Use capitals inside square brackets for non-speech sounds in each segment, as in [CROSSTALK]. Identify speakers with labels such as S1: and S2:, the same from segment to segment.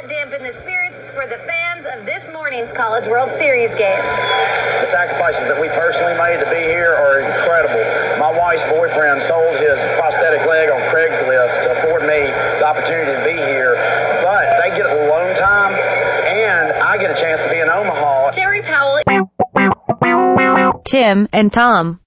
S1: not dampen the spirits for the fans of this morning's College World Series game.
S2: The sacrifices that we personally made to be here are incredible. My wife's boyfriend sold his prosthetic leg on Craigslist to afford me the opportunity to be here. But they get alone time, and I get a chance to be in Omaha.
S1: Terry Powell.
S3: Tim and Tom.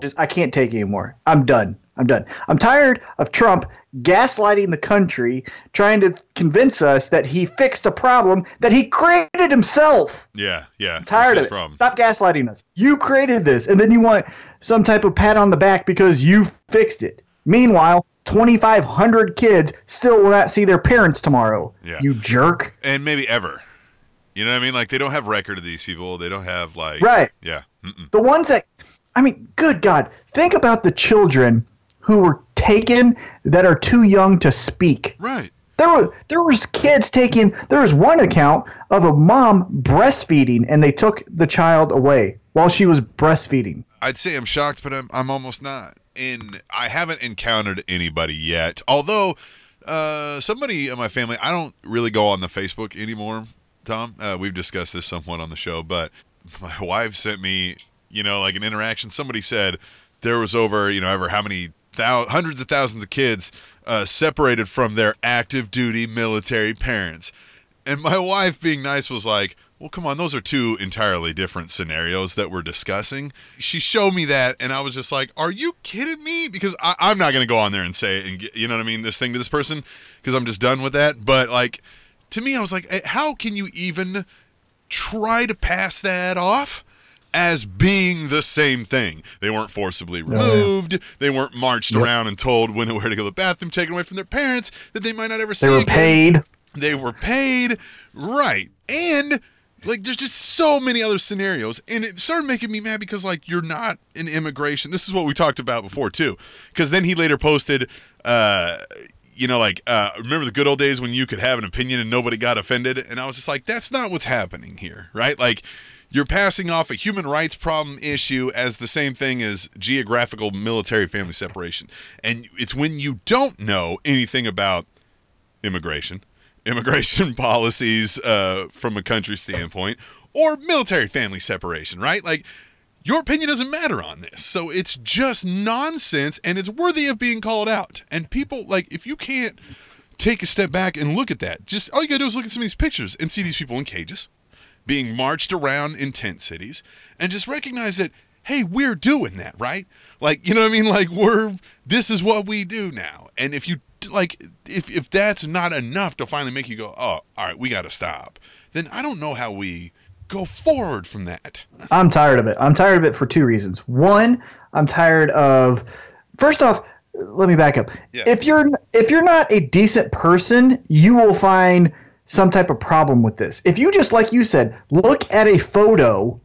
S4: Just, I can't take anymore. I'm done. I'm done. I'm tired of Trump gaslighting the country, trying to convince us that he fixed a problem that he created himself.
S5: Yeah, yeah.
S4: I'm tired of it. Stop gaslighting us. You created this, and then you want some type of pat on the back because you fixed it. Meanwhile, 2,500 kids still will not see their parents tomorrow.
S5: Yeah.
S4: You jerk.
S5: And maybe ever. You know what I mean? Like they don't have record of these people. They don't have like.
S4: Right.
S5: Yeah. Mm-mm.
S4: The ones that, I mean, good God, think about the children who were taken that are too young to speak.
S5: Right.
S4: There were there was kids taking. There was one account of a mom breastfeeding, and they took the child away while she was breastfeeding.
S5: I'd say I'm shocked, but I'm I'm almost not. And I haven't encountered anybody yet. Although uh, somebody in my family, I don't really go on the Facebook anymore. Tom, uh, we've discussed this somewhat on the show, but my wife sent me, you know, like an interaction. Somebody said there was over, you know, ever how many hundreds of thousands of kids uh, separated from their active duty military parents. And my [LAUGHS] wife, being nice, was like, well, come on, those are two entirely different scenarios that we're discussing. She showed me that, and I was just like, are you kidding me? Because I, I'm not going to go on there and say, and get, you know what I mean, this thing to this person, because I'm just done with that. But, like, to me, I was like, eh, how can you even try to pass that off? As being the same thing. They weren't forcibly removed. They weren't marched around and told when and where to go to the bathroom, taken away from their parents that they might not ever see
S4: They were
S5: again.
S4: paid.
S5: They were paid, right? And like, there's just so many other scenarios, and it started making me mad because like you're not in immigration. This is what we talked about before too, because then he later posted, uh, you know, like uh, remember the good old days when you could have an opinion and nobody got offended, and I was just like, that's not what's happening here, right? Like. You're passing off a human rights problem issue as the same thing as geographical military family separation. And it's when you don't know anything about immigration, [LAUGHS] immigration policies uh, from a country standpoint, or military family separation, right? Like, your opinion doesn't matter on this. So it's just nonsense and it's worthy of being called out. And people, like, if you can't take a step back and look at that, just all you gotta do is look at some of these pictures and see these people in cages being marched around in tent cities and just recognize that, hey, we're doing that, right? Like, you know what I mean? Like, we're, this is what we do now. And if you, like, if, if that's not enough to finally make you go, oh, all right, we got to stop, then I don't know how we go forward from that.
S4: I'm tired of it. I'm tired of it for two reasons. One, I'm tired of. First off, let me back up.
S5: Yeah.
S4: If you're if you're not a decent person, you will find some type of problem with this. If you just like you said, look at a photo,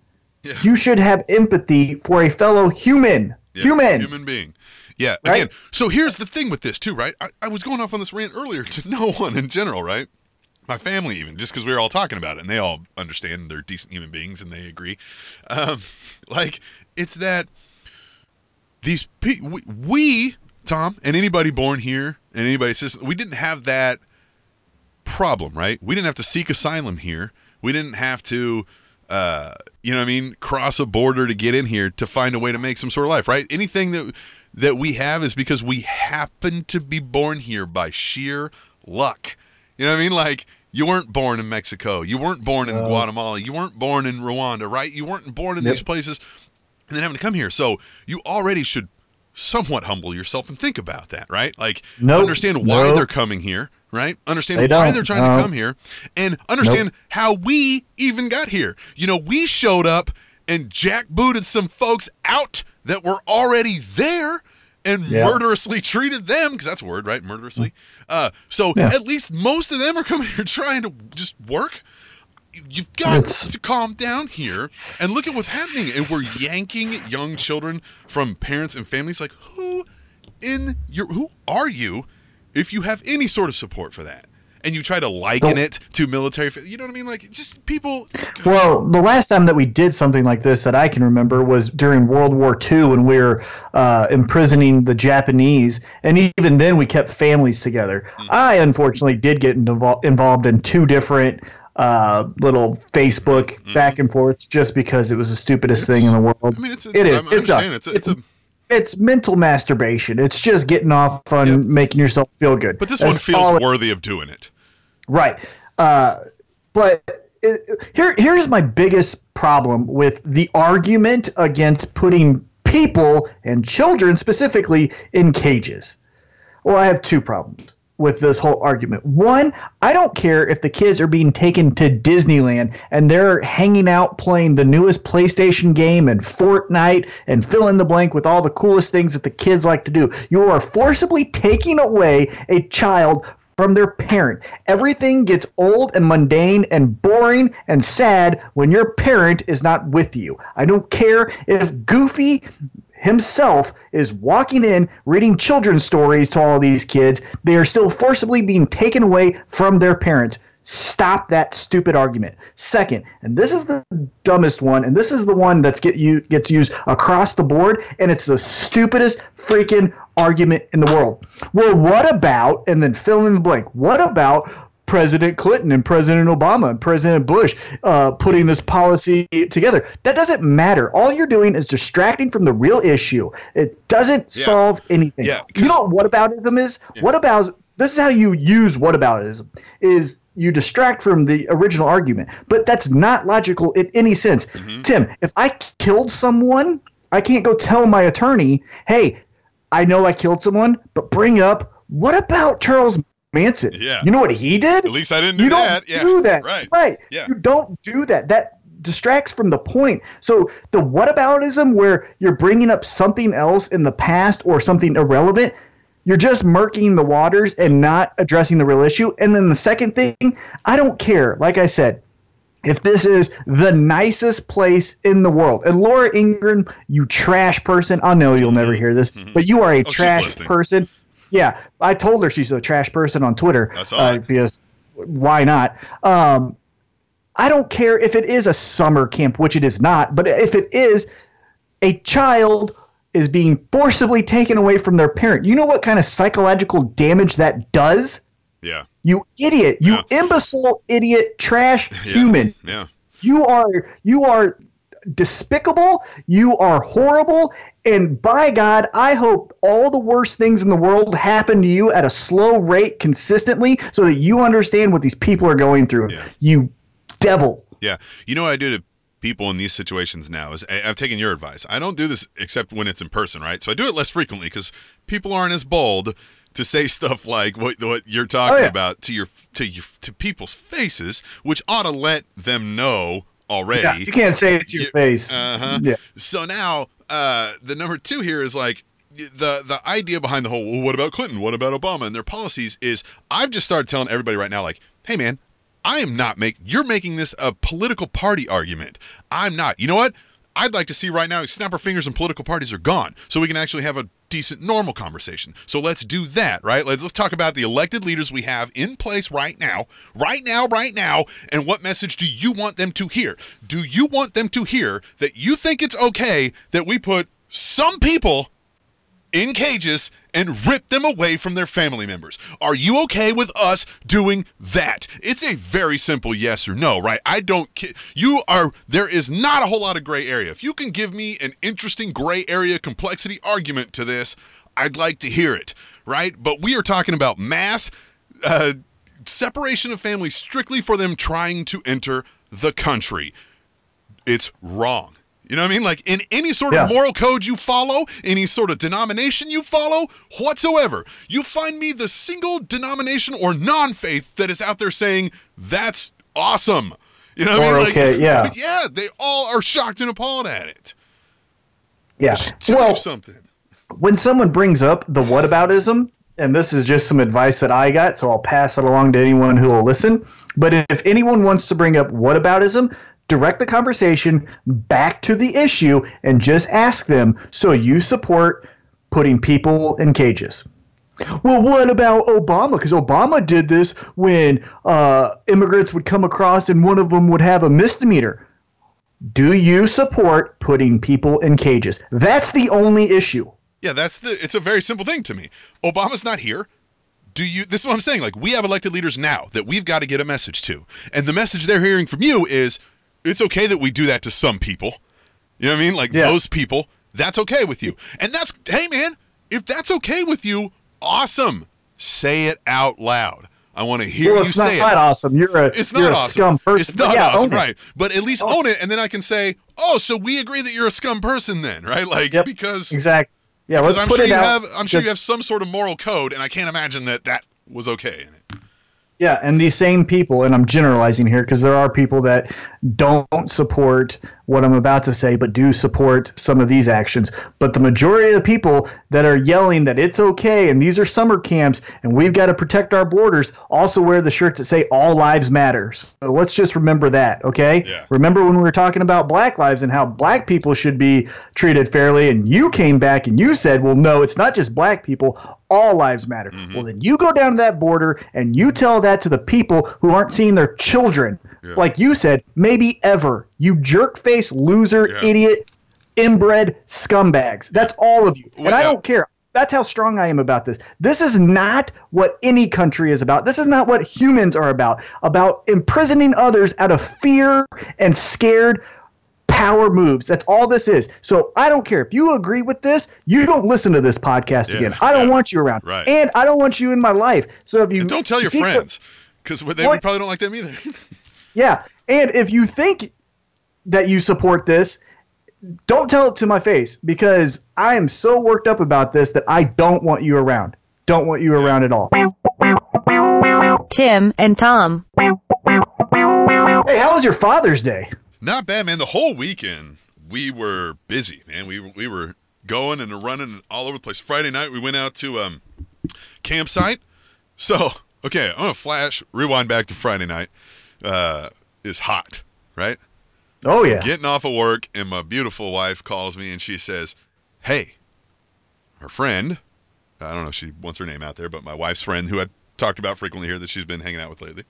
S5: Yeah.
S4: you should have empathy for a fellow human.
S5: Yeah,
S4: human.
S5: Human being. Yeah.
S4: Right?
S5: Again, so here's the thing with this too, right? I, I was going off on this rant earlier to [LAUGHS] no one in general, right? My family, even just because we were all talking about it, and they all understand they're decent human beings and they agree. Um, [LAUGHS] like it's that these people, we, we, Tom, and anybody born here and anybody says we didn't have that problem, right? We didn't have to seek asylum here. We didn't have to, uh, you know what I mean, cross a border to get in here to find a way to make some sort of life, right? Anything that that we have is because we happen to be born here by sheer luck. You know what I mean? Like you weren't born in Mexico, you weren't born in Guatemala, you weren't born in Rwanda, right? You weren't born in
S4: Yep.
S5: these places and then having to come here. So you already should somewhat humble yourself and think about that, right? Like
S4: Nope.
S5: understand why
S4: Nope.
S5: they're coming here, right? Understand
S4: They
S5: why
S4: don't.
S5: they're trying to come here and understand how we even got here. You know, we showed up and jackbooted some folks out that were already there and
S4: Yeah.
S5: murderously treated them because that's a word, right? Murderously. Uh, so
S4: Yeah.
S5: at least most of them are coming [LAUGHS] here trying to just work. You- You've got
S4: It's-
S5: to calm down here and look at what's happening. And we're yanking young children from parents and families. Like, who in your who are you if you have any sort of support for that? and you try to liken it to military. You know what I mean? Like just people.
S4: Well, the last time that we did something like this that I can remember was during World War II when we were uh, imprisoning the Japanese, and even then we kept families together. I unfortunately did get invol- involved in two different uh, little Facebook back and forths just because it was the stupidest thing in the world.
S5: I mean, it's, it's
S4: It is.
S5: I'm,
S4: It's a-.
S5: It's a, it's
S4: mental masturbation. It's just getting off on
S5: Yeah.
S4: making yourself feel good.
S5: But this
S4: That's
S5: one feels
S4: it-
S5: worthy of doing it.
S4: Right. Uh, but it, here, here's my biggest problem with the argument against putting people and children specifically in cages. Well, I have two problems with this whole argument. One, I don't care if the kids are being taken to Disneyland and they're hanging out playing the newest PlayStation game and Fortnite and fill in the blank with all the coolest things that the kids like to do. You are forcibly taking away a child from their parent. Everything gets old and mundane and boring and sad when your parent is not with you. I don't care if Goofy himself is walking in reading children's stories to all these kids. They are still forcibly being taken away from their parents. Stop that stupid argument. Second, and this is the dumbest one, and this is the one that's get you gets used across the board, and it's the stupidest freaking argument in the world. Well, what about and then fill in the blank? What about President Clinton and President Obama and President Bush uh, putting this policy together. That doesn't matter. All you're doing is distracting from the real issue. It doesn't
S5: Yeah.
S4: solve anything.
S5: Yeah,
S4: you know what whataboutism is? What about this is how you use whataboutism is you distract from the original argument. But that's not logical in any sense.
S5: Mm-hmm.
S4: Tim, if I killed someone, I can't go tell my attorney, "Hey, I know I killed someone, but bring up what about Charles Manson?
S5: Yeah.
S4: You know what he did?
S5: At least I didn't do
S4: you don't
S5: that. Yeah.
S4: do that.
S5: Right.
S4: Right.
S5: Yeah.
S4: You don't do that. That distracts from the point. So the whataboutism where you're bringing up something else in the past or something irrelevant, you're just murking the waters and not addressing the real issue. And then the second thing, I don't care. Like I said, if this is the nicest place in the world, and Laura Ingraham, you trash person, I know you'll never mm-hmm. hear this, mm-hmm. but you are a
S5: Oh,
S4: trash person. Yeah, I told her she's a trash person on Twitter. Uh, because why not? Um, I don't care if it is a summer camp, which it is not, but if it is, a child is being forcibly taken away from their parent. You know what kind of psychological damage that does?
S5: Yeah.
S4: You idiot, you
S5: Yeah.
S4: imbecile, idiot, trash [LAUGHS]
S5: Yeah.
S4: human.
S5: Yeah.
S4: You are you are despicable. You are horrible. And by God, I hope all the worst things in the world happen to you at a slow rate consistently so that you understand what these people are going through.
S5: Yeah.
S4: You devil.
S5: Yeah. You know what I do to people in these situations now is I- I've taken your advice. I don't do this except when it's in person, right? So I do it less frequently because people aren't as bold to say [LAUGHS] stuff like what what you're talking
S4: Oh, yeah.
S5: about to your to your to people's faces, which ought to let them know already.
S4: Yeah, you can't say it to your
S5: You-
S4: face.
S5: Uh-huh.
S4: Yeah.
S5: So now, uh, the number two here is like the the idea behind the whole. Well, what about Clinton? What about Obama and their policies? Is I've just started telling everybody right now, like, hey man, I am not make. You're making this a political party argument. I'm not. You know what? I'd like to see right now. Snap our fingers and political parties are gone, so we can actually have a decent, normal conversation. So let's do that, right? Let's let's talk about the elected leaders we have in place right now, right now, right now, and what message do you want them to hear? Do you want them to hear that you think it's okay that we put some people in cages and rip them away from their family members. Are you okay with us doing that? It's a very simple yes or no, right? I don't you are there is not a whole lot of gray area. If you can give me an interesting gray area complexity argument to this, I'd like to hear it, right? But we are talking about mass uh, separation of families strictly for them trying to enter the country it's wrong. You know what I mean? Like in any sort of moral code you follow, any sort of denomination you follow, whatsoever, you find me the single denomination or non faith that is out there saying, that's awesome. You know what I mean? Like,
S4: okay, yeah. [LAUGHS]
S5: yeah, they all are shocked and appalled at it.
S4: yeah.
S5: Tell
S4: Well,
S5: something.
S4: when someone brings up the whataboutism, and this is just some advice that I got, so I'll pass it along to anyone who will listen. But if anyone wants to bring up whataboutism, direct the conversation back to the issue and just ask them, so you support putting people in cages? Well, what about Obama? Because Obama did this when uh, immigrants would come across and one of them would have a misdemeanor. Do you support putting people in cages? That's the only issue.
S5: Yeah, that's the. It's a very simple thing to me. Obama's not here. Do you? This is what I'm saying. Like we have elected leaders now that we've got to get a message to, and the message they're hearing from you is, it's okay that we do that to some people. You know what I mean? Like
S4: Yeah.
S5: those people, that's okay with you, and that's hey man, if that's okay with you, awesome. Say it out loud. I want to hear
S4: Well,
S5: you
S4: it's not
S5: say it.
S4: awesome. You're a
S5: It's
S4: you're
S5: not
S4: a
S5: awesome.
S4: scum person.
S5: It's not
S4: yeah,
S5: awesome, right? But at least own it, and then I can say, "Oh, so we agree that you're a scum person, then, right?" Like
S4: Yep.
S5: because
S4: Exactly. Yeah,
S5: because I'm sure you have I'm sure you have some sort of moral code, and I can't imagine that that was okay in it.
S4: Yeah, and these same people, and I'm generalizing here because there are people that don't support what I'm about to say, but do support some of these actions. But the majority of the people that are yelling that it's okay and these are summer camps and we've got to protect our borders also wear the shirts that say all lives matter. So let's just remember that, okay?
S5: Yeah.
S4: Remember when we were talking about black lives and how black people should be treated fairly, and you came back and you said, well, no, it's not just black people, all lives matter. Mm-hmm. Well, then you go down to that border and you tell that to the people who aren't seeing their children, like you said, maybe ever. You jerk face, loser,
S5: Yeah.
S4: idiot, inbred scumbags. That's all of you. And
S5: Well,
S4: I don't care. That's how strong I am about this. This is not what any country is about. This is not what humans are about. About imprisoning others out of fear and scared power moves. That's all this is. So I don't care if you agree with this. You don't listen to this podcast
S5: Yeah,
S4: again. I don't
S5: yeah.
S4: want you around,
S5: Right.
S4: and I don't want you in my life. So if you
S5: And don't tell your friends because they probably don't like them either. [LAUGHS]
S4: yeah, and if you think that you support this, don't tell it to my face because I am so worked up about this that I don't want you around. Don't want you around at all.
S3: Tim and Tom.
S4: Hey, how was your Father's Day?
S5: Not bad, man. The whole weekend we were busy, man. We we were going and running all over the place. Friday night we went out to um campsite. So okay, I'm gonna flash rewind back to Friday night. Uh, is hot, right?
S4: Oh yeah.
S5: Getting off of work, and my beautiful wife calls me and she says, "Hey, her friend, I don't know if she wants her name out there, but my wife's friend, who I talked about frequently here, that she's been hanging out with lately,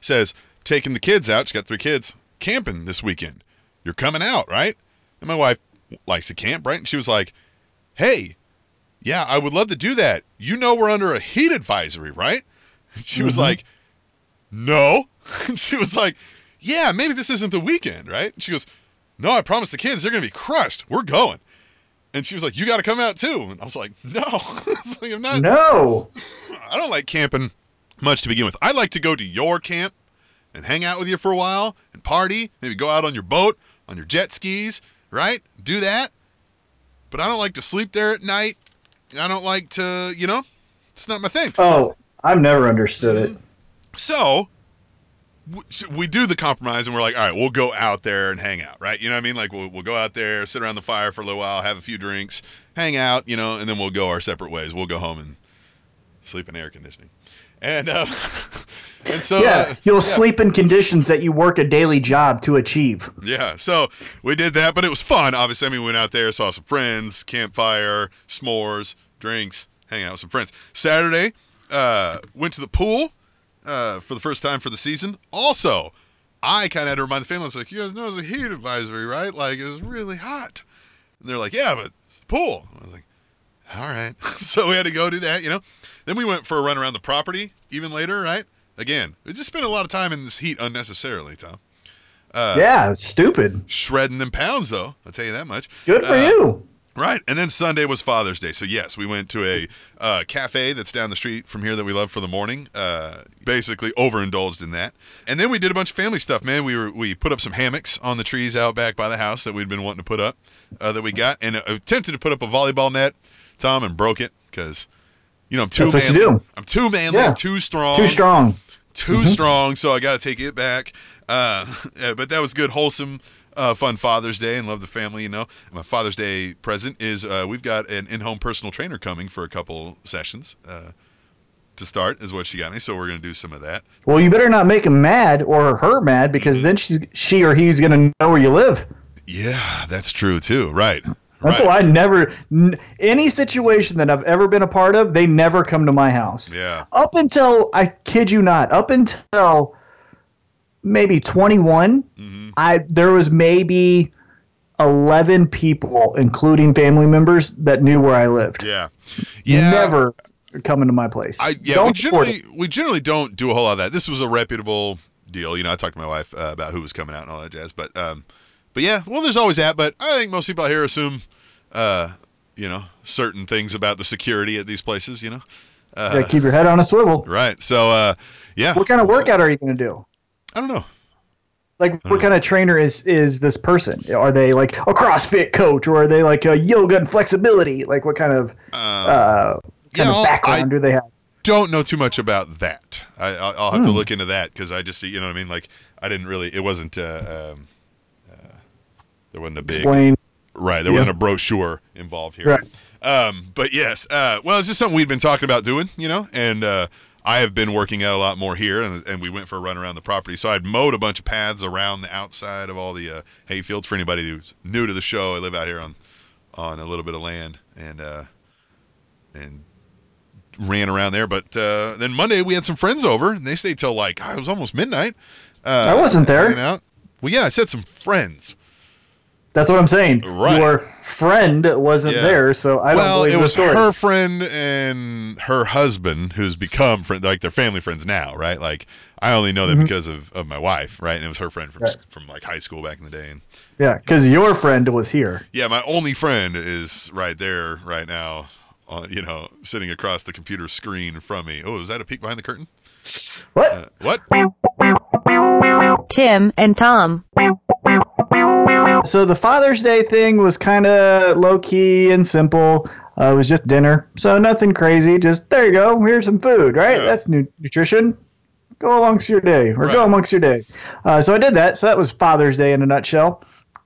S5: says taking the kids out. She's got three kids camping this weekend. You're coming out, right?" And my wife likes to camp, right? And she was like, "Hey, yeah, I would love to do that. You know, we're under a heat advisory, right?" [LAUGHS] She was like, "No." And [LAUGHS] she was like, "Yeah, maybe this isn't the weekend, right?" And she goes, "No, I promised the kids they're gonna be crushed. We're going." And she was like, "You got to come out too." And I was like, "No, [LAUGHS] like, I'm not.
S4: No.
S5: I don't like camping much to begin with. I like to go to your camp and hang out with you for a while and party. Maybe go out on your boat, on your jet skis, right? Do that. But I don't like to sleep there at night. I don't like to, you know, it's not my thing.
S4: Oh, I've never understood it.
S5: So we do the compromise and we're like, all right, we'll go out there and hang out, right? You know what I mean? Like we'll, we'll go out there, sit around the fire for a little while, have a few drinks, hang out, you know, and then we'll go our separate ways. We'll go home and sleep in air conditioning. And uh, [LAUGHS] and so
S4: Yeah,
S5: uh,
S4: you'll sleep in conditions that you work a daily job to achieve.
S5: Yeah, so we did that, but it was fun. Obviously, I mean, we went out there, saw some friends, campfire, s'mores, drinks, hang out with some friends. Saturday, uh, went to the pool uh, for the first time for the season. Also, I kind of had to remind the family, I was like, you guys know it's a heat advisory, right? Like, it's really hot. And they're like, yeah, but it's the pool. I was like, all right. [LAUGHS] so we had to go do that, you know. Then we went for a run around the property even later, right? Again, we just spent a lot of time in this heat unnecessarily, Tom. Uh,
S4: yeah, stupid.
S5: shredding them pounds though i'll tell you that much
S4: Good for
S5: Uh,
S4: you.
S5: Right and then sunday was father's day so yes we went to a uh, cafe that's down the street from here that we love for the morning uh, basically overindulged in that and then we did a bunch of family stuff man we were we put up some hammocks on the trees out back by the house that we'd been wanting to put up uh, that we got and uh, attempted to put up a volleyball net tom and broke it because you know i'm too
S4: That's
S5: manly
S4: you do.
S5: i'm too manly
S4: Yeah.
S5: i'm too strong
S4: Too strong.
S5: too strong, so I got to take it back. Uh, [LAUGHS] but that was good, wholesome, uh, fun Father's Day, and love the family. You know, my Father's Day present is uh, we've got an in-home personal trainer coming for a couple sessions uh, to start, is what she got me. So we're gonna do some of that.
S4: Well, you better not make him mad or her mad because
S5: Mm-hmm.
S4: then she's she or he's gonna know where you live.
S5: Yeah, that's true too. Right,
S4: That's
S5: Right.
S4: why I never n- any situation that I've ever been a part of, they never come to my house.
S5: Yeah.
S4: Up until I kid you not, up until maybe 21,
S5: Mm-hmm.
S4: I there was maybe 11 people including family members that knew where I lived.
S5: Yeah. Yeah.
S4: Never coming to my place.
S5: I yeah, we
S4: Don't support
S5: generally we generally don't do a whole lot of that. This was a reputable deal. You know, I talked to my wife uh, about who was coming out and all that jazz. But um, but yeah, well, there's always that. But I think most people out here assume, uh, you know, certain things about the security at these places. You know.
S4: Yeah, keep your head on a swivel.
S5: right? So uh, yeah,
S4: What kind of workout are you going to do?
S5: I don't know.
S4: Like, what kind of trainer is is this person? Are they like a CrossFit coach, or are they like a yoga and flexibility? Like, what kind of uh, kind
S5: yeah,
S4: of background
S5: I-
S4: do they have?
S5: don't know too much about that. I, I'll, I'll have to
S4: Hmm.
S5: look into that because I just see, you know what I mean. Like I didn't really. It wasn't. Uh, um, uh, there wasn't a big
S4: Explain.
S5: right. There
S4: Yeah.
S5: wasn't a brochure involved here.
S4: Right.
S5: Um, but yes. Uh, well, it's just something we've been talking about doing, you know, and uh, I have been working out a lot more here, and, and we went for a run around the property. So I'd mowed a bunch of paths around the outside of all the uh, hay fields. For anybody who's new to the show, I live out here on on a little bit of land, and uh, and ran around there. But uh, then Monday we had some friends over, and they stayed till like it was almost midnight. Uh,
S4: I wasn't there.
S5: Well, yeah, I said some friends.
S4: That's what I'm saying.
S5: Right.
S4: Your friend wasn't
S5: Yeah.
S4: there, so I don't
S5: well,
S4: believe
S5: it
S4: the
S5: was
S4: story.
S5: her friend and her husband, who's become friend, like they're family friends now, right? Like I only know them because of, of my wife, right? And it was her friend from
S4: Mm-hmm. Right.
S5: from like high school back in the day. And
S4: Yeah, because your friend was here.
S5: yeah, my only friend is right there, right now. Uh, you know, sitting across the computer screen from me. Oh, is that a peek behind the curtain?
S4: What?
S5: Uh, what?
S3: Tim and Tom.
S4: So the Father's Day thing was kind of low key and simple. Uh, it was just dinner, so nothing crazy. Just there you go. Here's some food, right?
S5: Yeah.
S4: That's nu- nutrition. Go amongst your day, or
S5: Right.
S4: go amongst your day. Uh, so I did that. So that was Father's Day in a nutshell.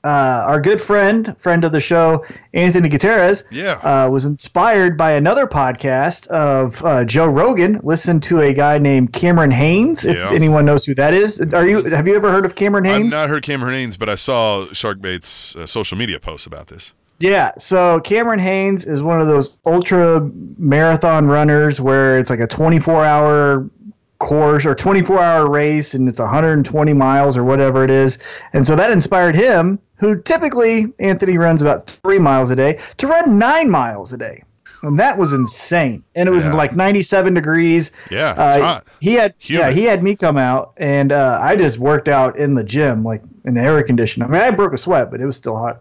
S4: Uh, our good friend, friend of the show, Anthony Gutierrez,
S5: Yeah.
S4: uh, was inspired by another podcast of uh, Joe Rogan. Listen to a guy named Cameron Hanes. If
S5: Yeah.
S4: anyone knows who that is, are you? Have you ever heard of Cameron
S5: Hanes
S4: I've
S5: not heard Cameron Hanes, but I saw Sharkbait's uh, social media posts about this.
S4: Yeah, so Cameron Hanes is one of those ultra marathon runners where it's like a 24 hour course or 24 hour race and it's 120 miles or whatever it is. And so that inspired him, who typically Anthony runs about three miles a day, to run nine miles a day. And that was insane. And it was
S5: Yeah.
S4: like 97 degrees.
S5: Yeah, it's
S4: Uh,
S5: hot.
S4: He had yeah, he had me come out and uh, I just worked out in the gym, like in the air conditioner. I mean, I broke a sweat, but it was still hot.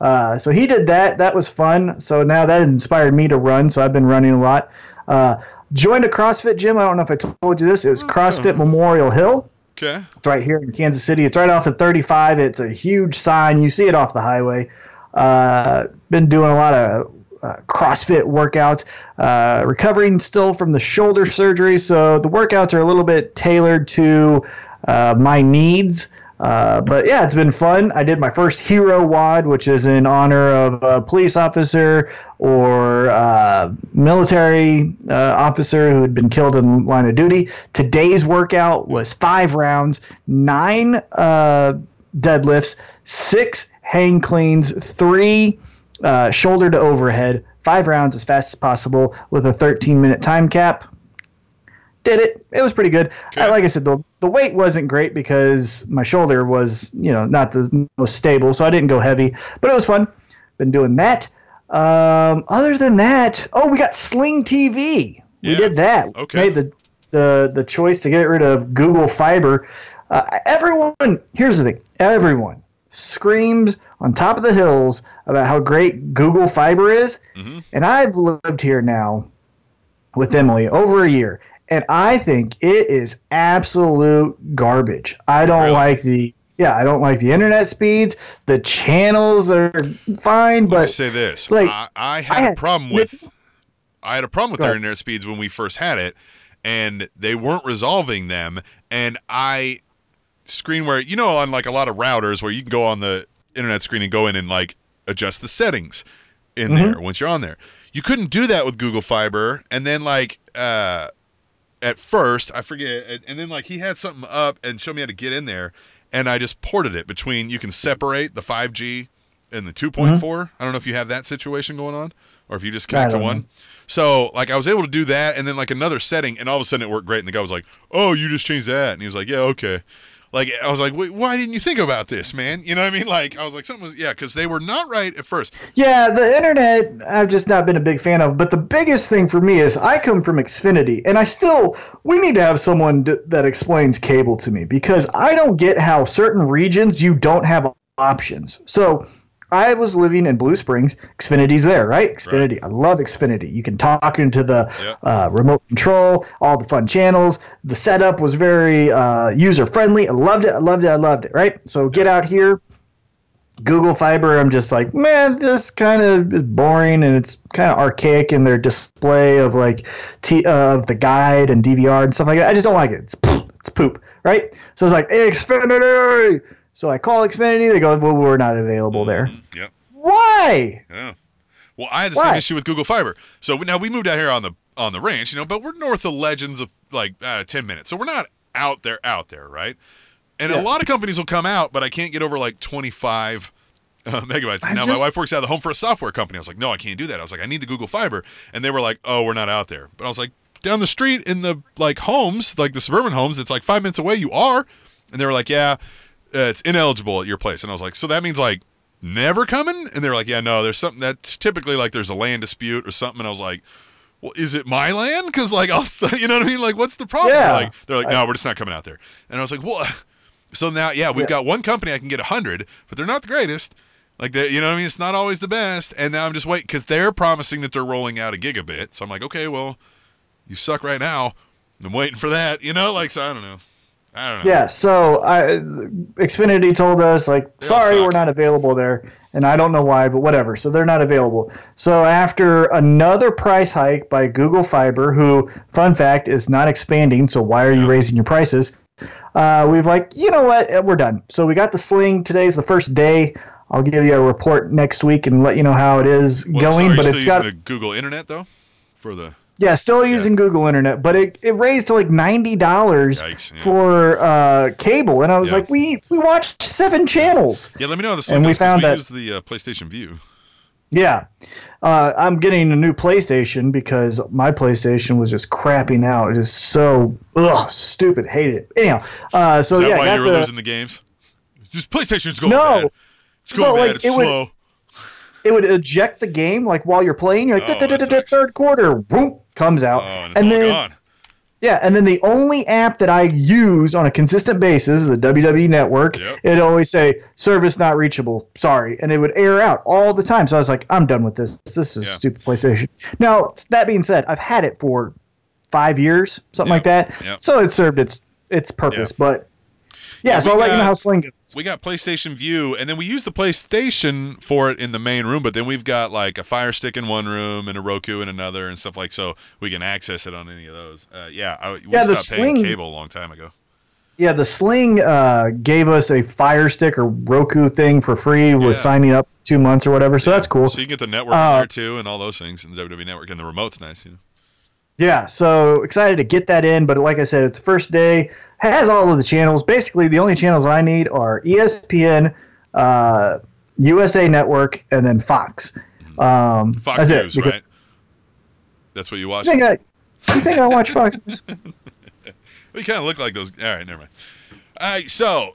S4: Uh, so he did that. That was fun. So now that inspired me to run. So I've been running a lot. Uh, joined a CrossFit gym. I don't know if I told you this. It was CrossFit Memorial Hill.
S5: Okay.
S4: It's right here in Kansas City. It's right off of 35. It's a huge sign. You see it off the highway. Uh, been doing a lot of uh, CrossFit workouts. Uh, recovering still from the shoulder surgery, so the workouts are a little bit tailored to uh, my needs. Uh, but yeah, it's been fun. I did my first hero WOD, which is in honor of a police officer or uh, military uh, officer who had been killed in line of duty. Today's workout was five rounds, nine uh, deadlifts, six hang cleans, three uh, shoulder to overhead, five rounds as fast as possible with a 13 minute time cap did it. It was pretty good. I, like I said, the the weight wasn't great because my shoulder was, you know, not the most stable, so I didn't go heavy. But it was fun. Been doing that. Um, other than that, oh, we got Sling TV. We
S5: Yeah.
S4: did that. We
S5: Okay.
S4: Made the the the choice to get rid of Google Fiber. Uh, everyone, here's the thing. Everyone screams on top of the hills about how great Google Fiber is,
S5: Mm-hmm.
S4: and I've lived here now with Emily over a year, and I think it is absolute garbage. I don't
S5: Really?
S4: like the yeah, I don't like the internet speeds. The channels are fine,
S5: Let me
S4: but
S5: say this.
S4: like,
S5: I, I had
S4: I
S5: a
S4: had
S5: problem with I had a problem with their internet speeds when we first had it, and they weren't resolving them. And I screen where you know on like a lot of routers where you can go on the internet screen and go in and like adjust the settings in
S4: Mm-hmm.
S5: there once you're on there. You couldn't do that with Google Fiber, and then like uh at first I forget, and- then like he had something up and showed me how to get in there, and I just ported it between. You can separate the 5G and the 2.4. Mm-hmm. I don't know if you have that situation going on or if you just connect to one.
S4: know.
S5: So like I was able to do that and then like another setting and all of a sudden it worked great and the guy was like, "Oh, you just changed that." And he was like, "Yeah, okay." Like I was like, Wait, "Why didn't you think about this, man?" You know what I mean? Like I was like, "Something was yeah," cuz they were not right at first.
S4: Yeah, the internet I've just not been a big fan of. But the biggest thing for me is I come from Xfinity, and I still we need to have someone d- that explains cable to me because I don't get how certain regions you don't have options. So I was living in Blue Springs. Xfinity's there, right? Xfinity. I love Xfinity. You can talk into the
S5: Yeah.
S4: uh, remote control, all the fun channels. The setup was very uh, user friendly. I loved it. I loved it. I loved it. Right. So get out here. Google Fiber, I'm just like, man, this kind of is boring and it's kind of archaic in their display of like t- uh, of the guide and DVR and stuff like that. I just don't like it. It's poop, it's poop, right? So it's like Xfinity. So I call Xfinity. They go, well, we're not available there.
S5: Yep.
S4: Why?
S5: Yeah. Well, I had the same issue with Google Fiber. So now we moved out here on the on the ranch, you know, but we're north of Legends of like uh, ten minutes, so we're not out there, out there, right? And a lot of companies will come out, but I can't get over like twenty five. Uh, [LAUGHS] megabytes.
S4: I
S5: now my wife works out of the home for a software company. I was like, no, I can't do that. I was like, I need the Google Fiber, and they were like, oh, we're not out there. But I was like, down the street in the like homes, like the suburban homes, it's like five minutes away. You are, and they were like, yeah, uh, it's ineligible at your place. And I was like, so that means like never coming? And they're like, yeah, no, there's something that's typically like there's a land dispute or something. And I was like, well, is it my land? Because like I'll, [LAUGHS] you know what I mean? Like, what's the problem?
S4: Yeah.
S5: They're like, they're like, no, we're just not coming out there. And I was like, well, [LAUGHS] so now, yeah, we've got one company I can get a hundred, but they're not the greatest. Like, they, you know what I mean? It's not always the best. And now I'm just waiting because they're promising that they're rolling out a gigabit. So I'm like, okay, well, you suck right now. I'm waiting for that. You know, like, so I don't know. I don't know.
S4: Yeah. So I, Xfinity told us like, sorry, we're not available there, and I don't know why, but whatever. So they're not available. So after another price hike by Google Fiber, who, fun fact, is not expanding. So why are you raising your prices? Uh, we've like, you know what? We're done. So we got the Sling. Today's the first day. I'll give you a report next week and let you know how it is
S5: Well,
S4: going. but it's got
S5: the Google Internet though, for the
S4: yeah, still using Google Internet, but it, it raised to like ninety dollars
S5: yeah.
S4: for uh, cable, and I was
S5: Yeah.
S4: like, we we watched seven channels.
S5: yeah? Let me know how the
S4: And we found
S5: we
S4: that-
S5: use the uh, PlayStation Vue.
S4: Yeah, uh, I'm getting a new PlayStation because my PlayStation was just crapping out. It is so ugh stupid. Hated it. Anyhow, uh, so
S5: Is that
S4: yeah,
S5: why you were
S4: the-
S5: losing the games? Just PlayStation's going
S4: No.
S5: bad. It's going bad.
S4: like,
S5: it's
S4: it
S5: slow.
S4: It would eject the game like while you're playing. You're like
S5: Oh, that
S4: "Da-da-da-da-da, third quarter, boom, comes out,
S5: Oh, and it's all
S4: then
S5: gone.
S4: Yeah, and then the only app that I use on a consistent basis is the WWE Network.
S5: Yep.
S4: It'd always say service not reachable. Sorry, and it would air out all the time. So I was like, I'm done with this. This is
S5: Yeah.
S4: stupid PlayStation. Now that being said, I've had it for five years, something like that.
S5: Yep.
S4: So it served its its purpose. But yeah,
S5: Yeah,
S4: so I'll let you know how Sling goes.
S5: We got PlayStation Vue, and then we use the PlayStation for it in the main room. But then we've got like a Fire Stick in one room and a Roku in another, and stuff like so we can access it on any of those. Uh, yeah, I, we
S4: Yeah, the
S5: stopped paying
S4: Sling-
S5: cable a long time ago.
S4: Yeah, the Sling uh, gave us a Fire Stick or Roku thing for free.
S5: Yeah.
S4: signing up two months or whatever. So that's cool.
S5: So you can get the network in
S4: Uh,
S5: there too, and all those things, and the WWE Network, and the remote's nice. You know.
S4: Yeah, so excited to get that in, but like I said, it's first day. Has all of the channels. Basically, the only channels I need are ESPN, uh, USA Network, and then Fox. Um,
S5: Fox News,
S4: because-
S5: right? That's what you watch.
S4: You think I, you think I watch Fox News?
S5: We kind of look like those. All right, never mind. All right, so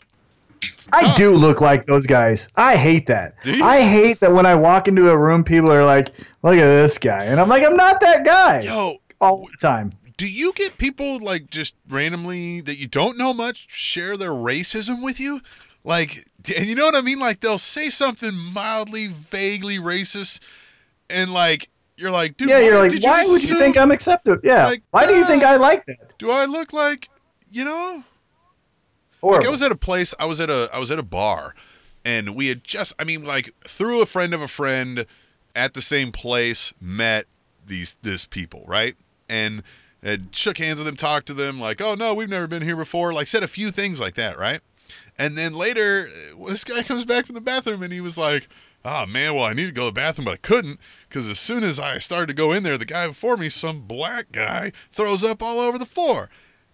S4: I do look like those guys. I hate that. I hate that when I walk into a room, people are like, "Look at this guy," and I'm like, "I'm not that guy."
S5: yo,
S4: all the time.
S5: Do you get people like just randomly that you don't know much share their racism with you? Like, and you know what I mean? Like they'll say something mildly, vaguely racist, and like you're like, dude,
S4: Yeah,
S5: why
S4: you're like, why would you think I'm accepted? Yeah.
S5: Like,
S4: why do you think
S5: uh,
S4: I like that?
S5: Do I look like you know?
S4: Horrible.
S5: Like I was at a place, I was at a I was at a bar and we had just I mean like through a friend of a friend at the same place met these this people, right? And had shook hands with them, talked to them like, "Oh no, we've never been here before." Like said a few things like that, right? And then later uh, this guy comes back from the bathroom and he was like, "Oh man, well I needed to go to the bathroom but I couldn't cuz as soon as I started to go in there, the guy before me, some black guy, throws up all over the floor."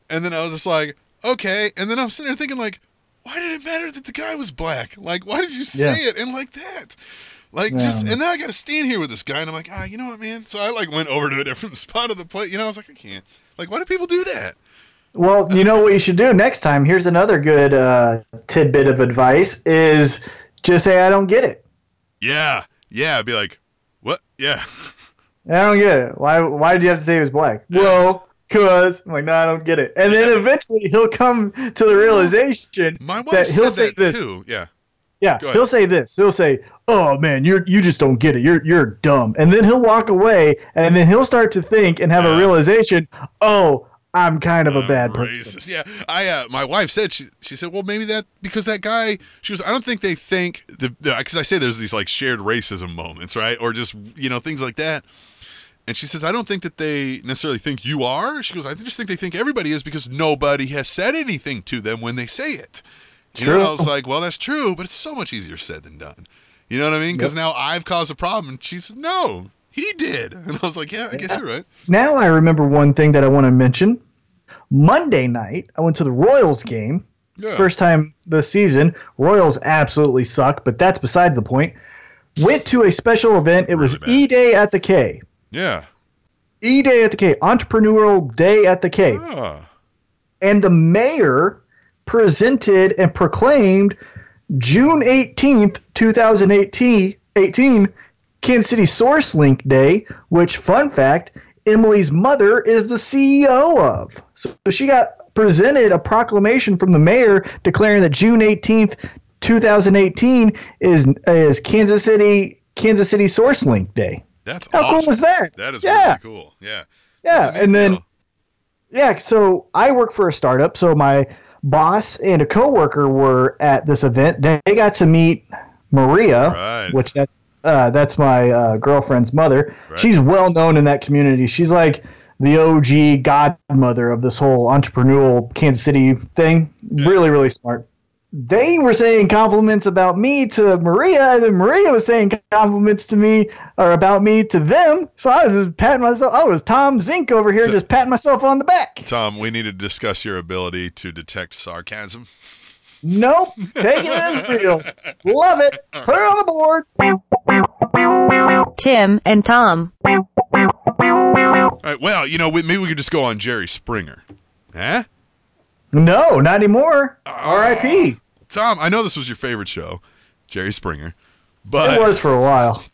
S5: And then I was just like, okay. And then I'm sitting there thinking, like, why did it matter that the guy was black? Like, why did you say
S4: Yeah.
S5: it and like that? Like,
S4: Yeah.
S5: just and then I got to stand here with this guy, and I'm like, ah, you know what, man? So I like went over to a different [LAUGHS] spot of the plate. You know, I was like, I can't. Like, why do people do that?
S4: Well, you know what you should do next time. Here's another good uh, tidbit of advice: is just say I don't get it.
S5: Yeah, yeah. Be like, what? Yeah, [LAUGHS]
S4: I don't get it. Why? Why did you have to say he was black? Well, cause I'm like, no, I don't get it. And then eventually he'll come to the realization
S5: my wife
S4: that he'll
S5: said
S4: say
S5: that
S4: this.
S5: too. Yeah,
S4: Yeah, he'll say this. He'll say, "Oh man, you're you just don't get it. You're you're dumb." And then he'll walk away, and then he'll start to think and have
S5: Yeah.
S4: a realization. Oh, I'm kind of a bad person.
S5: Yeah, I. Uh, my wife said she. She said, well, maybe that because that guy. She was. I don't think they think the because I say there's these like shared racism moments, right, or just you know things like that. And she says, I don't think that they necessarily think you are. She goes, I just think they think everybody is because nobody has said anything to them when they say it. You know,
S4: True.
S5: and I was like, well, that's true, but it's so much easier said than done. You know what I mean? Because now I've caused a problem. And she said, no, he did. [LAUGHS] And I was like, yeah, I guess you're right.
S4: Now I remember one thing that I want to mention. Monday night, I went to the Royals game.
S5: Yeah.
S4: First time this season. Royals absolutely suck, but that's beside the point. Went to a special event. It was
S5: Really bad.
S4: E Day at the K.
S5: Yeah.
S4: E Day at the K. Entrepreneurial Day at the K.
S5: Ah.
S4: and the mayor presented and proclaimed June 18th, 2018, 18, Kansas City SourceLink Day, which, fun fact, Emily's mother is the CEO of. So she got presented a proclamation from the mayor declaring that June 18th, 2018 is is Kansas City Kansas City SourceLink Day.
S5: That's
S4: How
S5: awesome.
S4: cool is that?
S5: That is
S4: yeah.
S5: really cool. Yeah.
S4: Yeah, and then
S5: deal.
S4: yeah, so I work for a startup. So my boss and a coworker were at this event. They got to meet Maria,
S5: Right.
S4: which that uh, that's my uh, girlfriend's mother.
S5: Right.
S4: She's well known in that community. She's like the OG godmother of this whole entrepreneurial Kansas City thing. Really, really smart. They were saying compliments about me to Maria, and then Maria was saying compliments to me or about me to them. So I was just patting myself. I was Tom Zink over here,
S5: So-
S4: just patting myself on the back.
S5: Tom, we need to discuss your ability to detect sarcasm.
S4: Nope, take it as real. Love it. Put it on the board.
S3: Tim and Tom.
S5: All right. Well, you know, maybe we could just go on Jerry Springer. Huh?
S4: No, not anymore. R.I.P.
S5: Tom, I know this was your favorite show, Jerry Springer, but
S4: It was for a while. [LAUGHS]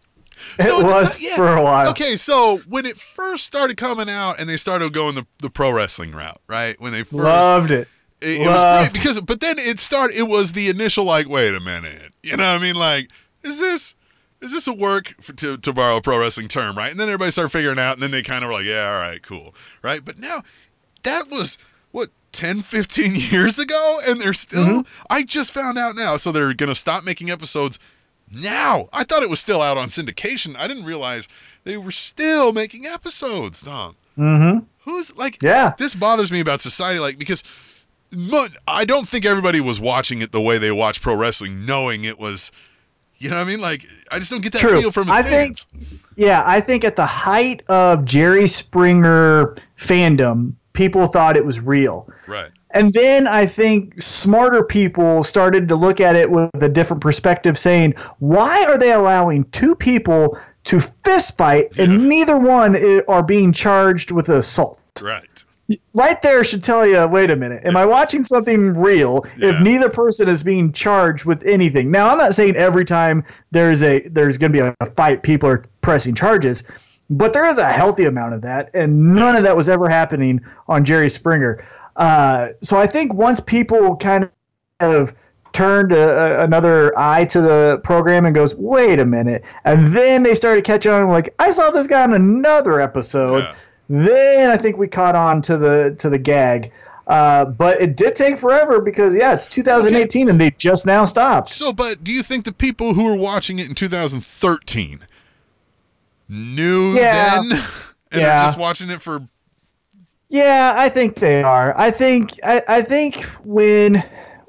S4: It
S5: So the
S4: was
S5: ti- yeah.
S4: for a while.
S5: Okay, so when it first started coming out and they started going the, the pro wrestling route, right? When they first
S4: Loved it.
S5: it, it was great because but then it started it was the initial like, wait a minute. You know what I mean? Like, is this is this a work for, to, to borrow a pro wrestling term, right? And then everybody started figuring out, and then they kind of were like, yeah, all right, cool, right? But now that was what 10, 15 [LAUGHS] years ago, and they're still. I just found out now, so they're gonna stop making episodes now. I thought it was still out on syndication. I didn't realize they were still making episodes, Tom.
S4: Mm-hmm.
S5: Who's like,
S4: Yeah.
S5: this bothers me about society, like because I don't think everybody was watching it the way they watch pro wrestling, knowing it was. You know what I mean? Like, I just don't get that
S4: True.
S5: feel from its
S4: I think-
S5: fans.
S4: Yeah, I think at the height of Jerry Springer fandom, people thought it was real.
S5: right.
S4: And then I think smarter people started to look at it with a different perspective, saying, why are they allowing two people to fist fight
S5: Yeah.
S4: and neither one are being charged with assault?
S5: Right.
S4: Right there should tell you, wait a minute, am I watching something real
S5: Yeah.
S4: if neither person is being charged with anything? Now, I'm not saying every time there's a there's going to be a fight, people are pressing charges, but there is a healthy amount of that, and none of that was ever happening on Jerry Springer. Uh, so I think once people kind of turned a, a, another eye to the program and goes, wait a minute, and then they started catching on, like I saw this guy on another episode.
S5: Yeah.
S4: Then I think we caught on to the to the gag. Uh, but it did take forever because yeah, it's 2018 and they just now stopped.
S5: So, but do you think the people who were watching it in 2013 knew
S4: Yeah.
S5: then [LAUGHS] and
S4: Yeah.
S5: are just watching it for
S4: Yeah, I think they are. I think I, I think when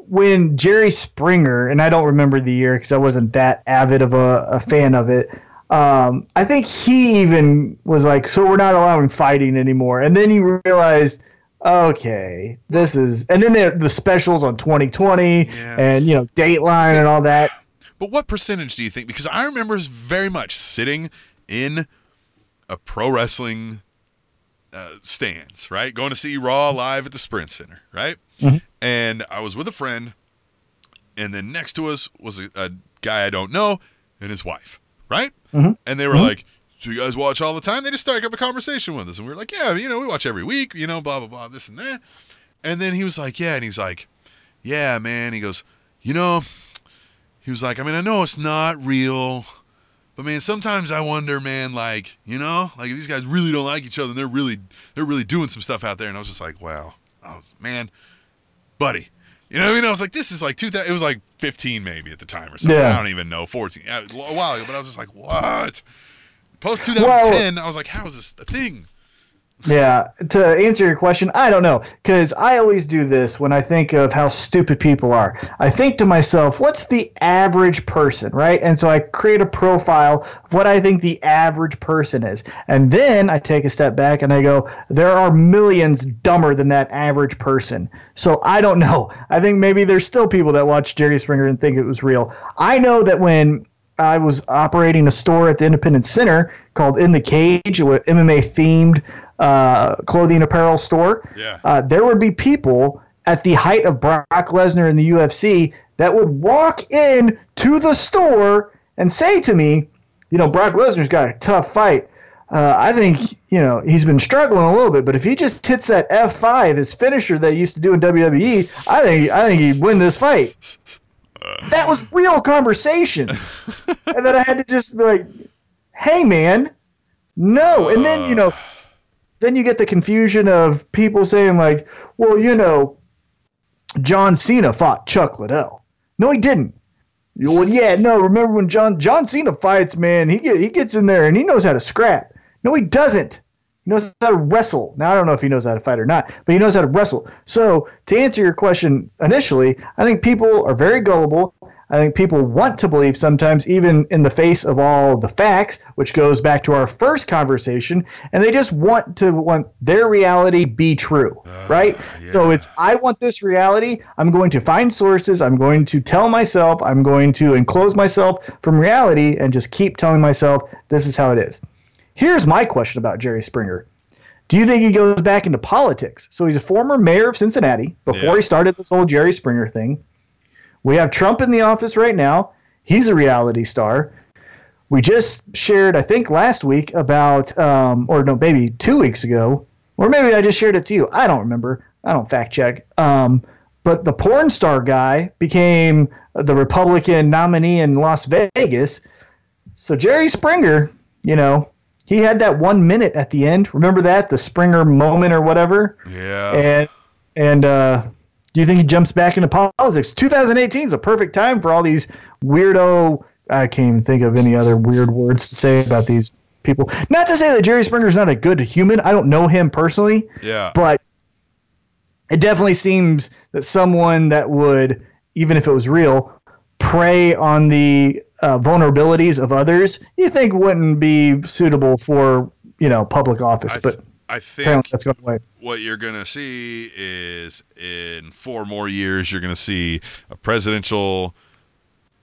S4: when Jerry Springer and I don't remember the year because I wasn't that avid of a, a fan of it. Um, I think he even was like, "So we're not allowing fighting anymore." And then he realized, okay, this is, and then there the specials on 2020
S5: Yeah.
S4: and you know Dateline and all that.
S5: But what percentage do you think? Because I remember very much sitting in a pro wrestling uh, stands, right? Going to see Raw live at the Sprint Center, right? Mm-hmm. And I was with a friend, and then next to us was a, a guy I don't know and his wife, right? Mm-hmm. And they were mm-hmm. like, "So you guys watch all the time?" They just started up a conversation with us, and we were like, "Yeah, you know, we watch every week, you know, blah blah blah, this and that." And then he was like, "Yeah," and he's like, "Yeah, man." He goes, "You know." he was like, I mean, I know it's not real, but man, sometimes I wonder, man, like, you know, like these guys really don't like each other and they're really they're really doing some stuff out there. And I was just like, wow. I was, man, buddy. You know what I mean? I was like, this is like 2000, it was like 15 maybe at the time or something.
S4: Yeah.
S5: I don't even know, 14, yeah, a while ago, but I was just like, what? Post 2010, I was like, how is this a thing?
S4: Yeah, to answer your question, I don't know because I always do this when I think of how stupid people are. I think to myself, what's the average person, right? And so I create a profile of what I think the average person is. And then I take a step back and I go, there are millions dumber than that average person. So I don't know. I think maybe there's still people that watch Jerry Springer and think it was real. I know that when I was operating a store at the Independence Center called In the Cage, an MMA themed uh, clothing apparel store.
S5: Yeah.
S4: Uh, there would be people at the height of Brock Lesnar in the UFC that would walk in to the store and say to me, you know, Brock Lesnar's got a tough fight. Uh, I think you know he's been struggling a little bit, but if he just hits that F5, his finisher that he used to do in WWE, I think I think he'd win this fight. [LAUGHS] That was real conversations, [LAUGHS] and then I had to just be like, "Hey, man, no." And then you know, then you get the confusion of people saying like, "Well, you know, John Cena fought Chuck Liddell." No, he didn't. Well, yeah, no. Remember when John John Cena fights, man? He get he gets in there and he knows how to scrap. No, he doesn't. He knows how to wrestle. Now I don't know if he knows how to fight or not, but he knows how to wrestle. So to answer your question initially, I think people are very gullible. I think people want to believe sometimes, even in the face of all the facts, which goes back to our first conversation, and they just want to want their reality be true, ah, right? So it's I want this reality. I'm going to find sources. I'm going to tell myself. I'm going to enclose myself from reality and just keep telling myself this is how it is. Here's my question about Jerry Springer. Do you think he goes back into politics? So he's a former mayor of Cincinnati before
S5: Yeah.
S4: he started this whole Jerry Springer thing. We have Trump in the office right now. He's a reality star. We just shared, I think, last week about, um, or no, maybe two weeks ago, or maybe I just shared it to you. I don't remember. I don't fact check. Um, but the porn star guy became the Republican nominee in Las Vegas. So Jerry Springer, you know, he had that one minute at the end. Remember that the Springer moment or whatever.
S5: Yeah.
S4: And and uh, do you think he jumps back into politics? 2018 is a perfect time for all these weirdo. I can't even think of any other weird words to say about these people. Not to say that Jerry Springer's not a good human. I don't know him personally,
S5: yeah.
S4: but it definitely seems that someone that would, even if it was real, prey on the uh, vulnerabilities of others, you think wouldn't be suitable for you know public office.
S5: I,
S4: but
S5: th- I think
S4: that's going away.
S5: what you're going to see is in four more years, you're going to see a presidential,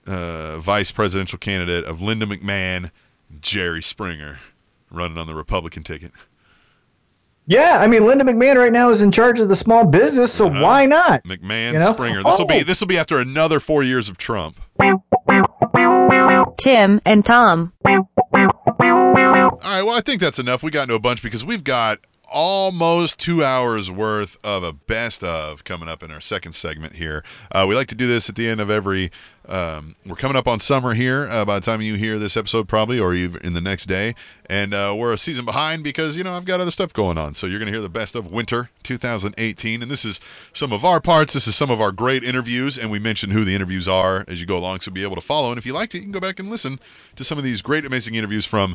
S5: uh, vice presidential candidate of Linda McMahon, Jerry Springer, running on the Republican ticket.
S4: Yeah, I mean Linda McMahon right now is in charge of the small business, so
S5: Uh-huh.
S4: why not?
S5: McMahon
S4: You know?
S5: Springer. This will be
S4: Oh.
S5: this will be after another four years of Trump.
S3: Tim and Tom.
S5: All right, well, I think that's enough. We got into a bunch because we've got almost two hours worth of a best of coming up in our second segment here. Uh, we like to do this at the end of every. Um, we're coming up on summer here uh, by the time you hear this episode, probably, or even in the next day. And uh, we're a season behind because, you know, I've got other stuff going on. So you're going to hear the best of winter 2018. And this is some of our parts. This is some of our great interviews. And we mention who the interviews are as you go along. So be able to follow. And if you liked it, you can go back and listen to some of these great, amazing interviews from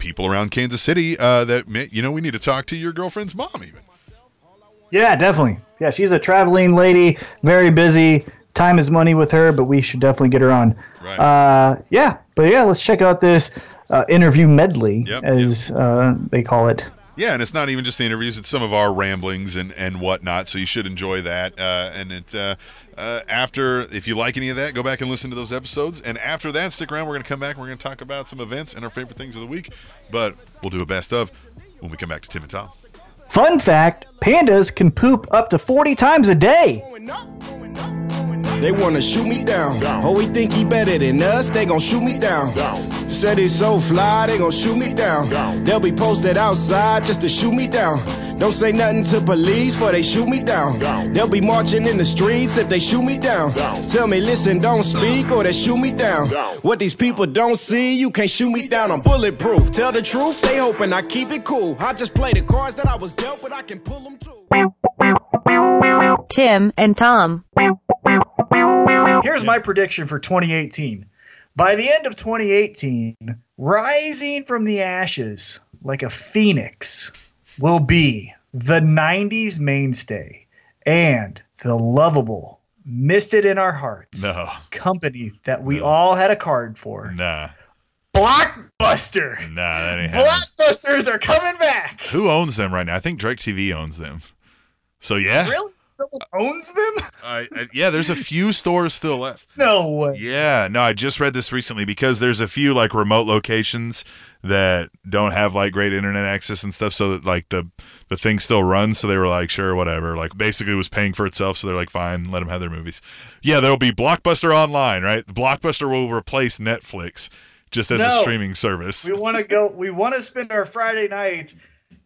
S5: people around Kansas City uh, that you know we need to talk to your girlfriend's mom even.
S4: Yeah, definitely. Yeah, she's a traveling lady, very busy. Time is money with her, but we should definitely get her on.
S5: Right.
S4: Uh, yeah, but yeah, let's check out this uh, interview medley,
S5: Yep,
S4: as Uh, they call it.
S5: Yeah, and it's not even just the interviews; it's some of our ramblings and and whatnot. So you should enjoy that. Uh, and it uh, uh, after, if you like any of that, go back and listen to those episodes. And after that, stick around. We're going to come back. and We're going to talk about some events and our favorite things of the week. But we'll do a best of when we come back to Tim and Tom.
S4: Fun fact pandas can poop up to 40 times a day.
S3: They wanna shoot me down. Oh, we think he better than us, they gon' shoot me down. Said he's so fly, they gon' shoot me down. They'll be posted outside just to shoot me down. Don't say nothing to police for they shoot me down. They'll be marching in the streets if they shoot me down. Tell me, listen, don't speak or they shoot me down. What these people don't see, you can't shoot me down. I'm bulletproof. Tell the truth, they hoping I keep it cool. I just play the cards that I was dealt, but I can pull them too.
S6: Tim and Tom.
S4: Here's my prediction for 2018. By the end of 2018, rising from the ashes like a phoenix will be the 90s mainstay and the lovable, misted in our hearts
S5: No.
S4: company that we all had a card for.
S5: Nah,
S4: Blockbuster!
S5: nah, that ain't happening.
S4: Blockbusters are coming back!
S5: Who owns them right now? I think DirecTV owns them. So yeah,
S4: Really? Someone owns them?
S5: I, I, yeah. There's a few stores still left. [LAUGHS]
S4: No way.
S5: Yeah, no, I just read this recently because there's a few like remote locations that don't have like great internet access and stuff, so that like the the thing still runs. So they were like, sure, whatever. Like basically, it was paying for itself. So they're like, fine, let them have their movies. Yeah, there'll be Blockbuster online, right? Blockbuster will replace Netflix just as a streaming service.
S4: We want to go. We want to spend our Friday nights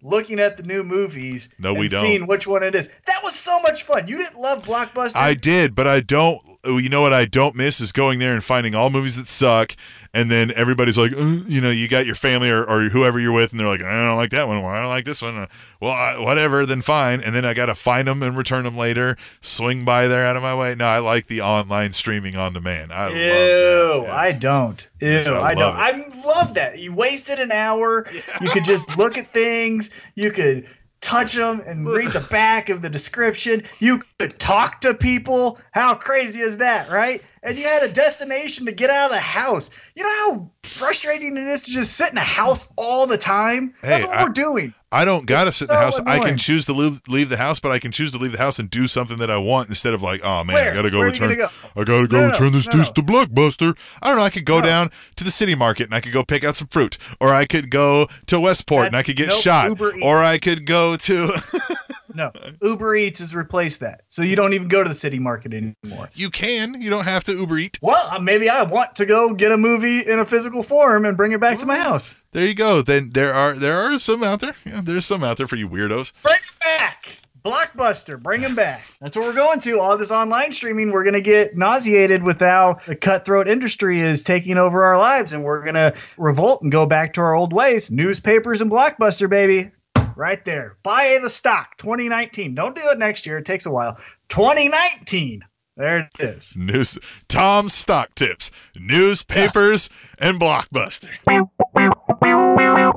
S4: looking at the new movies.
S5: No,
S4: and
S5: we don't.
S4: Seeing which one it is. That was so much fun. You didn't love Blockbuster.
S5: I did, but I don't. Oh, You know what I don't miss is going there and finding all movies that suck, and then everybody's like, "Uh," you know, you got your family or, or whoever you're with, and they're like, I don't like that one. Well, I don't like this one. Uh, Well, I, whatever, then fine. And then I got to find them and return them later. Swing by there out of my way. No, I like the online streaming on demand. I
S4: Ew,
S5: love that. Yes.
S4: I don't. Ew,
S5: Yes, I
S4: I, don't.
S5: love
S4: I love that. You wasted an hour. You could just look at things. You could touch them and read the [LAUGHS] back of the description. You could talk to people. How crazy is that, right? And you had a destination to get out of the house. You know how frustrating it is to just sit in a house all the time? That's
S5: Hey,
S4: what
S5: I-
S4: we're doing.
S5: I don't gotta
S4: It's
S5: sit in the
S4: so
S5: house. I can choose to leave, leave the house, but I can choose to leave the house and do something that I want instead of like, oh man, I gotta go
S4: Where
S5: return.
S4: gonna
S5: I gotta go
S4: No,
S5: return this
S4: no,
S5: to Blockbuster. I don't know. I could go
S4: No.
S5: down to the city market and I could go pick out some fruit, or I could go to Westport and I could get
S4: nope,
S5: shot,
S4: Uber
S5: or I could go to. [LAUGHS]
S4: No, [LAUGHS] Uber Eats has replaced that. So you don't even go to the city market anymore.
S5: you can. You don't have to Uber Eat.
S4: Well, uh, maybe I want to go get a movie in a physical form and bring it back to my house.
S5: There you go. Then there are there are some out there. Yeah, there's some out there for you weirdos.
S4: Bring it back. Blockbuster, bring them back. That's what we're going to. All this online streaming, we're going to get nauseated with how the cutthroat industry is taking over our lives, and we're going to revolt and go back to our old ways. Newspapers and Blockbuster, baby. Right there. Buy the stock 2019. Don't do it next year. It takes a while. 2019. There it is.
S5: News Tom stock tips, newspapers, and Blockbuster.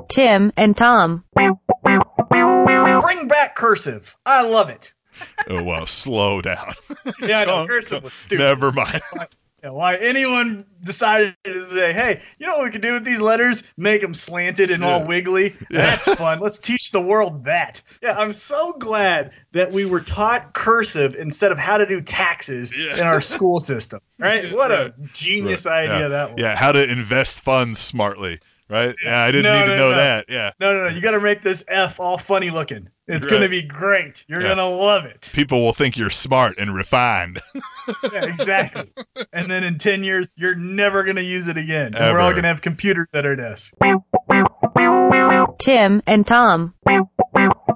S6: Tim and Tom.
S4: Bring back cursive. I love it. [LAUGHS]
S5: Oh well, slow down.
S4: Yeah, I know. [LAUGHS]
S5: Oh,
S4: Cursive was stupid.
S5: Never mind.
S4: Yeah, why anyone decided to say, hey, you know what we could do with these letters? Make them slanted and all
S5: Yeah.
S4: wiggly. That's fun. Let's teach the world that. Yeah, I'm so glad that we were taught cursive instead of how to do taxes
S5: Yeah.
S4: in our school system. Right? What a [LAUGHS] genius
S5: Right.
S4: idea
S5: yeah.
S4: that was.
S5: Yeah, how to invest funds smartly, right? Yeah, I didn't
S4: No,
S5: need to know
S4: no.
S5: that. Yeah.
S4: No, no, no. You got to make this F all funny looking. It's
S5: Right.
S4: going to be great. You're
S5: Yeah.
S4: going to love it.
S5: People will think you're smart and refined. [LAUGHS]
S4: Yeah, exactly. and then in 10 years, you're never going to use it again. And we're all going to have computers at our desk.
S6: Tim and Tom.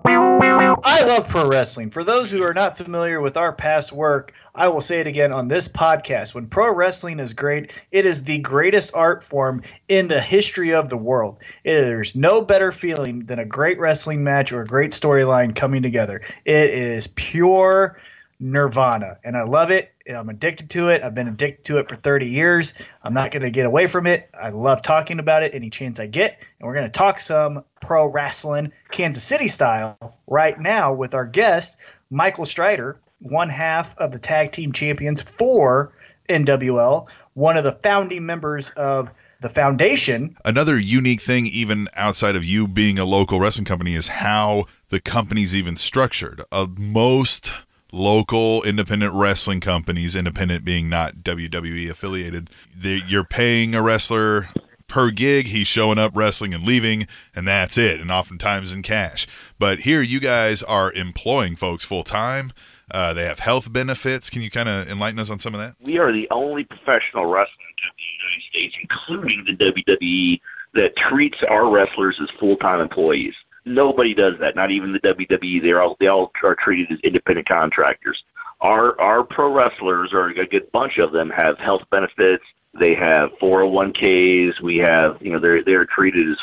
S4: I love pro wrestling. For those who are not familiar with our past work, I will say it again on this podcast. When pro wrestling is great, it is the greatest art form in the history of the world. There's no better feeling than a great wrestling match or a great storyline coming together. It is pure nirvana, and I love it. I'm addicted to it. I've been addicted to it for 30 years. I'm not going to get away from it. I love talking about it any chance I get. And we're going to talk some pro wrestling, Kansas City style, right now with our guest, Michael Strider, one half of the tag team champions for NWL, one of the founding members of the foundation.
S5: Another unique thing, even outside of you being a local wrestling company, is how the company's even structured. Uh, most local independent wrestling companies, independent being not WWE affiliated, you're paying a wrestler per gig. He's showing up, wrestling, and leaving, and that's it. And oftentimes in cash. But here, you guys are employing folks full time. Uh, they have health benefits. Can you kind of enlighten us on some of that?
S7: we are the only professional wrestling company in the United States, including the WWE, that treats our wrestlers as full-time employees. Nobody does that. Not even the WWE. They're all they all are treated as independent contractors. Our our pro wrestlers, or a good bunch of them, have health benefits. They have 401ks. We have you know they're they're treated as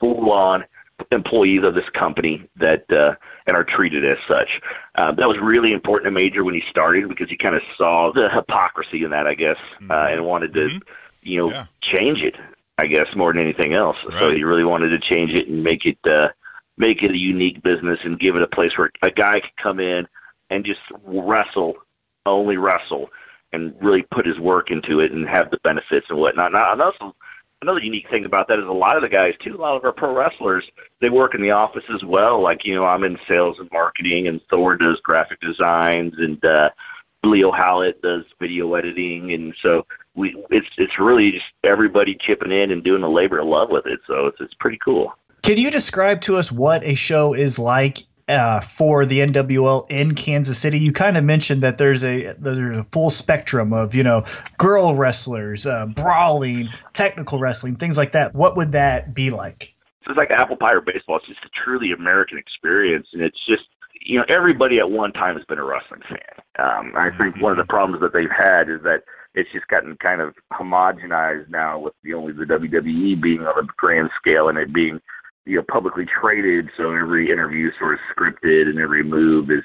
S7: full-on employees of this company that uh, and are treated as such. Um, that was really important to Major when he started because he kind of saw the hypocrisy in that, I guess, uh, and wanted to,
S5: Mhm.
S7: you know,
S5: Yeah.
S7: change it. I guess more than anything else. So he really wanted to change it and make it uh, make it a unique business and give it a place where a guy could come in and just wrestle, only wrestle, and really put his work into it and have the benefits and whatnot. Now, and also, another unique thing about that is a lot of the guys too, a lot of our pro wrestlers, they work in the office as well. Like you know, I'm in sales and marketing, and Thor does graphic designs, and uh, Leo Hallett does video editing, and so we it's it's really just everybody chipping in and doing the labor of love with it. So it's it's pretty cool.
S4: Can you describe to us what a show is like uh, for the NWL in Kansas City? You kind of mentioned that there's a there's a full spectrum of you know girl wrestlers, uh, brawling, technical wrestling, things like that. What would that be like?
S7: It's like apple pie or baseball. It's just a truly American experience, and it's just you know everybody at one time has been a wrestling fan. Um, I think one of the problems that they've had is that it's just gotten kind of homogenized now with the only the WWE being on a grand scale and it being you know publicly traded. So every interview is sort of scripted, and every move is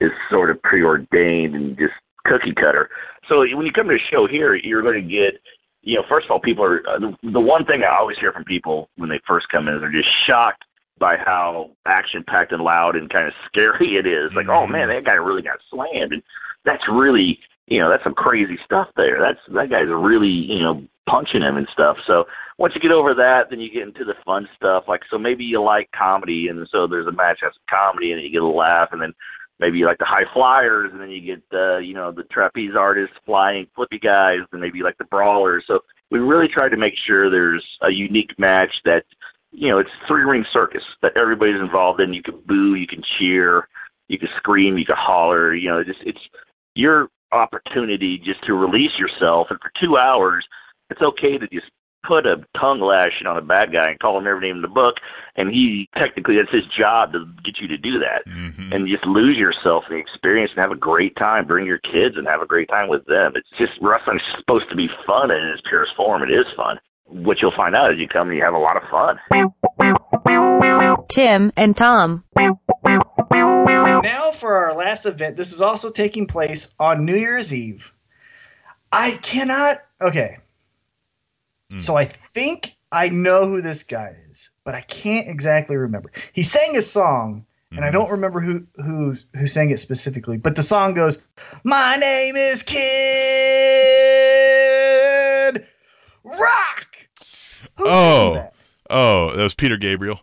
S7: is sort of preordained and just cookie cutter. So when you come to a show here, you're going to get you know, first of all, people are uh, the, the one thing I always hear from people when they first come in is they're just shocked by how action packed and loud and kind of scary [LAUGHS] it is. Like, oh man, that guy really got slammed, and that's really, you know, that's some crazy stuff there. That's that guy's really, you know, punching him and stuff. So once you get over that, then you get into the fun stuff. Like, so maybe you like comedy, and so there's a match that's comedy, and you get a laugh, and then maybe you like the high flyers, and then you get, uh, you know, the trapeze artists, flying flippy guys, and maybe you like the brawlers. So we really tried to make sure there's a unique match that, you know, it's three ring circus that everybody's involved in. You can boo, you can cheer, you can scream, you can holler. You know, just it's your opportunity just to release yourself, and for two hours, it's okay to just put a tongue lashing on a bad guy and call him every name in the book, and he technically that's his job to get you to do that,
S5: Mhm.
S7: and just lose yourself in the experience and have a great time. Bring your kids and have a great time with them. It's just wrestling's supposed to be fun in its purest form. It is fun. What you'll find out is you come and you have a lot of fun.
S6: Tim and Tom.
S4: Now for our last event. This is also taking place on New Year's Eve. I cannot. Okay. Hmm. So I think I know who this guy is, but I can't exactly remember. He sang a song, and I hmm. don't remember who who who sang it specifically. But the song goes, "My name is Kid Rock." Who
S5: Oh.
S4: that?
S5: Oh, that was Peter Gabriel.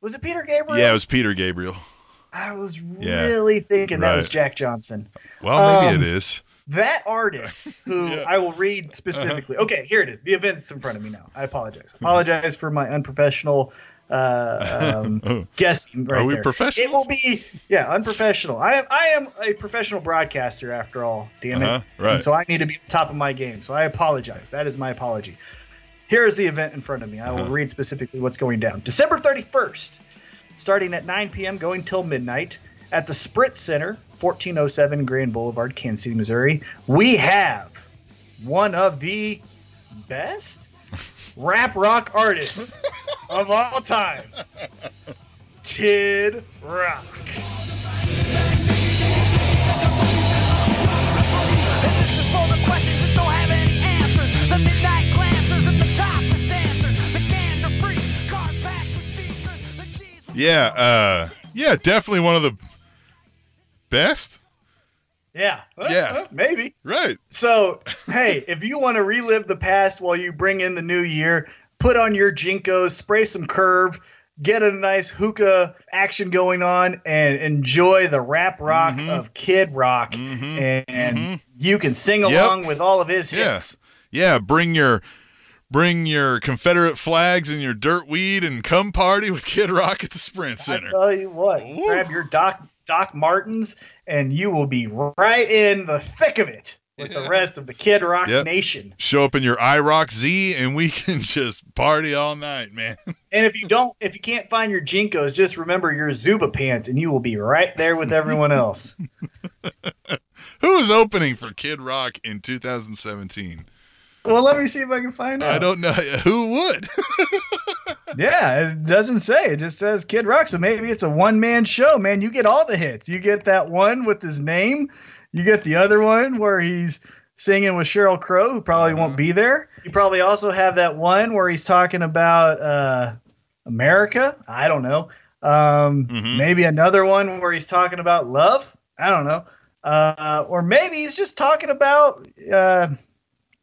S4: was it Peter Gabriel?
S5: Yeah, it was Peter Gabriel.
S4: I was
S5: Yeah.
S4: really thinking that was Jack Johnson.
S5: Well, maybe
S4: Um,
S5: it is.
S4: That artist, who [LAUGHS]
S5: Yeah.
S4: I will read specifically. Okay, here it is. The event's in front of me now. I apologize. Apologize for my unprofessional uh, um, [LAUGHS] guessing. Right
S5: Are we
S4: there.
S5: professionals?
S4: It will be yeah, unprofessional. I am I am a professional broadcaster after all. Damn it.
S5: Uh-huh, right.
S4: And so I need to be top of my game. So I apologize. That is my apology. Here is the event in front of me. I will
S5: Uh-huh.
S4: read specifically what's going down. December 31st, starting at 9 p.m., going till midnight at the Sprint Center, 1407 Grand Boulevard, Kansas City, Missouri. We have one of the best [LAUGHS] rap rock artists of all time, [LAUGHS] Kid Rock.
S5: Yeah, uh, yeah, definitely one of the best.
S4: Yeah. Well,
S5: Yeah.
S4: well, maybe.
S5: Right.
S4: So, hey, if you want to relive the past while you bring in the new year, put on your JNCOs, spray some curve, get a nice hookah action going on, and enjoy the rap rock
S5: Mhm.
S4: of Kid Rock.
S5: Mhm.
S4: And
S5: Mhm.
S4: you can sing
S5: Yep.
S4: along with all of his
S5: Yeah.
S4: hits.
S5: Yeah, bring your bring your Confederate flags and your dirt weed and come party with Kid Rock at the Sprint Center.
S4: I tell you what,
S5: Ooh.
S4: grab your Doc Doc Martens, and you will be right in the thick of it with the rest of the Kid Rock
S5: Yep.
S4: Nation.
S5: Show up in your IROC Z and we [LAUGHS] can just party all night, man.
S4: And if you don't, if you can't find your JNCOs, just remember your Zuba pants, and you will be right there with everyone else. [LAUGHS]
S5: Who is opening for Kid Rock in 2017?
S4: Well, let me see if I can find out.
S5: I don't know [LAUGHS] who would. [LAUGHS]
S4: Yeah, it doesn't say. It just says Kid Rock. So maybe it's a one man show, man. You get all the hits. You get that one with his name. You get the other one where he's singing with Sheryl Crow, who probably won't be there. You probably also have that one where he's talking about uh, America. I don't know. Um,
S5: Mhm.
S4: Maybe another one where he's talking about love. I don't know. Uh, or maybe he's just talking about, uh,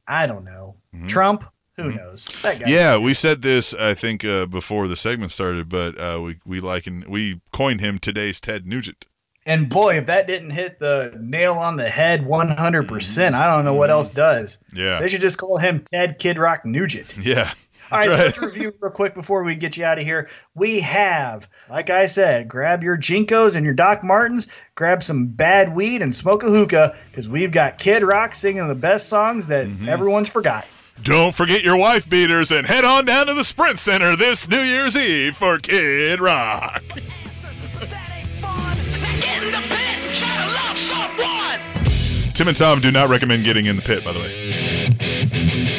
S4: I don't know,
S5: Mhm.
S4: Trump. Who knows? That guy.
S5: yeah, we said this I think uh, before the segment started, but uh, we we liken we coined him today's Ted Nugent.
S4: And boy, if that didn't hit the nail on the head 100%, I don't know what else does.
S5: Yeah,
S4: They should just call him Ted Kid Rock Nugent.
S5: yeah,
S4: All right, so let's review real quick before we get you out of here. We have, like I said, grab your JNCOs and your Doc Martens, grab some bad weed and smoke a hookah because we've got Kid Rock singing the best songs that
S5: Mm-hmm.
S4: everyone's forgot.
S5: Don't forget your wife beaters and head on down to the Sprint Center this New Year's Eve for Kid Rock.
S8: But that ain't fun. Now get in the pit, try to love someone.
S5: Tim and Tom do not recommend getting in the pit, by the way.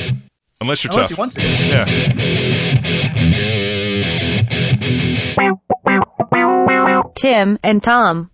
S5: Unless you're
S4: Unless
S5: tough.
S4: he wants to.
S5: yeah.
S6: Tim and Tom.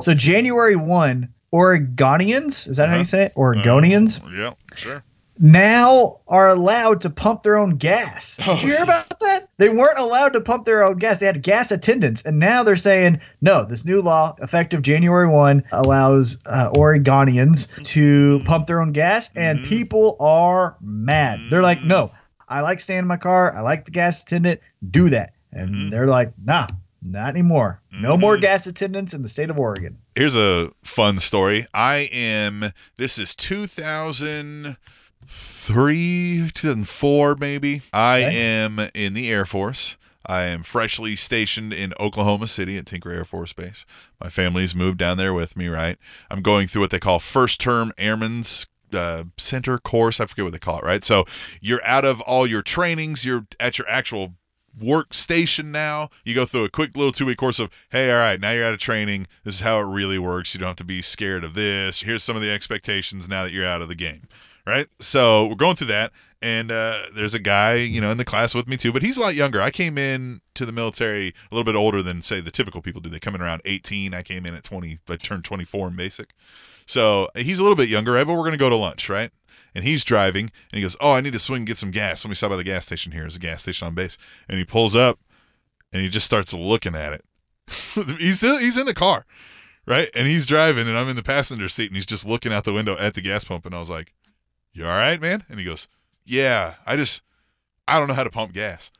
S4: So January 1, Oregonians, is that how
S5: Uh-huh.
S4: you say it? Oregonians?
S5: Yeah, sure.
S4: Now are allowed to pump their own gas.
S5: Oh,
S4: Did you hear about that? They weren't allowed to pump their own gas. They had gas attendants. And now they're saying, no, this new law, effective January 1, allows uh, Oregonians to pump their own gas. And
S5: Mm-hmm.
S4: people are mad. They're like, no, I like staying in my car. I like the gas attendant. Do that. And
S5: Mm-hmm.
S4: they're like, nah, not anymore. No more gas attendants in the state of Oregon.
S5: Here's a fun story. I am, this is 2003, 2004, maybe. I
S4: Okay.
S5: am in the Air Force. I am freshly stationed in Oklahoma City at Tinker Air Force Base. My family's moved down there with me, right? I'm going through what they call first term airman's uh, center course. I forget what they call it, right? So you're out of all your trainings, you're at your actual workstation now. You go through a quick little two week course of, hey, all right, now you're out of training. This is how it really works. You don't have to be scared of this. Here's some of the expectations now that you're out of the game. Right. So we're going through that. And uh, there's a guy, you know, in the class with me too, but he's a lot younger. I came in to the military a little bit older than, say, the typical people do. They come in around 18. I came in at 20, I turned 24 in basic. So he's a little bit younger, right? But we're going to go to lunch, right? and he's driving and he goes, "Oh, I need to swing and get some gas. Let me stop by the gas station here. There's a gas station on base." And he pulls up and he just starts looking at it. [LAUGHS] he's he's in the car, right? And he's driving and I'm in the passenger seat and he's just looking out the window at the gas pump and I was like, "You all right, man?" And he goes, "Yeah, I just I don't know how to pump gas."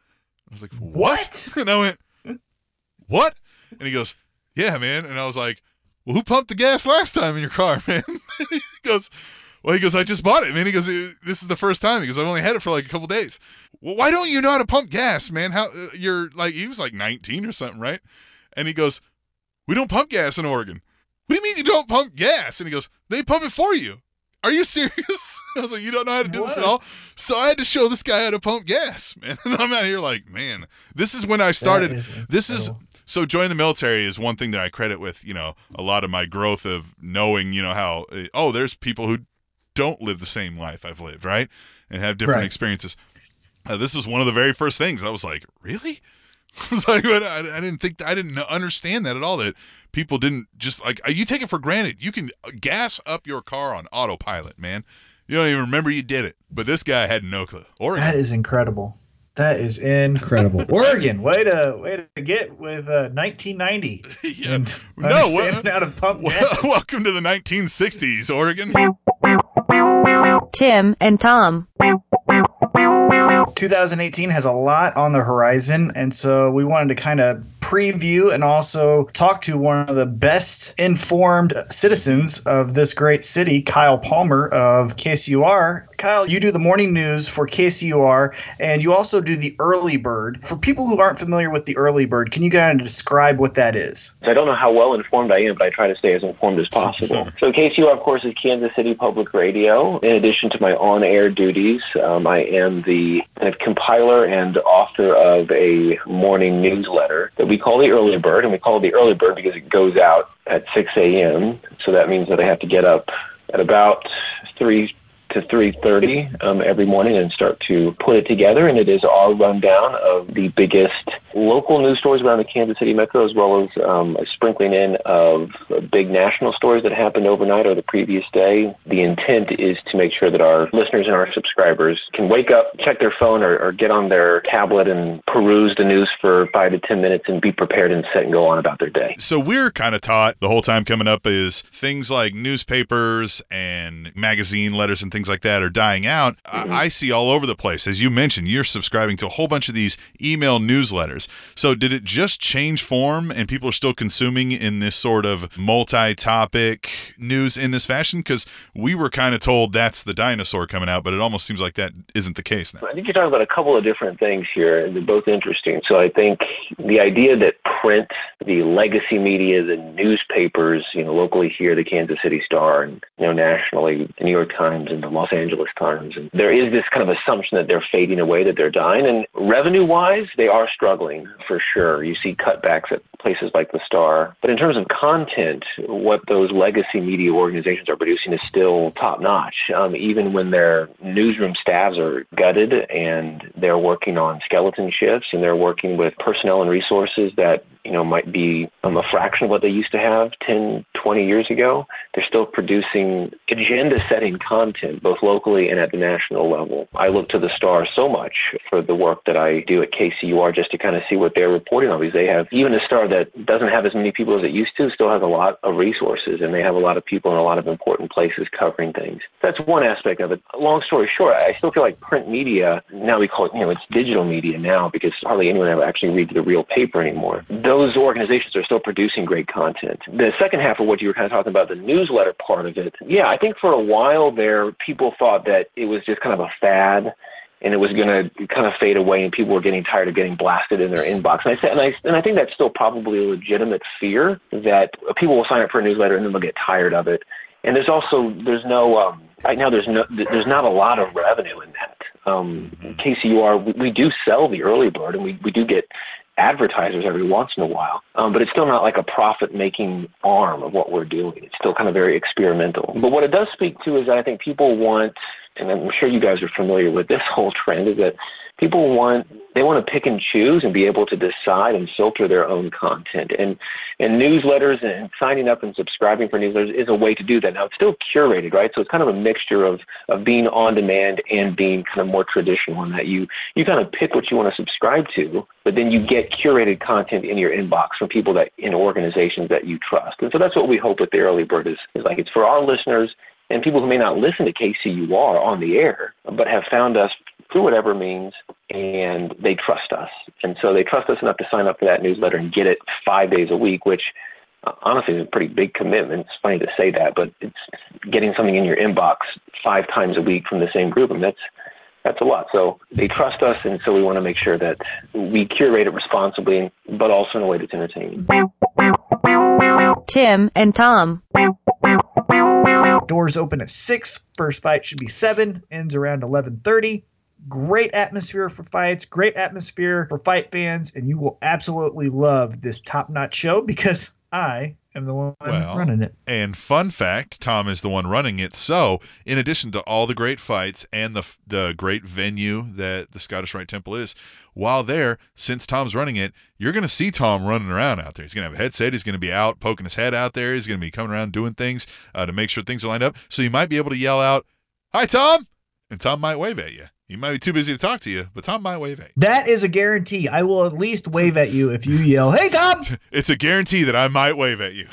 S5: I was like, "What?" [LAUGHS] And I went, "What?" And he goes, "Yeah, man." And I was like, "Well, who pumped the gas last time in your car, [LAUGHS] man?" he goes, "Well, he goes, I just bought it, man." He goes, "This is the first time." He goes, "I've only had it for like a couple days." Well, why don't you know how to pump gas, man? How uh, you're like he was like 19 or something, right? And he goes, "We don't pump gas in Oregon." What do you mean you don't pump gas? And he goes, "They pump it for you." Are you serious? [LAUGHS] I was like, you don't know how to do this at all. So I had to show this guy how to pump gas, [LAUGHS] man. And I'm out here like, man, this is when I started.
S4: is
S5: This is so joining the military is one thing that I credit with, you know, a lot of my growth of knowing, you know, how uh, oh, there's people who don't live the same life I've lived, right, and have different
S4: Right.
S5: experiences. Uh, this is one of the very first things I was like, really? [LAUGHS] I was like, what? I, I didn't think I didn't understand that at all. That people didn't just like you take it for granted. You can gas up your car on autopilot, man. You don't even remember you did it. But this guy had no clue. Or
S4: That is incredible. That is incredible. [LAUGHS] Oregon, way to way to get with uh, 1990. [LAUGHS]
S5: Yeah.
S4: And
S5: No,
S4: understanding
S5: what-
S4: how to pump
S5: Well, welcome to the 1960s, Oregon.
S6: Tim and Tom.
S4: 2018 has a lot on the horizon, and so we wanted to kind of preview and also talk to one of the best informed citizens of this great city, Kyle Palmer of KCUR. Kyle, you do the morning news for KCUR, and you also do the early bird. For people who aren't familiar with the early bird, can you kind of describe what that is?
S9: I don't know how well informed I am, but I try to stay as informed as possible. So KCU, of course, is Kansas City Public Radio. In addition to my on-air duties, um, I am the kind of compiler and author of a morning newsletter that we call the Early Bird, and we call it the Early Bird because it goes out at 6 a.m. So that means that I have to get up at about 3 to 3.30 um, every morning and start to put it together. And it is our rundown of the biggest local news stories around the Kansas City metro, as well as um, a sprinkling in of big national stories that happened overnight or the previous day. The intent is to make sure that our listeners and our subscribers can wake up, check their phone, or, or get on their tablet and peruse the news for five to ten minutes and be prepared and set and go on about their day.
S5: So we're kind of taught the whole time coming up is things like newspapers and magazine letters and things like that are dying out. I, I see all over the place. As you mentioned, you're subscribing to a whole bunch of these email newsletters. So did it just change form and people are still consuming in this sort of multi-topic news in this fashion? Because we were kind of told that's the dinosaur coming out, but it almost seems like that isn't the case now.
S9: I think you're talking about a couple of different things here, they're both interesting. So I think the idea that print, the legacy media, the newspapers, you know, locally here, the Kansas City Star, and you know, nationally, the New York Times and the Los Angeles Times, and there is this kind of assumption that they're fading away, that they're dying, and revenue-wise, they are struggling for sure. You see cutbacks at places like the Star, but in terms of content, what those legacy media organizations are producing is still top-notch, um, even when their newsroom staffs are gutted and they're working on skeleton shifts and they're working with personnel and resources that you know might be um, a fraction of what they used to have 10, 20 years ago. They're still producing agenda-setting content, both locally and at the national level. I look to the Star so much for the work that I do at KCUR just to kind of see what they're reporting on because they have even a Star that doesn't have as many people as it used to still has a lot of resources and they have a lot of people in a lot of important places covering things. That's one aspect of it. Long story short, I still feel like print media, now we call it, you know, it's digital media now because hardly anyone ever actually reads the real paper anymore. Those organizations are still producing great content. The second half of what you were kind of talking about, the newsletter part of it, yeah, I think for a while there, people thought that it was just kind of a fad and it was going to kind of fade away and people were getting tired of getting blasted in their inbox. And I, said, and, I, and I think that's still probably a legitimate fear that people will sign up for a newsletter and then they'll get tired of it. And there's also, there's no, um, right now there's no, there's not a lot of revenue in that. Um, KCUR, we, we do sell the early bird and we, we do get advertisers every once in a while, um, but it's still not like a profit-making arm of what we're doing. It's still kind of very experimental. But what it does speak to is that I think people want, and I'm sure you guys are familiar with this whole trend, is that people want they want to pick and choose and be able to decide and filter their own content. And and newsletters and signing up and subscribing for newsletters is a way to do that. Now it's still curated, right? So it's kind of a mixture of, of being on demand and being kind of more traditional in that you you kind of pick what you want to subscribe to, but then you get curated content in your inbox from people that in organizations that you trust. And so that's what we hope with the early bird is, is like it's for our listeners and people who may not listen to KCUR on the air, but have found us through whatever means, and they trust us. And so they trust us enough to sign up for that newsletter and get it five days a week, which uh, honestly is a pretty big commitment. It's funny to say that, but it's getting something in your inbox five times a week from the same group, and that's that's a lot. So they trust us, and so we want to make sure that we curate it responsibly, but also in a way that's entertaining.
S6: Tim and Tom.
S4: Doors open at six. First fight should be seven. Ends around eleven thirty. Great atmosphere for fights. Great atmosphere for fight fans, and you will absolutely love this top-notch show because I am the one
S5: Well,
S4: running it.
S5: And fun fact, Tom is the one running it. So, in addition to all the great fights and the the great venue that the Scottish Rite Temple is, while there, since Tom's running it, you're going to see Tom running around out there. He's going to have a headset. He's going to be out poking his head out there. He's going to be coming around doing things uh, to make sure things are lined up. So you might be able to yell out, "Hi, Tom!" and Tom might wave at you. He might be too busy to talk to you, but Tom might wave at you.
S4: That is a guarantee. I will at least wave at you if you yell, "Hey, Tom!" [LAUGHS]
S5: It's a guarantee that I might wave at you.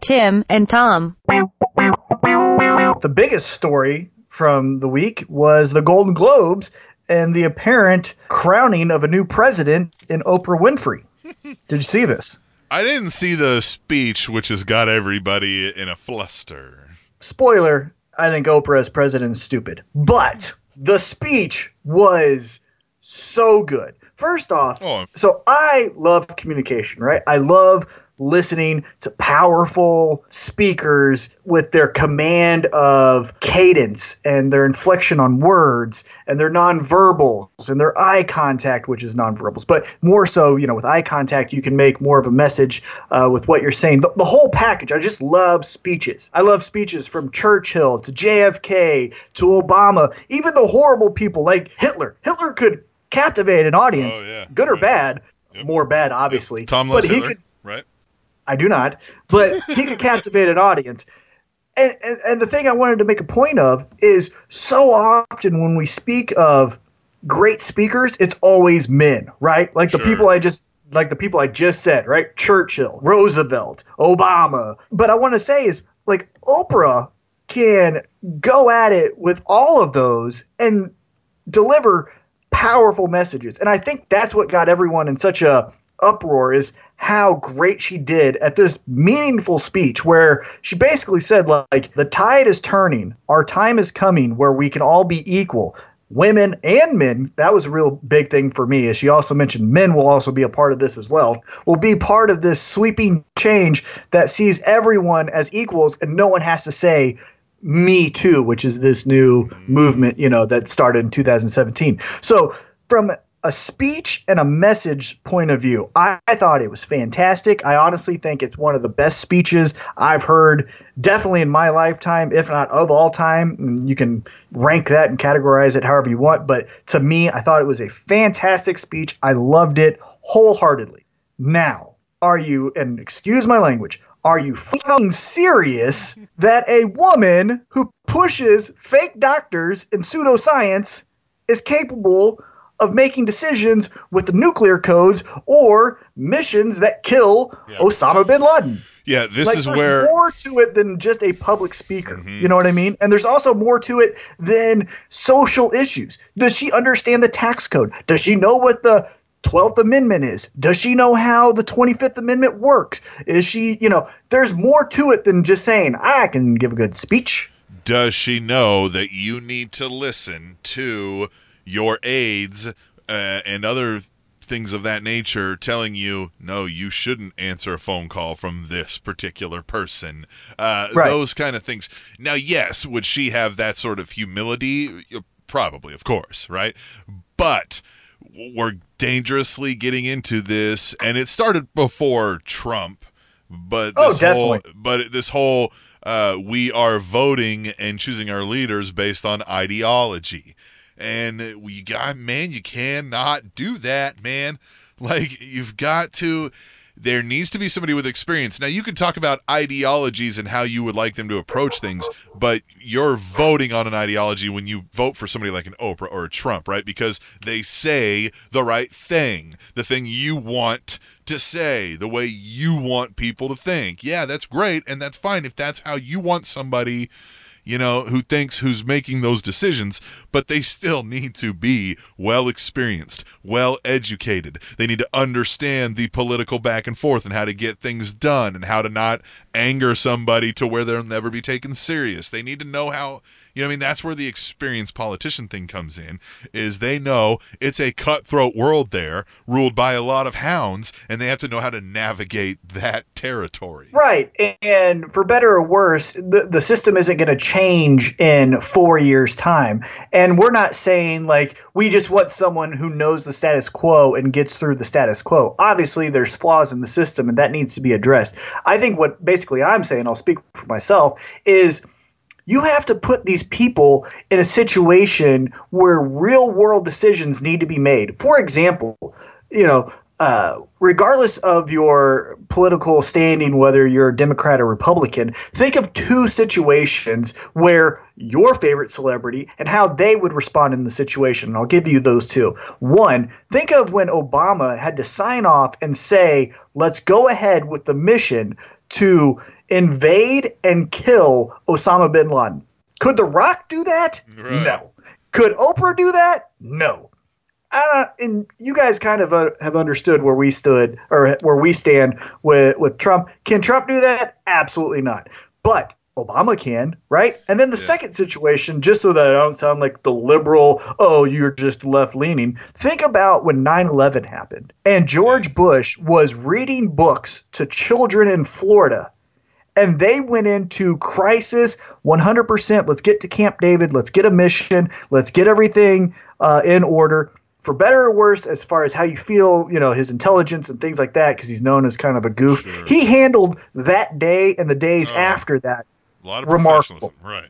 S6: Tim and Tom.
S4: The biggest story from the week was the Golden Globes and the apparent crowning of a new president in Oprah Winfrey. [LAUGHS] Did you see this?
S5: I didn't see the speech, which has got everybody in a fluster.
S4: Spoiler: I think Oprah as president is stupid, but the speech was so good. First off,
S5: Oh.
S4: so I love communication, right? I love listening to powerful speakers with their command of cadence and their inflection on words and their nonverbals and their eye contact, which is nonverbals. But more so, you know, with eye contact, you can make more of a message uh, with what you're saying. The, the whole package. I just love speeches. I love speeches from Churchill to JFK to Obama, even the horrible people like Hitler. Hitler could captivate an audience,
S5: Oh, yeah.
S4: good or
S5: Right.
S4: bad. More bad, obviously.
S5: Tom
S4: but he
S5: Hitler,
S4: could
S5: right?
S4: I do not, but he could captivate an audience. And, and, and the thing I wanted to make a point of is so often when we speak of great speakers, it's always men, right? Like the
S5: Sure.
S4: people I just like the people I just said, right? Churchill, Roosevelt, Obama. But I want to say is like Oprah can go at it with all of those and deliver powerful messages. And I think that's what got everyone in such a uproar is how great she did at this meaningful speech where she basically said like the tide is turning, our time is coming where we can all be equal. Women and men, that was a real big thing for me. As she also mentioned, men will also be a part of this as well, will be part of this sweeping change that sees everyone as equals and no one has to say, me Too, which is this new mm. movement, you know, that started in 2017. So, from a speech and a message point of view, I, I thought it was fantastic. I honestly think it's one of the best speeches I've heard, definitely in my lifetime, if not of all time. Mm, you can rank that and categorize it however you want, but to me, I thought it was a fantastic speech. I loved it wholeheartedly. Now, are you, and excuse my language, are you fucking serious [LAUGHS] that a woman who pushes fake doctors and pseudoscience is capable of making decisions with the nuclear codes or missions that kill
S5: Yeah.
S4: Osama bin Laden?
S5: Yeah, this
S4: like,
S5: is
S4: there's
S5: where
S4: more to it than just a public speaker.
S5: Mhm.
S4: You know what I mean? And there's also more to it than social issues. Does she understand the tax code? Does she know what the 12th Amendment is? Does she know how the 25th Amendment works? Is she, you know, there's more to it than just saying, I can give a good speech.
S5: does she know that you need to listen to your aides uh, and other things of that nature telling you no you shouldn't answer a phone call from this particular person. Uh,
S4: Right.
S5: those kind of things. Now yes would she have that sort of humility? Probably of course right? But we're dangerously getting into this and it started before trump but
S4: Oh,
S5: this whole
S4: definitely.
S5: but this whole uh, we are voting and choosing our leaders based on ideology and uh, we got man you cannot do that man. [LAUGHS] Like you've got to there needs to be somebody with experience. Now you can talk about ideologies and how you would like them to approach things but you're voting on an ideology when you vote for somebody like an oprah or a trump right? Because they say the right thing the thing you want to say the way you want people to think. Yeah that's great and that's fine if that's how you want somebody you know, who thinks who's making those decisions, but they still need to be well experienced, well educated. They need to understand the political back and forth and how to get things done and how to not anger somebody to where they'll never be taken serious. They need to know how, you know, I mean, that's where the experienced politician thing comes in, is they know it's a cutthroat world there, ruled by a lot of hounds, and they have to know how to navigate that territory.
S4: Right. And for better or worse, the, the system isn't going to change in four years' time. And we're not saying like we just want someone who knows the status quo and gets through the status quo. Obviously, there's flaws in the system and that needs to be addressed. I think what basically I'm saying, I'll speak for myself, is you have to put these people in a situation where real world decisions need to be made. For example, you know, uh, regardless of your political standing, whether you're a Democrat or Republican, think of two situations where your favorite celebrity and how they would respond in the situation. And I'll give you those two. One, think of when Obama had to sign off and say, let's go ahead with the mission to invade and kill Osama bin Laden. Could The Rock do that?
S5: Right.
S4: No. Could Oprah do that? No. I don't, and you guys kind of uh, have understood where we stood or where we stand with with Trump. Can Trump do that? Absolutely not. But Obama can, right? And then the second situation, just so that I don't sound like the liberal, oh, you're just left leaning, think about when 9 11 happened and George Bush was reading books to children in Florida and they went into crisis 100%. Let's get to Camp David. Let's get a mission. Let's get everything uh, in order. For better or worse, as far as how you feel, you know, his intelligence and things like that, because he's known as kind of a goof.
S5: Sure.
S4: He handled that day and the days
S5: Oh.
S4: after that.
S5: A lot of
S4: Remarkable.
S5: professionalism. Right.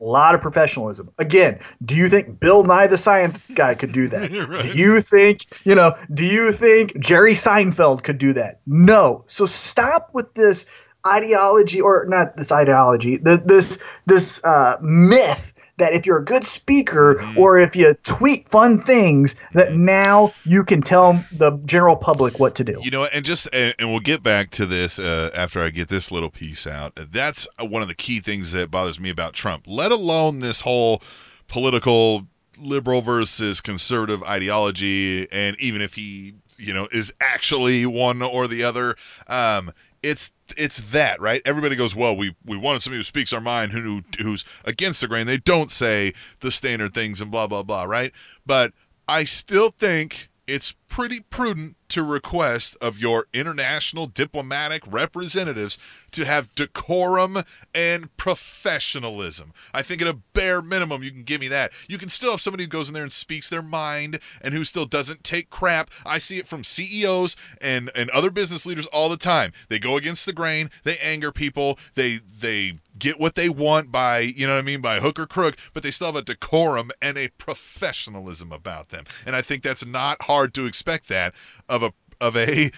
S4: A lot of professionalism. Again, do you think Bill Nye the Science Guy could do that? [LAUGHS]
S5: Right.
S4: Do you think, you know, do you think Jerry Seinfeld could do that? No. So stop with this ideology or not this ideology, th- this this uh, myth that if you're a good speaker
S5: Mm-hmm.
S4: or if you tweet fun things that now you can tell the general public what to do.
S5: You know, and just and, and we'll get back to this uh, after I get this little piece out. That's one of the key things that bothers me about Trump. Let alone this whole political liberal versus conservative ideology, and even if he, you know, is actually one or the other, um, it's it's that right. Everybody goes, well, we we wanted somebody who speaks our mind, who who's against the grain. They don't say the standard things and blah blah blah, right? But I still think it's pretty prudent to request of your international diplomatic representatives to have decorum and professionalism. I think at a bare minimum, you can give me that. You can still have somebody who goes in there and speaks their mind and who still doesn't take crap. I see it from CEOs and, and other business leaders all the time. They go against the grain, they anger people, they they get what they want by, you know what I mean, by hook or crook, but they still have a decorum and a professionalism about them. And I think that's not hard to expect that of a of a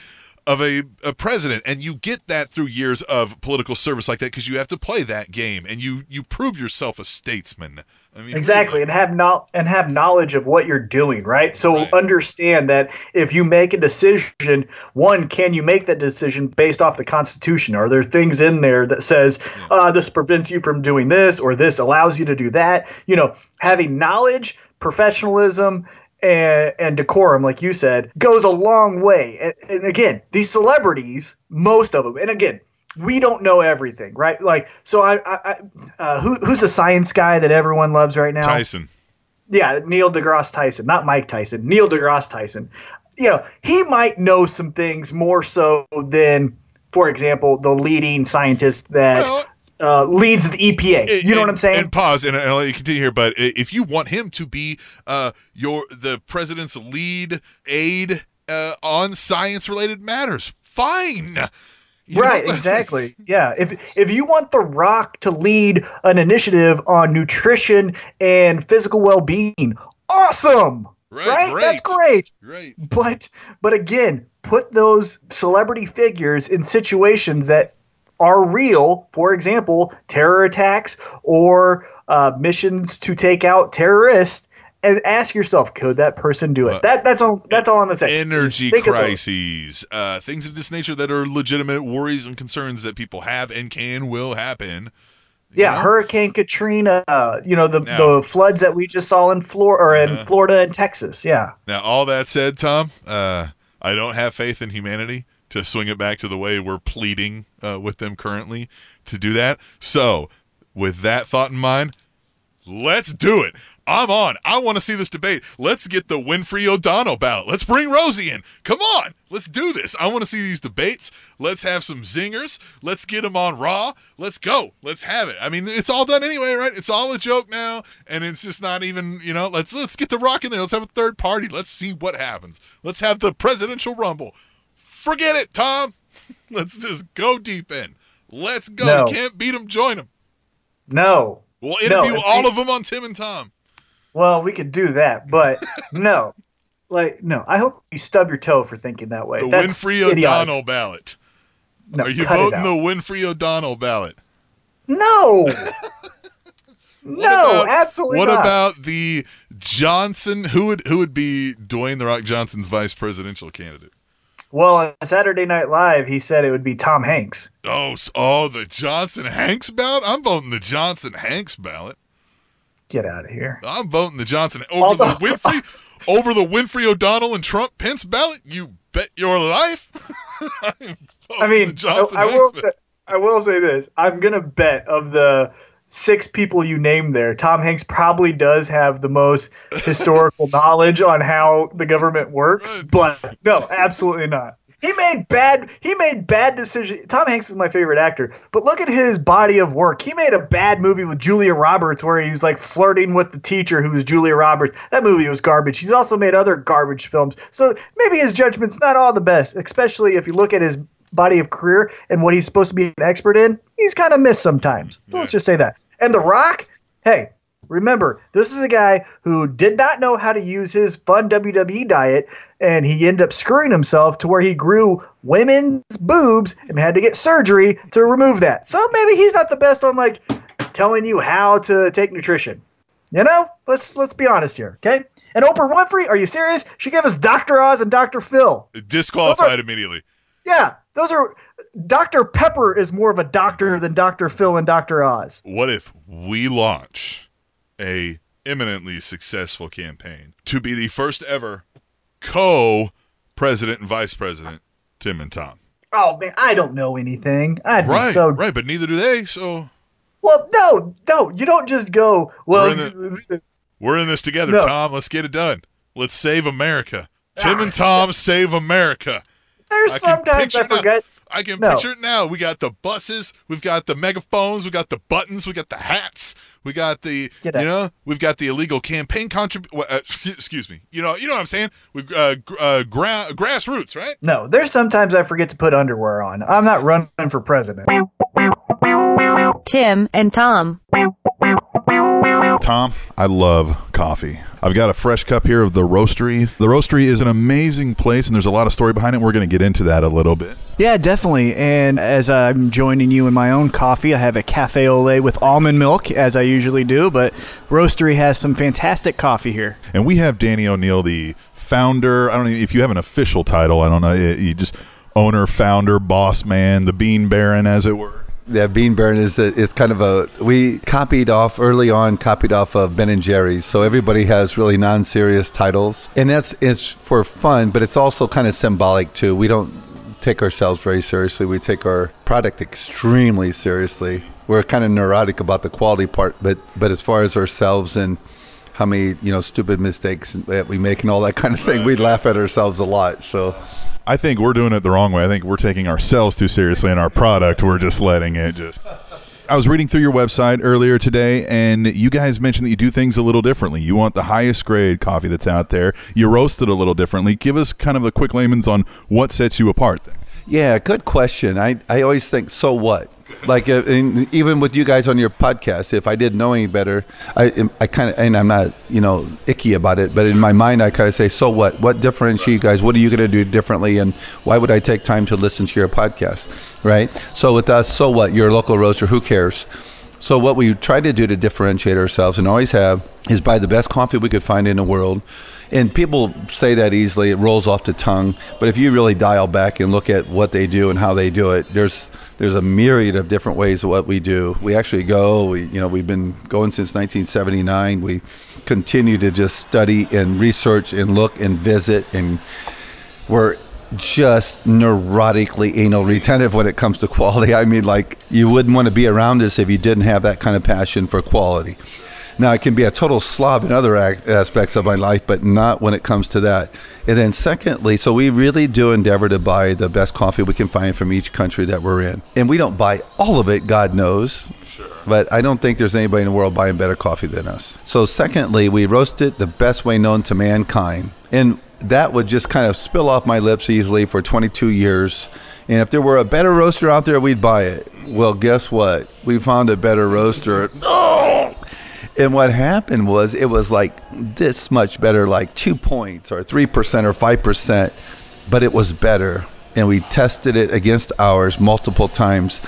S5: of a, a president and you get that through years of political service like that because you have to play that game and you you prove yourself a statesman. I mean
S4: exactly and have not and have knowledge of what you're doing right? So
S5: Right.
S4: understand that if you make a decision one can you make that decision based off the constitution? Are there things in there that says uh, this prevents you from doing this or this allows you to do that? You know having knowledge professionalism and, and decorum, like you said, goes a long way. And, and again, these celebrities, most of them, and again, we don't know everything, right? Like, so I, I, I uh, who, who's the science guy that everyone loves right now?
S5: tyson
S4: Yeah, Neil deGrasse Tyson, not Mike Tyson, Neil deGrasse Tyson. You know, he might know some things more so than, for example, the leading scientist that
S5: Well,
S4: uh, leads the EPA. You know what I'm saying?
S5: And pause, and I'll let you continue here. But if you want him to be uh, your the president's lead aide uh, on science-related matters, fine. You
S4: right, [LAUGHS] exactly. Yeah. If if you want The Rock to lead an initiative on nutrition and physical well-being, awesome.
S5: Right,
S4: That's
S5: great.
S4: great.
S5: Right.
S4: But but again, put those celebrity figures in situations that are real. For example, terror attacks or uh, missions to take out terrorists, and ask yourself, could that person do it?
S5: Uh,
S4: that that's all. That's all I'm gonna say.
S5: Energy
S4: Just think of those.
S5: crises, uh, things of this nature that are legitimate worries and concerns that people have and can will happen.
S4: Yeah,
S5: know?
S4: Hurricane Katrina. Uh, you know the
S5: Yeah.
S4: the floods that we just saw in Florida or in
S5: Uh-huh.
S4: Florida and Texas. Yeah.
S5: Now, all that said, Tom, uh, I don't have faith in humanity to swing it back to the way we're pleading uh, with them currently to do that. So, with that thought in mind, let's do it. I'm on. I want to see this debate. Let's get the Winfrey O'Donnell ballot. Let's bring Rosie in. Come on. Let's do this. I want to see these debates. Let's have some zingers. Let's get them on Raw. Let's go. Let's have it. I mean, it's all done anyway, right? It's all a joke now, and it's just not even, you know, let's let's get the rock in there. Let's have a third party. Let's see what happens. Let's have the presidential rumble. Forget it, Tom. [LAUGHS] Let's just go deep in. Let's go.
S4: No.
S5: Can't beat them, join them.
S4: No.
S5: We'll interview
S4: and
S5: all of them on Tim and Tom.
S4: Well, we could do that, but [LAUGHS] no. like no. I hope you stub your toe for thinking that way.
S5: The
S4: That's
S5: Winfrey
S4: idiotic.
S5: O'Donnell ballot.
S4: No,
S5: Are you voting the Winfrey O'Donnell ballot?
S4: No. [LAUGHS] no,
S5: about-
S4: absolutely
S5: What
S4: not.
S5: about the Johnson? Who would who would be Dwayne the Rock Johnson's vice presidential candidate?
S4: Well, on Saturday Night Live, he said it would be Tom Hanks.
S5: Oh, oh, the Johnson Hanks ballot. I'm voting the Johnson Hanks ballot.
S4: Get out of here.
S5: I'm voting the Johnson over
S4: Although-
S5: the Winfrey [LAUGHS] over the Winfrey O'Donnell and Trump Pence ballot. You bet your life. [LAUGHS]
S4: I mean, I, I will say, I will say this. I'm gonna bet of the six people you named there, Tom Hanks probably does have the most historical [LAUGHS] knowledge on how the government works. But no, absolutely not. He made bad. He made bad decisions. Tom Hanks is my favorite actor, but look at his body of work. He made a bad movie with Julia Roberts where he was like flirting with the teacher who was Julia Roberts. That movie was garbage. He's also made other garbage films. So maybe his judgment's not all the best, especially if you look at his body of career and what he's supposed to be an expert in. He's kind of missed sometimes. Let's just say that. And The Rock, hey, remember, this is a guy who did not know how to use his fun WWE diet, and he ended up screwing himself to where he grew women's boobs and had to get surgery to remove that. So maybe he's not the best on like telling you how to take nutrition. You know, let's let's be honest here, okay? And Oprah Winfrey, are you serious? She gave us Dr. Oz and Dr. Phil.
S5: disqualified immediately.
S4: Yeah, those are Dr. Pepper is more of a doctor than Dr. Phil and Dr. Oz.
S5: What if we launch a eminently successful campaign to be the first ever co-president and vice president, Tim and Tom?
S4: Oh man, I don't know anything. I'd
S5: Right,
S4: so
S5: right, but neither do they. So
S4: well. No, no, you don't just go. Well,
S5: We're we're in this together,
S4: No.
S5: Tom. Let's get it done. Let's save America. Ah. Tim and Tom save America.
S4: There's
S5: I
S4: sometimes I
S5: it now.
S4: forget.
S5: I can
S4: No.
S5: picture it now. We got the buses, we've got the megaphones, we got the buttons, we got the hats, we got the you know, we've got the illegal campaign contrib. Uh, [LAUGHS] excuse me. You know, you know what I'm saying? We uh, uh, gra- grassroots, right?
S4: No, there's sometimes I forget to put underwear on. I'm not running for president.
S6: Tim and Tom.
S5: Tom, I love coffee. I've got a fresh cup here of the Roasterie. The Roasterie is an amazing place, and there's a lot of story behind it. We're going to get into that a little bit.
S4: Yeah, definitely. And as I'm joining you in my own coffee, I have a cafe au lait with almond milk, as I usually do. But Roasterie has some fantastic coffee here.
S5: And we have Danny O'Neill, the founder. I don't know if you have an official title. I don't know. You just owner, founder, boss man, the bean baron, as it were.
S10: Yeah, Bean Baron is a, is kind of a we copied off early on, copied off of Ben and Jerry's. So everybody has really non-serious titles, and that's it's for fun, but it's also kind of symbolic too. We don't take ourselves very seriously. We take our product extremely seriously. We're kind of neurotic about the quality part, but but as far as ourselves and how many you know stupid mistakes that we make and all that kind of thing, we laugh at ourselves a lot. So.
S5: I think we're doing it the wrong way. I think we're taking ourselves too seriously, in our product, we're just letting it just. I was reading through your website earlier today, and you guys mentioned that you do things a little differently. You want the highest grade coffee that's out there. You roast it a little differently. Give us kind of a quick layman's on what sets you apart. There.
S10: Yeah, good question. I, I always think, so what? Like, uh, even with you guys on your podcast, if I didn't know any better, I, I kind of, and I'm not, you know, icky about it, but in my mind, I kind of say, so what? What differentiates you guys? What are you going to do differently? And why would I take time to listen to your podcast? Right? So with us, so what? You're a local roaster. Who cares? So what we try to do to differentiate ourselves and always have is buy the best coffee we could find in the world. And people say that easily, it rolls off the tongue. But if you really dial back and look at what they do and how they do it, there's there's a myriad of different ways of what we do. We actually go, we you know, we've been going since 1979. We continue to just study and research and look and visit and we're just neurotically anal retentive when it comes to [LAUGHS] quality. I mean, like you wouldn't want to be around us if you didn't have that kind of passion for quality. Now, I can be a total slob in other ac- aspects of my life, but not when it comes to that. And then, secondly, so we really do endeavor to buy the best coffee we can find from each country that we're in. And we don't buy all of it, God knows. But I don't think there's anybody in the world buying better coffee than us. So, secondly, we roast it the best way known to mankind. And that would just kind of spill off my lips easily for 22 years. And if there were a better roaster out there, we'd buy it. Well, guess what? We found a better roaster. [LAUGHS] And what happened was it was like this much better, like two points or 3% or 5%, but it was better. And we tested it against ours multiple times.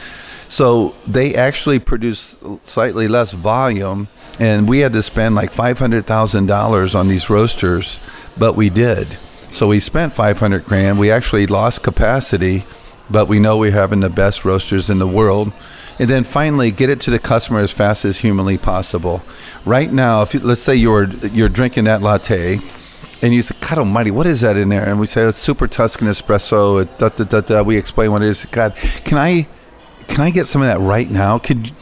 S10: So they actually produce slightly less volume. And we had to spend like $500,000 on these roasters, but we did. So we spent 500 grand. We actually lost capacity, but we know we're having the best roasters in the world and then finally get it to the customer as fast as humanly possible. Right now, if you, let's say you're you're drinking that latte, and you say, "God Almighty, what is that in there?" and we say, "It's super Tuscan espresso." Uh, da, da, da, da. We explain what it is. God, can I can I get some of that right now? Could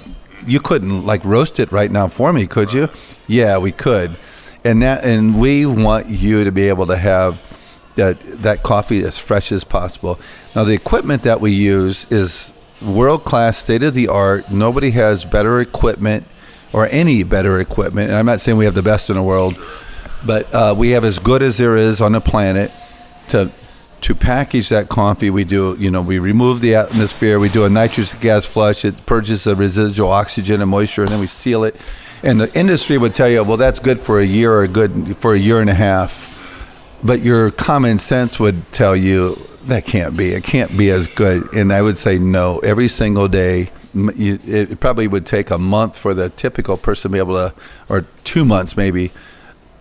S10: you couldn't like roast it right now for me, could you? Yeah, we could. And that and we want you to be able to have that that coffee as fresh as possible. Now the equipment that we use is world class, state of the art. Nobody has better equipment or any better equipment. And I'm not saying we have the best in the world, but uh, we have as good as there is on the planet to to package that coffee. We do, you know, we remove the atmosphere. We do a nitrous gas flush. It purges the residual oxygen and moisture, and then we seal it. And the industry would tell you, well, that's good for a year or good for a year and a half. But your common sense would tell you that can't be. It can't be as good. And I would say no. Every single day, you, it probably would take a month for the typical person to be able to, or two months maybe.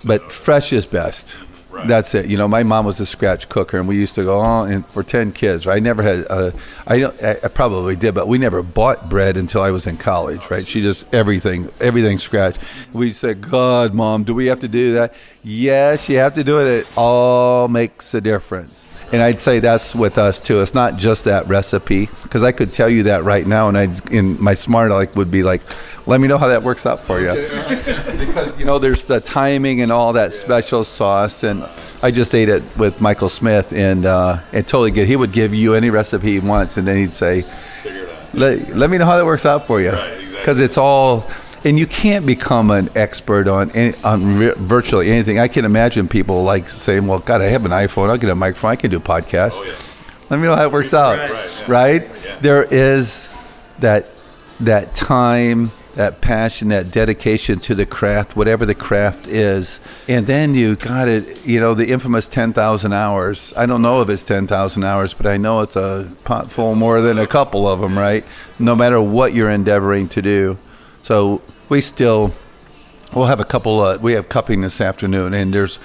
S10: But fresh is best. That's it. You know, my mom was a scratch cooker, and we used to go on and for ten kids. Right? I never had. Uh, I, I I probably did, but we never bought bread until I was in college. Right? She just everything, everything scratch. We said, "God, mom, do we have to do that?" Yes, you have to do it. It all makes a difference. And I'd say that's with us too. It's not just that recipe because I could tell you that right now, and I in my smart aleck would be like, "Let me know how that works out for you." [LAUGHS] because you know there's the timing and all that special sauce and i just ate it with michael smith and uh and totally good he would give you any recipe he wants and then he'd say let, let me know how that works out for you because it's all and you can't become an expert on any, on re- virtually anything. I can imagine people like saying well god i have an iphone. I'll get a microphone. I can do podcasts. Oh, Let me know how it works out right, there is that that time that passion that dedication to the craft whatever the craft is. And then you got it you know the infamous 10,000 hours. I don't know if it's 10,000 hours but i know it's a pot full more than a couple of them right? No matter what you're endeavoring to do. So we still we'll have a couple we have cupping this afternoon and there's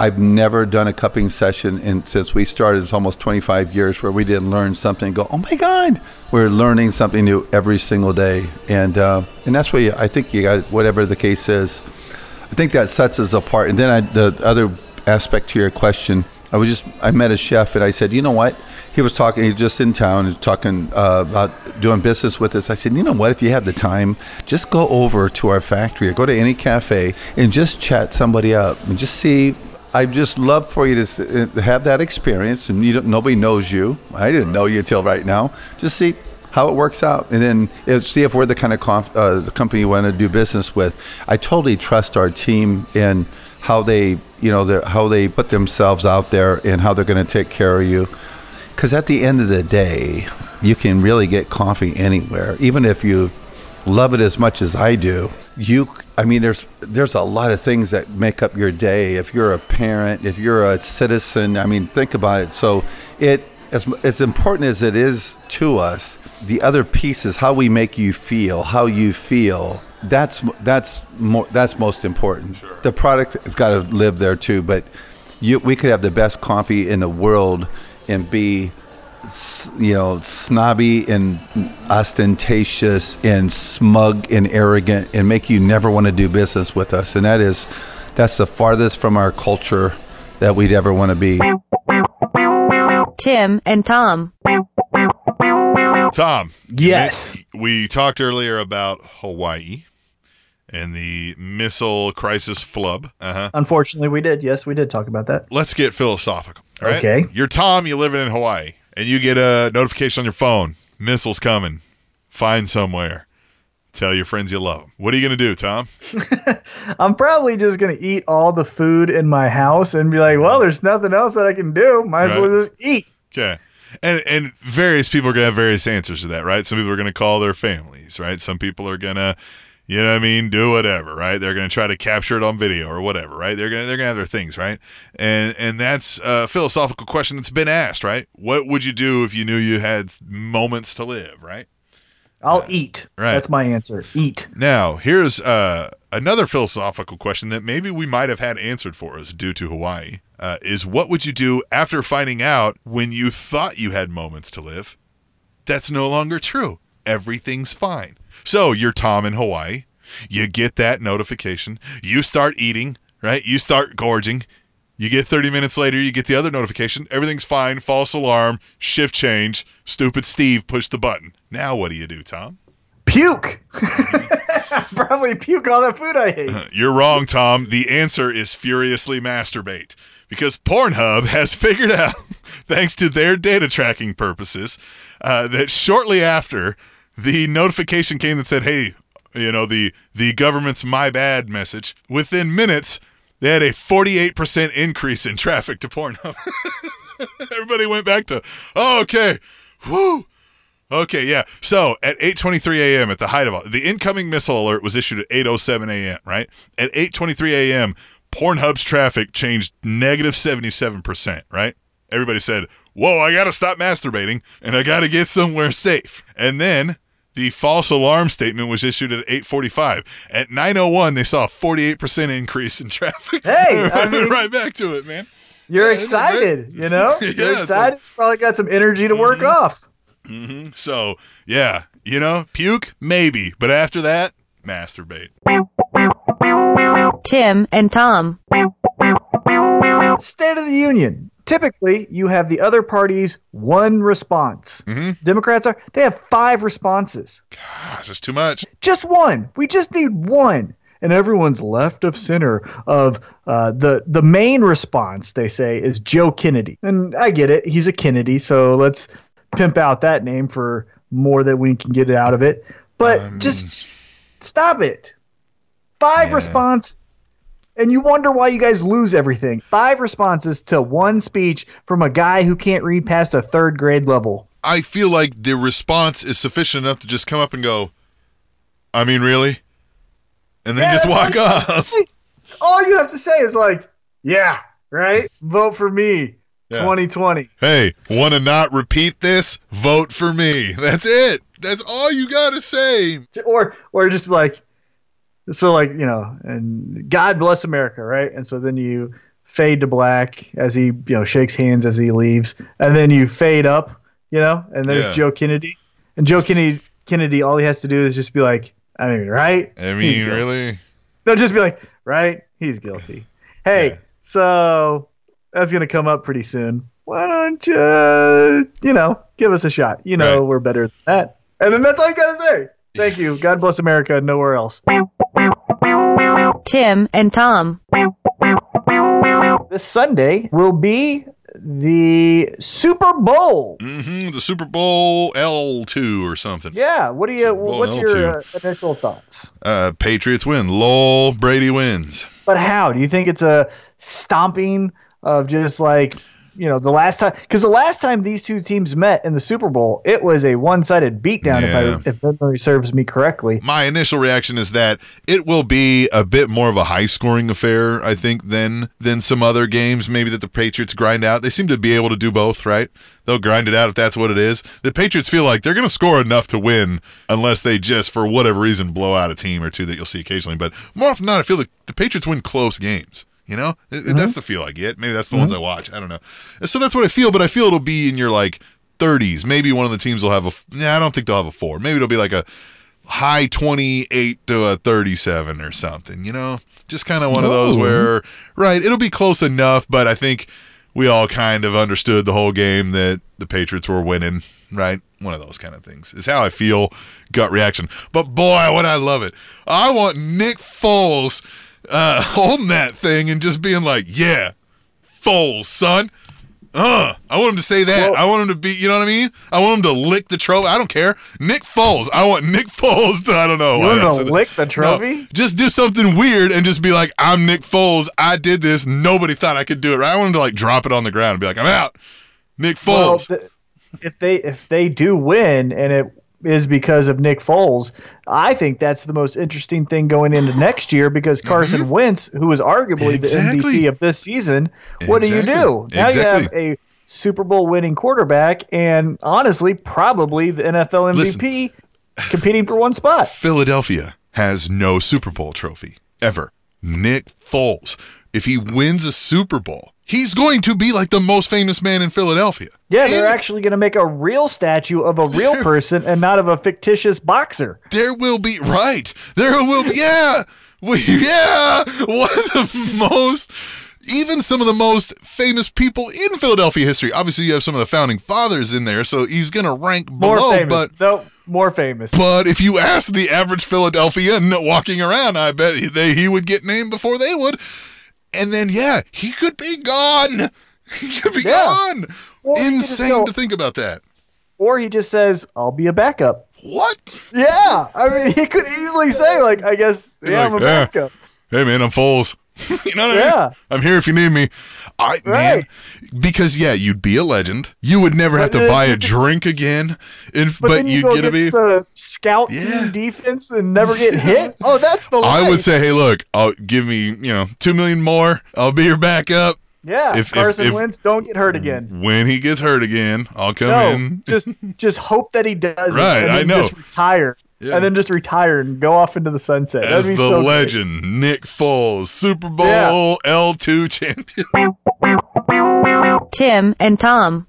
S10: I've never done a cupping session in, since we started. It's almost 25 years where we didn't learn something. Go, oh my God! We're learning something new every single day, and uh, and that's what you, I think you got. Whatever the case is, I think that sets us apart. And then I, the other aspect to your question, I was just I met a chef and I said, you know what? He was talking. He was just in town and talking uh, about doing business with us. I said, you know what? If you have the time, just go over to our factory or go to any cafe and just chat somebody up and just see. I'd just love for you to uh, have that experience, and you nobody knows you. I didn't know you till right now. Just see how it works out, and then if, see if we're the kind of uh, the company you want to do business with. I totally trust our team in how they, you know, how they put themselves out there and how they're going to take care of you. Because at the end of the day, you can really get coffee anywhere, even if you love it as much as I do. You, I mean, there's there's a lot of things that make up your day. If you're a parent, if you're a citizen, I mean, think about it. So it as as important as it is to us, the other piece is how we make you feel, how you feel. That's that's more that's most important. The product has got to live there too, but you, we could have the best coffee in the world and be you know, snobby and ostentatious and smug and arrogant and make you never want to do business with us. And that is, that's the farthest from our culture that we'd ever want to be.
S6: Tim and Tom.
S5: Tom.
S4: Yes.
S5: mi- We talked earlier about Hawaii and the missile crisis flub. Uh-huh.
S4: Unfortunately, we did. Yes, we did talk about that.
S5: Let's get philosophical. right?
S4: Okay.
S5: You're Tom, you living in Hawaii, and you get a notification on your phone. Missiles coming. Find somewhere. Tell your friends you love them. What are you going to do, Tom? [LAUGHS]
S4: I'm probably just gonna eat all the food in my house and be like, well, there's nothing else that I can do. Might as well just eat.
S5: Okay. And and various people are gonna have various answers to that, right? Some people are gonna call their families, right? Some people are gonna, You know what I mean? Do whatever, right? They're going to try to capture it on video or whatever, right? They're going to they're going to have their things, right? And and that's a philosophical question that's been asked, right? What would you do if you knew you had moments to live, right?
S4: I'll eat.
S5: right.
S4: That's my answer. Eat.
S5: Now, here's uh, another philosophical question that maybe we might have had answered for us due to Hawaii. Uh, is what would you do after finding out when you thought you had moments to live? That's no longer true. Everything's fine. So you're Tom in Hawaii. You get that notification. You start eating, right? You start gorging. You get 30 minutes later, you get the other notification. Everything's fine. False alarm. Shift change. Stupid Steve pushed the button. Now what do you do, Tom?
S4: Puke. [LAUGHS] Probably puke all that food I ate. [LAUGHS]
S5: You're wrong, Tom. The answer is furiously masturbate. Because Pornhub has figured [LAUGHS] out, thanks to their data tracking purposes, uh, that shortly after the notification came that said, hey, you know, the, the government's my bad message, within minutes, they had a 48% increase in traffic to Pornhub. [LAUGHS] Everybody went back to, oh, okay, whoo. Okay, yeah. So at 8:23 a.m. at the height of all, the incoming missile alert was issued at 8:07 a.m. Right at 8:23 a.m. Pornhub's traffic changed negative 77 percent. Right. Everybody said, "Whoa, I gotta stop masturbating and I gotta get somewhere safe." And then the false alarm statement was issued at 8:45. At 9:01, they saw a 48 percent increase in traffic.
S4: Hey, [LAUGHS] I mean-
S5: right back to it, man.
S4: You're
S5: Yeah, isn't it great?
S4: excited, you know? [LAUGHS]
S5: Yeah,
S4: You're
S5: it's
S4: excited. Probably got some energy to work off.
S5: hmm So yeah, you know, puke maybe, but after that, masturbate.
S6: Tim and Tom.
S4: State of the Union. Typically, you have the other party's one response.
S5: Mm-hmm.
S4: Democrats are, they have five responses.
S5: Gosh, that's too much.
S4: Just one. We just need one. And everyone's left of center of uh, the the main response. They say is Joe Kennedy, and I get it. He's a Kennedy, so let's pimp out that name for more that we can get out of it. But just stop it. Five responses, and you wonder why you guys lose everything. Five responses to one speech from a guy who can't read past a third grade level.
S5: I feel like the response is sufficient enough to just come up and go, I mean, really? And then
S4: Yeah,
S5: just walk
S4: all-
S5: off.
S4: All you have to say is like, "Yeah, right. Vote for me,
S5: Yeah.
S4: 2020."
S5: Hey, want to not repeat this? Vote for me. That's it. That's all you got to say.
S4: or or just like so like you know and god bless america right? And so then you fade to black as he you know shakes hands as he leaves. And then you fade up you know and there's
S5: Yeah.
S4: joe kennedy. And joe kennedy kennedy all he has to do is just be like i mean right?
S5: I mean, really?
S4: no just be like right? He's guilty. Hey so that's gonna come up pretty soon. Why don't you you know give us a shot? You know
S5: Right.
S4: we're better than that. And then that's all you gotta say thank you god bless america nowhere else
S6: Tim and Tom.
S4: this Sunday will be the Super Bowl.
S5: Mm-hmm, The Super Bowl L2 or something.
S4: Yeah, what do you?
S5: Bowl
S4: What's your uh, initial thoughts?
S5: Uh, Patriots win. Lol, Brady wins.
S4: But how do you think it's a stomping of just like you know the last time? Because the last time these two teams met in the Super Bowl, it was a one-sided beatdown.
S5: Yeah.
S4: If I if memory serves me correctly.
S5: My initial reaction is that it will be a bit more of a high scoring affair, I think, than than some other games maybe that the Patriots grind out. They seem to be able to do both, right? They'll grind it out if that's what it is. The Patriots feel like they're going to score enough to win unless they just, for whatever reason, blow out a team or two that you'll see occasionally. But more often than not, I feel like the Patriots win close games. You know, It- that's mm-hmm. the feel I get. Maybe that's the mm-hmm. ones I watch. I don't know. So that's what I feel. But I feel it'll be in your like 30s. Maybe one of the teams will have a. Yeah, I don't think they'll have a four. Maybe it'll be like a high 28 to a 37 or something, you know? Just kind of one of those where, right, it'll be close enough, but I think we all kind of understood the whole game that the Patriots were winning, right? One of those kind of things is how I feel, gut reaction. But boy, would I love it. I want Nick Foles uh, [LAUGHS] holding that thing and just being like, yeah, Foles, son. Uh, I want him to say that. I want him to be, you know what I mean? I want him to lick the trophy. I don't care. Nick Foles. I want Nick [LAUGHS] Foles to, I don't know.
S4: You want
S5: I
S4: him
S5: said
S4: to lick the
S5: No,
S4: trophy?
S5: just do something weird and just be like, I'm Nick Foles. I did this. Nobody thought I could do it. Right? I want him to like drop it on the ground and be like, I'm out. Nick
S4: Well,
S5: Foles.
S4: th- if they if they do win and it is because of Nick Foles. I think that's the most interesting thing going into next year because Carson Wentz, who is arguably
S5: Exactly.
S4: the MVP of this season, what do you do? Now you have a Super Bowl winning quarterback and honestly, probably the NFL MVP competing for one spot.
S5: Philadelphia has no Super Bowl trophy ever. Nick Foles, if he wins a Super Bowl, he's going to be like the most famous man in Philadelphia.
S4: Yeah, they're actually going to make a real statue of a [LAUGHS] real person and not of a fictitious boxer.
S5: there will be right. There will be yeah. We, yeah, one of the most, even some of the most famous people in Philadelphia history. Obviously, you have some of the founding fathers in there, so he's gonna rank
S4: More
S5: below.
S4: famous.
S5: But
S4: no, more famous.
S5: But if you ask the average Philadelphian [LAUGHS] walking around, I bet they, he would get named before they would. And then, yeah, he could be gone. [LAUGHS] He could be
S4: Yeah.
S5: gone.
S4: Or he could just
S5: Insane
S4: go-
S5: to think about that.
S4: Or he just says, "I'll be a backup."
S5: What?
S4: Yeah, I mean, he could easily say, like, "I guess,
S5: You're
S4: yeah,
S5: like,
S4: I'm a
S5: "Yeah."
S4: backup."
S5: Hey, man, I'm Foles. [LAUGHS] you know what I
S4: Yeah.
S5: mean? I'm here if you need me. I man, because yeah, you'd be a legend. You would never have to buy a drink again. And,
S4: But,
S5: but
S4: then you
S5: get to be.
S4: the scout team defense and never get [LAUGHS] hit. Oh, that's the.
S5: I would say, hey, look, I'll give me, you know, two million more. I'll be your backup.
S4: yeah.
S5: if- if-
S4: Carson
S5: if-
S4: Wentz, don't get hurt again.
S5: When he gets hurt again, I'll come
S4: No,
S5: in.
S4: just just hope that he does. [LAUGHS]
S5: Right, I know.
S4: Just retire,
S5: Yeah.
S4: and then just retire and go off into the sunset.
S5: as
S4: That'd
S5: the
S4: be so great.
S5: legend, Nick Foles, Super Bowl
S4: Yeah.
S5: L2 champion.
S6: Tim and Tom.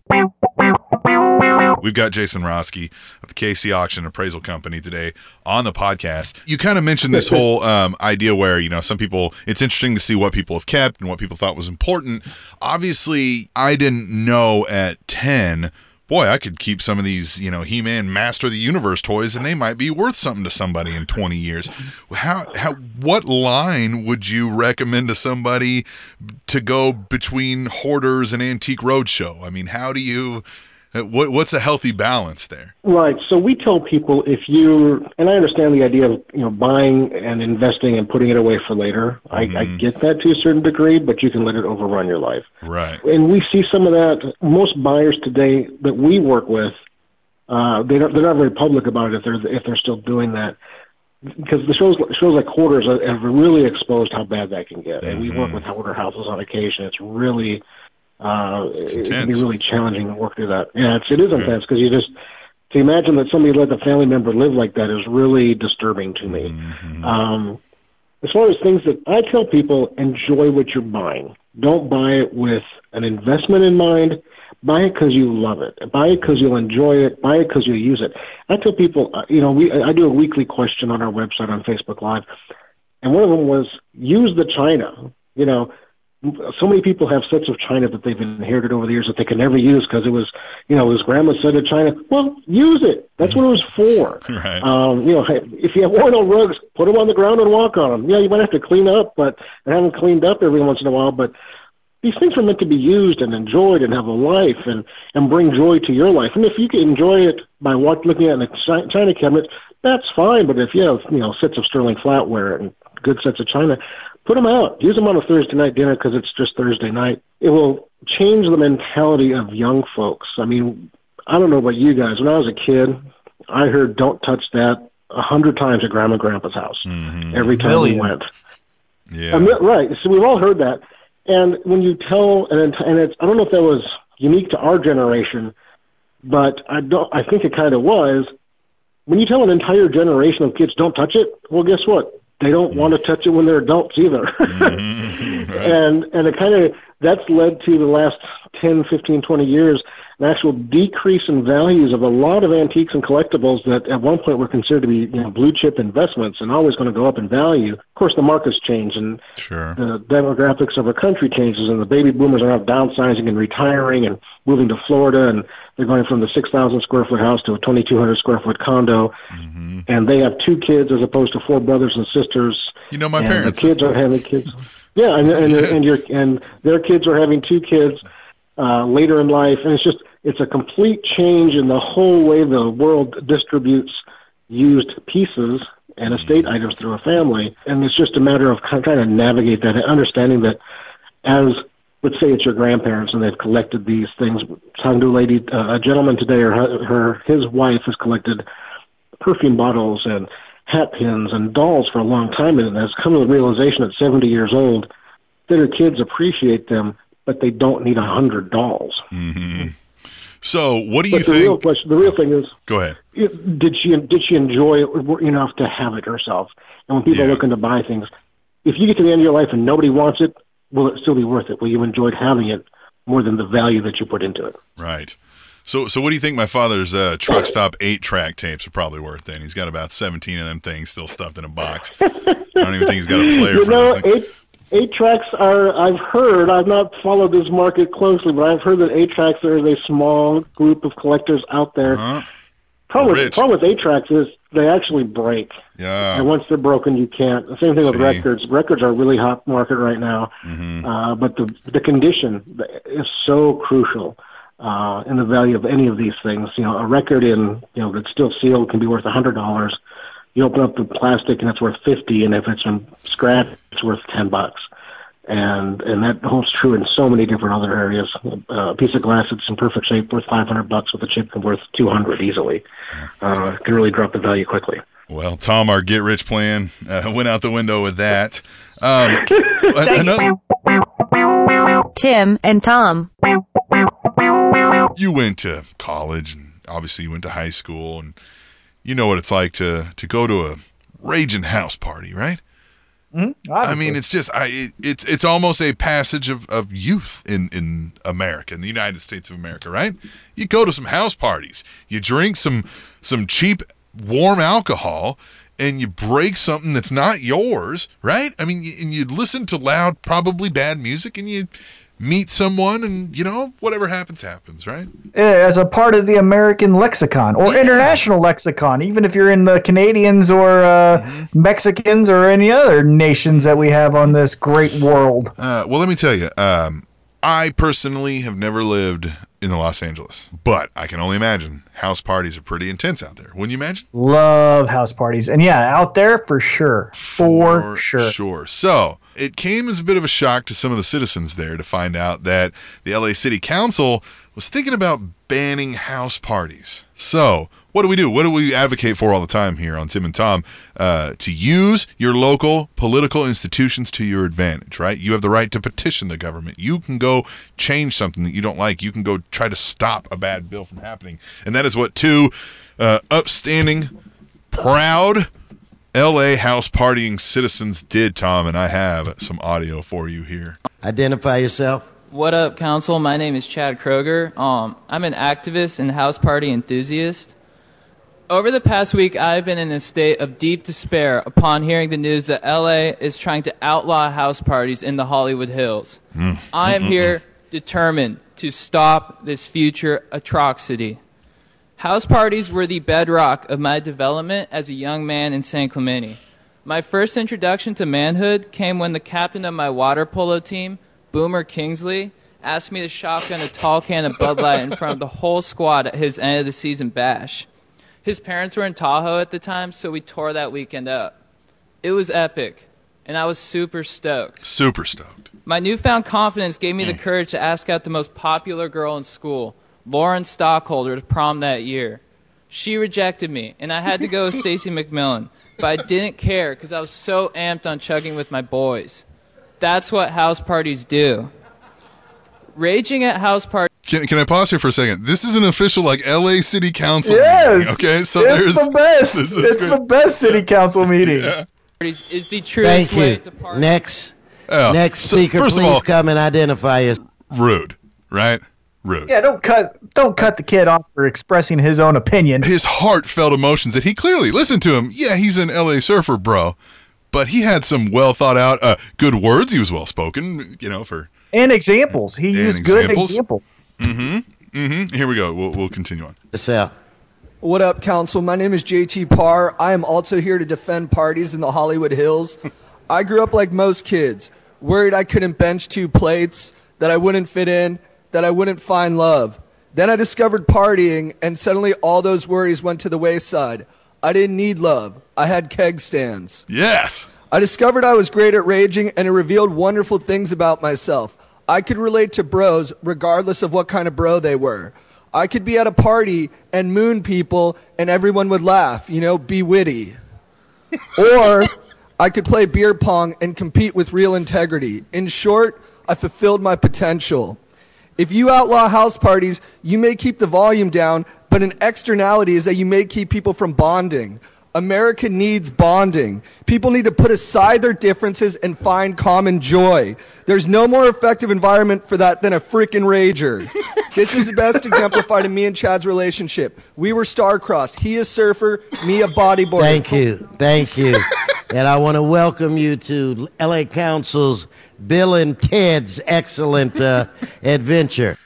S5: We've got Jason Roski of the KC Auction Appraisal Company today on the podcast. You kind of mentioned this [LAUGHS] whole um, idea where, you know, some people, it's interesting to see what people have kept and what people thought was important. Obviously, I didn't know at 10. Boy, I could keep some of these, you know, He-Man Master of the Universe toys, and they might be worth something to somebody in 20 years. How, how, what line would you recommend to somebody to go between hoarders and antique roadshow? I mean, how do you, Uh, what, what's a healthy balance there?
S11: Right. So we tell people if you, and I understand the idea of you know buying and investing and putting it away for later. I, I mm-hmm. get that to a certain degree, but you can let it overrun your life.
S5: Right.
S11: And we see some of that. Most buyers today that we work with, uh, they don't, they're not very public about it if they're if they're still doing that. Because the shows shows like Hoarders have really exposed how bad that can get, and we work mm-hmm. with hoarder houses on occasion. It's really uh, it, can be really challenging to work through that. Yeah, it's, it is intense because you just to imagine that somebody let a family member live like that is really disturbing to me. Um, as far as things that I tell people, enjoy what you're buying. Don't buy it with an investment in mind. Buy it because you love it. Buy it because you'll enjoy it. Buy it because you'll use it. I tell people, uh, you know, we I do a weekly question on our website on Facebook Live, and one of them was use the china. You know, so many people have sets of china that they've inherited over the years that they can never use because it was, you know, his grandma said of china. Well, use it. That's what it was for. [LAUGHS]
S5: Right.
S11: Um, you know, if you have worn out rugs, put them on the ground and walk on them. Yeah, you might have to clean up, but and have them cleaned up every once in a while. But these things are meant to be used and enjoyed and have a life and and bring joy to your life. And if you can enjoy it by walk, looking at a china cabinet, that's fine. But if you have you know sets of sterling flatware and good sets of china, put them out. Use them on a Thursday night dinner because it's just Thursday night. It will change the mentality of young folks. I mean, I don't know about you guys. When I was a kid, I heard "Don't touch that" a hundred times at Grandma and Grandpa's house mm-hmm. every time
S4: Million.
S11: we went.
S5: Yeah.
S11: I mean, right. So we've all heard that. And when you tell, and, it- and it's, I don't know if that was unique to our generation, but I don't, I think it kind of was. When you tell an entire generation of kids don't touch it, well, guess what? They don't want to mm. touch it when they're adults either. Mm-hmm. [LAUGHS] and, and it kind of, that's led to the last 10, 15, 20 years, an actual decrease in values of a lot of antiques and collectibles that at one point were considered to be, you know, blue chip investments and always going to go up in value. Of course, the markets change and
S5: Sure.
S11: the demographics of our country changes, and the baby boomers are now downsizing and retiring and moving to Florida, and they're going from the 6,000 square foot house to a 2,200 square foot condo, and they have two kids as opposed to four brothers and sisters.
S5: You know my
S11: and
S5: parents.
S11: The kids are having kids. [LAUGHS] Yeah, and and and your and their kids are having two kids uh, later in life, and it's just it's a complete change in the whole way the world distributes used pieces and estate items through a family, and it's just a matter of kind of trying to navigate that and understanding that as let's say it's your grandparents and they've collected these things. Talking to a lady, uh, a gentleman today, or her, her his wife has collected perfume bottles and hat pins and dolls for a long time and has come to the realization at 70 years old that her kids appreciate them, but they don't need a hundred dolls.
S5: Mm-hmm. So, what do you
S11: but the
S5: think?
S11: real question, the real thing is,
S5: Go ahead.
S11: did she did she enjoy it enough to have it herself? And when people are looking to buy things, if you get to the end of your life and nobody wants it, will it still be worth it? Will you enjoy having it more than the value that you put into it?
S5: Right. So, so what do you think my father's uh, truck stop eight track tapes are probably worth? Then he's got about seventeen of them things still stuffed in a box. [LAUGHS] I don't even think he's got a player
S11: you
S5: for
S11: know,
S5: this thing.
S11: eight eight tracks are. I've heard. I've not followed this market closely, but I've heard that eight tracks there is a small group of collectors out there.
S5: Uh-huh.
S11: Problem, with, problem with eight tracks is they actually break.
S5: Yeah.
S11: And once they're broken, you can't. The same thing with records. Records are a really hot market right now,
S5: Mm-hmm.
S11: uh, but the the condition is so crucial uh, in the value of any of these things. You know, a record in you know that's still sealed can be worth a hundred dollars. You open up the plastic and it's worth fifty, and if it's from scratch, it's worth ten bucks. And and that holds true in so many different other areas. Uh, a piece of glass that's in perfect shape worth five hundred bucks with a chip can worth two hundred easily. Uh, can really drop the value quickly.
S5: Well, Tom, our get rich plan uh, [LAUGHS] went out the window with that. Um, [LAUGHS] another,
S6: Tim and Tom.
S5: you went to college, and obviously you went to high school, and you know what it's like to to go to a raging house party, right? I mean, it's just I it, it's it's almost a passage of, of youth in in America, in the United States of America, right? You go to some house parties, you drink some some cheap warm alcohol, and you break something that's not yours, right? I mean, and you listen to loud, probably bad music, and you meet someone, and you know whatever happens, happens, right?
S4: as a part of the American lexicon or international lexicon, even if you're in the Canadians or uh,
S5: Mm-hmm.
S4: Mexicans or any other nations that we have on this great world.
S5: Uh, well, let me tell you, um, I personally have never lived in Los Angeles, but I can only imagine house parties are pretty intense out there. Wouldn't you imagine?
S4: Love house parties. And yeah, out there for sure. For, sure.
S5: Sure. So it came as a bit of a shock to some of the citizens there to find out that the LA City Council was thinking about banning house parties. So what do we do? What do we advocate for all the time here on Tim and Tom? Uh, to use your local political institutions to your advantage, right? You have the right to petition the government. You can go change something that you don't like. You can go try to stop a bad bill from happening. And that is what two uh, upstanding, proud LA house partying citizens did, Tom, and I have some audio for you here.
S12: Identify yourself.
S13: What up, Council? My name is Chad Kroger. Um, I'm an activist and house party enthusiast. Over the past week, I've been in a state of deep despair upon hearing the news that LA is trying to outlaw house parties in the Hollywood Hills. Hmm. I am here determined to stop this future atrocity. House parties were the bedrock of my development as a young man in San Clemente. My first introduction to manhood came when the captain of my water polo team, Boomer Kingsley, asked me to shotgun a tall can of Bud Light in front of the whole squad at his end of the season bash. His parents were in Tahoe at the time, so we tore that weekend up. It was epic, and I was super stoked.
S5: Super stoked.
S13: My newfound confidence gave me the mm. courage to ask out the most popular girl in school, Lauren Stockholder, to prom that year. She rejected me, and I had to go with [LAUGHS] Stacy McMillan, but I didn't care because I was so amped on chugging with my boys. That's what house parties do. Raging at house parties.
S5: Can, can I pause here for a second? This is an official like LA City Council.
S4: Yes.
S5: meeting, okay, so
S4: it's
S5: there's
S4: the best. [LAUGHS]
S5: This is
S4: It's
S5: great.
S4: the best city council meeting.
S13: is the truest
S12: Thank
S13: way
S12: you.
S13: to party.
S12: Next.
S5: Yeah.
S12: Next
S5: So,
S12: speaker,
S5: first of
S12: please
S5: all-
S12: come and identify yourself.
S5: rude, right? Rude.
S4: Yeah, don't cut don't cut the kid off for expressing his own opinion.
S5: His heartfelt emotions that he clearly listened to him. Yeah, he's an LA surfer, bro, but he had some well thought out, uh, good words. He was well spoken, you know. For
S4: And examples. He
S5: And
S4: used good
S5: examples.
S4: Examples.
S5: mm-hmm, mm-hmm. Here we go. We'll we'll continue on.
S12: Yourself.
S14: What up, Council? My name is JT Parr. I am also here to defend parties in the Hollywood Hills. [LAUGHS] I grew up like most kids, worried I couldn't bench two plates, that I wouldn't fit in, that I wouldn't find love. Then I discovered partying, and suddenly all those worries went to the wayside. I didn't need love. I had keg stands.
S5: Yes.
S14: I discovered I was great at raging, and it revealed wonderful things about myself. I could relate to bros regardless of what kind of bro they were. I could be at a party and moon people and everyone would laugh, you know, be witty. [LAUGHS] or I could play beer pong and compete with real integrity. In short, I fulfilled my potential. If you outlaw house parties, you may keep the volume down, but an externality is that you may keep people from bonding. America needs bonding. People need to put aside their differences and find common joy. There's no more effective environment for that than a freaking rager. [LAUGHS] this is the best exemplified in me and Chad's relationship. We were star-crossed. He a surfer, me a bodyboarder.
S12: Thank you. Thank you. and I want to welcome you to LA Council's Bill and Ted's excellent uh, adventure.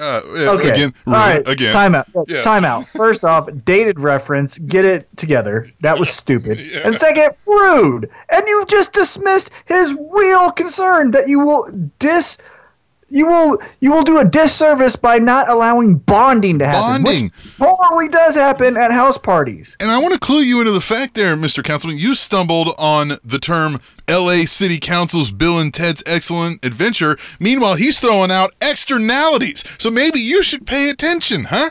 S5: Uh,
S4: Okay.
S5: Again,
S4: All right.
S5: again.
S4: Time out.
S5: Yeah.
S4: Time out. First off, dated reference. Get it together. That was stupid. [LAUGHS] And second, rude. And you just dismissed his real concern that you will dis. You will you will do a disservice by not allowing bonding to happen.
S5: Bonding.
S4: which totally does happen at house parties.
S5: And I want to clue you into the fact there, Mr. Councilman. You stumbled on the term LA City Council's Bill and Ted's Excellent Adventure. Meanwhile, he's throwing out externalities. So maybe you should pay attention, huh?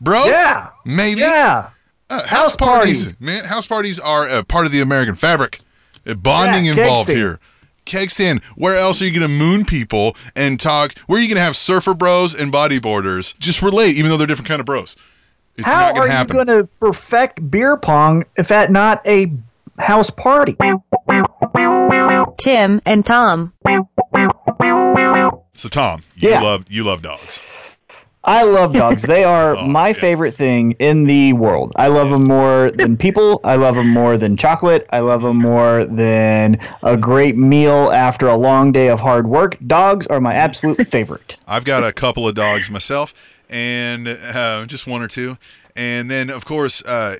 S5: Bro?
S4: Yeah.
S5: Maybe.
S4: Yeah.
S5: Uh, house,
S4: House
S5: parties.
S4: parties.
S5: man. House parties are a part of the American fabric. Uh, Bonding
S4: Yeah,
S5: involved here. Keg stand. Where else are you going to moon people and talk? Where are you going to have surfer bros and bodyboarders just relate, even though they're different kind of bros? It's
S4: How
S5: not going
S4: are
S5: happen.
S4: you going to perfect beer pong if at not a house party?
S6: Tim and Tom.
S5: So Tom, you
S4: Yeah.
S5: love you love dogs.
S4: I love dogs. They [LAUGHS] are my favorite thing in the world. I love them more than people. I love them more than chocolate. I love them more than a great meal after a long day of hard work. Dogs are my absolute [LAUGHS] favorite.
S5: I've got a couple of dogs myself, and uh, just one or two. And then, of course, uh,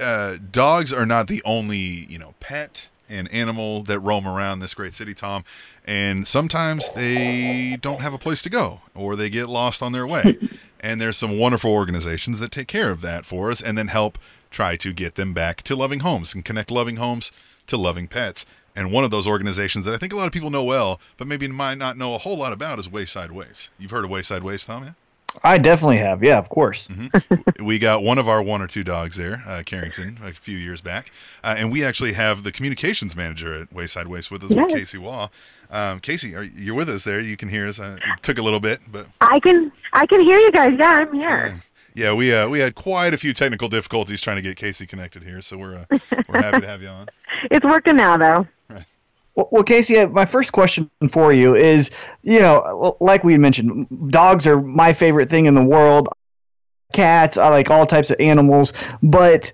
S5: uh, dogs are not the only you know pet and animal that roam around this great city, Tom. And sometimes they don't have a place to go, or they get lost on their way. [LAUGHS] and there's some wonderful organizations that take care of that for us, and then help try to get them back to loving homes and connect loving homes to loving pets. And one of those organizations that I think a lot of people know well, but maybe might not know a whole lot about is Wayside Waifs. You've heard of Wayside Waifs, Tom? Yeah?
S4: I definitely have. Yeah, of course. [LAUGHS]
S5: we got one of our one or two dogs there, uh, Carrington, a few years back, uh, and we actually have the communications manager at Wayside Waifs with us, with Casey Waugh. Um, Casey, are, you're with us there. You can hear us. Uh, it took a little bit, but
S15: I can I can hear you guys. Yeah, I'm here.
S5: yeah, we uh, we had quite a few technical difficulties trying to get Casey connected here, so we're uh, we're happy to have you on. [LAUGHS]
S15: It's working now though.
S4: Well, well, Casey, uh, my first question for you is, you know, like we mentioned, dogs are my favorite thing in the world. Cats, I like all types of animals, but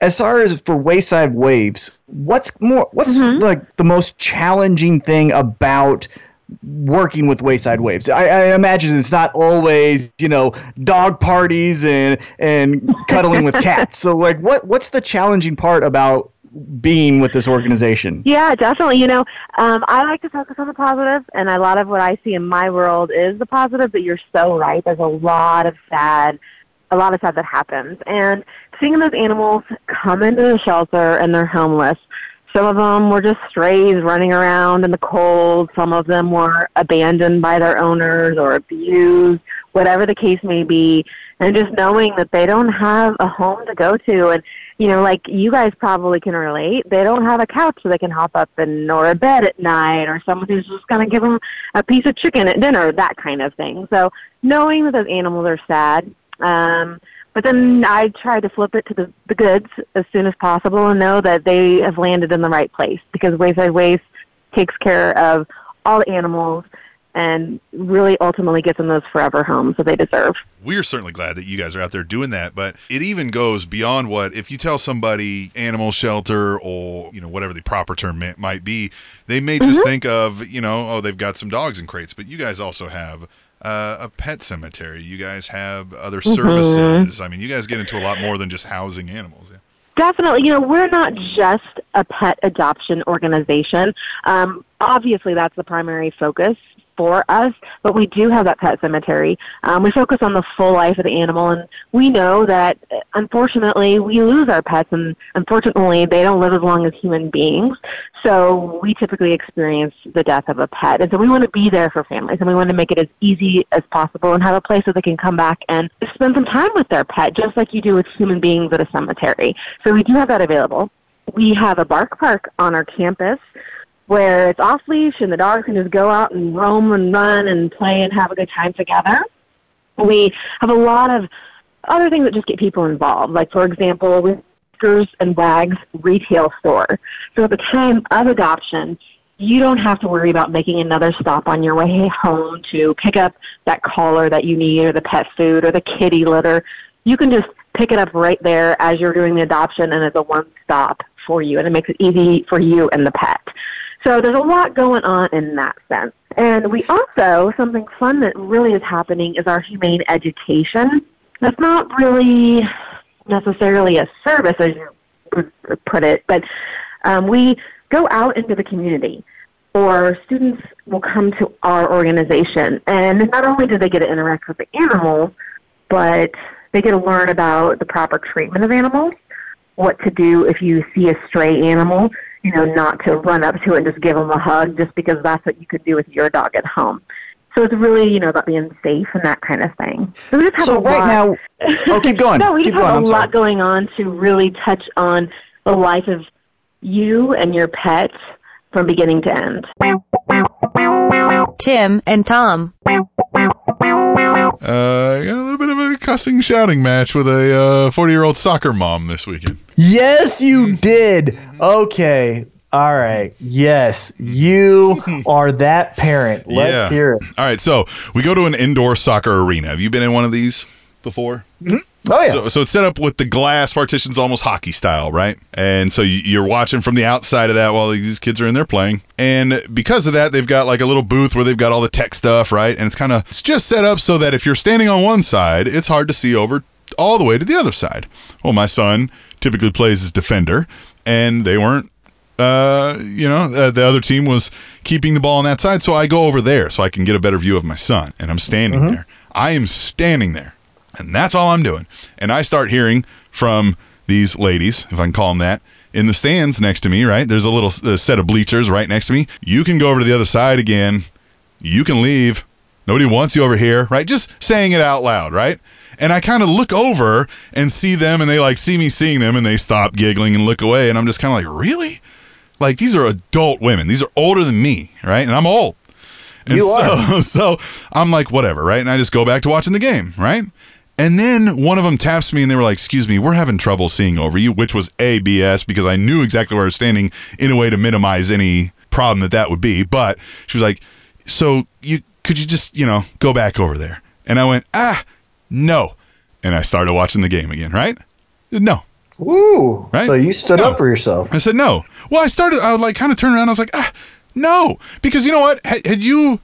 S4: as far as for Wayside Waifs, what's more, what's like the most challenging thing about working with Wayside Waifs? I, I imagine it's not always, you know, dog parties and and cuddling with [LAUGHS] cats. So, like, what what's the challenging part about being with this organization?
S15: Yeah, definitely. You know, um, I like to focus on the positive, and a lot of what I see in my world is the positive. But you're so right. There's a lot of sad, a lot of sad that happens, and seeing those animals come into the shelter and they're homeless. Some of them were just strays running around in the cold. Some of them were abandoned by their owners or abused, whatever the case may be. And just knowing that they don't have a home to go to. And, you know, like you guys probably can relate, they don't have a couch so they can hop up and, or a bed at night, or someone who's just going to give them a piece of chicken at dinner, that kind of thing. So knowing that those animals are sad, um, but then I try to flip it to the, the goods as soon as possible and know that they have landed in the right place because Wayside Waifs takes care of all the animals and really ultimately gets them those forever homes that they deserve.
S5: we are certainly glad that you guys are out there doing that but it even goes beyond what if you tell somebody animal shelter or you know whatever the proper term may, might be they may just think of you know oh they've got some dogs in crates but you guys also have uh, a pet cemetery you guys have other
S15: Mhm.
S5: services i mean you guys get into a lot more than just housing animals yeah.
S15: Definitely. You know, we're not just a pet adoption organization. Um, obviously, that's the primary focus for us, but we do have that pet cemetery. Um, we focus on the full life of the animal, and we know that unfortunately we lose our pets, and unfortunately they don't live as long as human beings. So we typically experience the death of a pet, and so we want to be there for families, and we want to make it as easy as possible, and have a place where they can come back and spend some time with their pet, just like you do with human beings at a cemetery. So we do have that available. We have a bark park on our campus where it's off leash and the dogs can just go out and roam and run and play and have a good time together. We have a lot of other things that just get people involved. Like, for example, Whiskers and Wags retail store. So at the time of adoption, you don't have to worry about making another stop on your way home to pick up that collar that you need or the pet food or the kitty litter. You can just pick it up right there as you're doing the adoption and it's a one stop for you and it makes it easy for you and the pet. So there's a lot going on in that sense. And we also, something fun that really is happening is our humane education. That's not really necessarily a service, as you put it, but um, we go out into the community or students will come to our organization and not only do they get to interact with the animals, but they get to learn about the proper treatment of animals, what to do if you see a stray animal, you know, not to run up to it and just give them a hug just because that's what you could do with your dog at home. So it's really, you know, about being safe and that kind of thing. So we just have
S4: So
S15: a
S4: right
S15: lot.
S4: now- oh, keep [LAUGHS] going.
S15: no, we
S4: Keep
S15: just have
S4: going. I'm
S15: a
S4: sorry.
S15: lot going on to really touch on the life of you and your pet from beginning to end.
S6: Tim and Tom.
S5: Uh, I got a little bit of a cussing, shouting match with a 40 year old soccer mom this weekend.
S4: Yes, you did. Okay. All right. Yes, you [LAUGHS] are that parent. Let's
S5: yeah.
S4: hear it.
S5: All right. So we go to an indoor soccer arena. Have you been in one of these before?
S4: Oh yeah.
S5: So, so it's set up with the glass partitions, almost hockey style, right? And so you- you're watching from the outside of that while these kids are in there playing. And because of that, they've got like a little booth where they've got all the tech stuff, right? And it's kind of it's just set up so that if you're standing on one side, it's hard to see over all the way to the other side. Well, my son typically plays as defender, and they weren't uh, you know, uh, the other team was keeping the ball on that side. So I go over there so I can get a better view of my son. And I'm standing there. I am standing there. And that's all I'm doing. And I start hearing from these ladies, if I can call them that, in the stands next to me, right? There's a little uh, set of bleachers right next to me. You can go over to the other side again. You can leave. Nobody wants you over here, right? Just saying it out loud, right? And I kind of look over and see them, and they like see me seeing them, and they stop giggling and look away. And I'm just kind of like, really? Like these are adult women. These are older than me, right? And I'm old. And
S4: You
S5: so,
S4: are. [LAUGHS]
S5: so I'm like, whatever, right? And I just go back to watching the game, right? And then one of them taps me and they were like, excuse me, we're having trouble seeing over you, which was ABS because I knew exactly where I was standing in a way to minimize any problem that that would be. But she was like, so you could you just, you know, go back over there? And I went, ah, no. And I started watching the game again, right? No.
S4: Ooh.
S5: Right?
S4: So you stood
S5: No.
S4: up for yourself.
S5: I said no. Well, I started. I like kind of turned around. I was like, ah, no, because you know what? Had, had you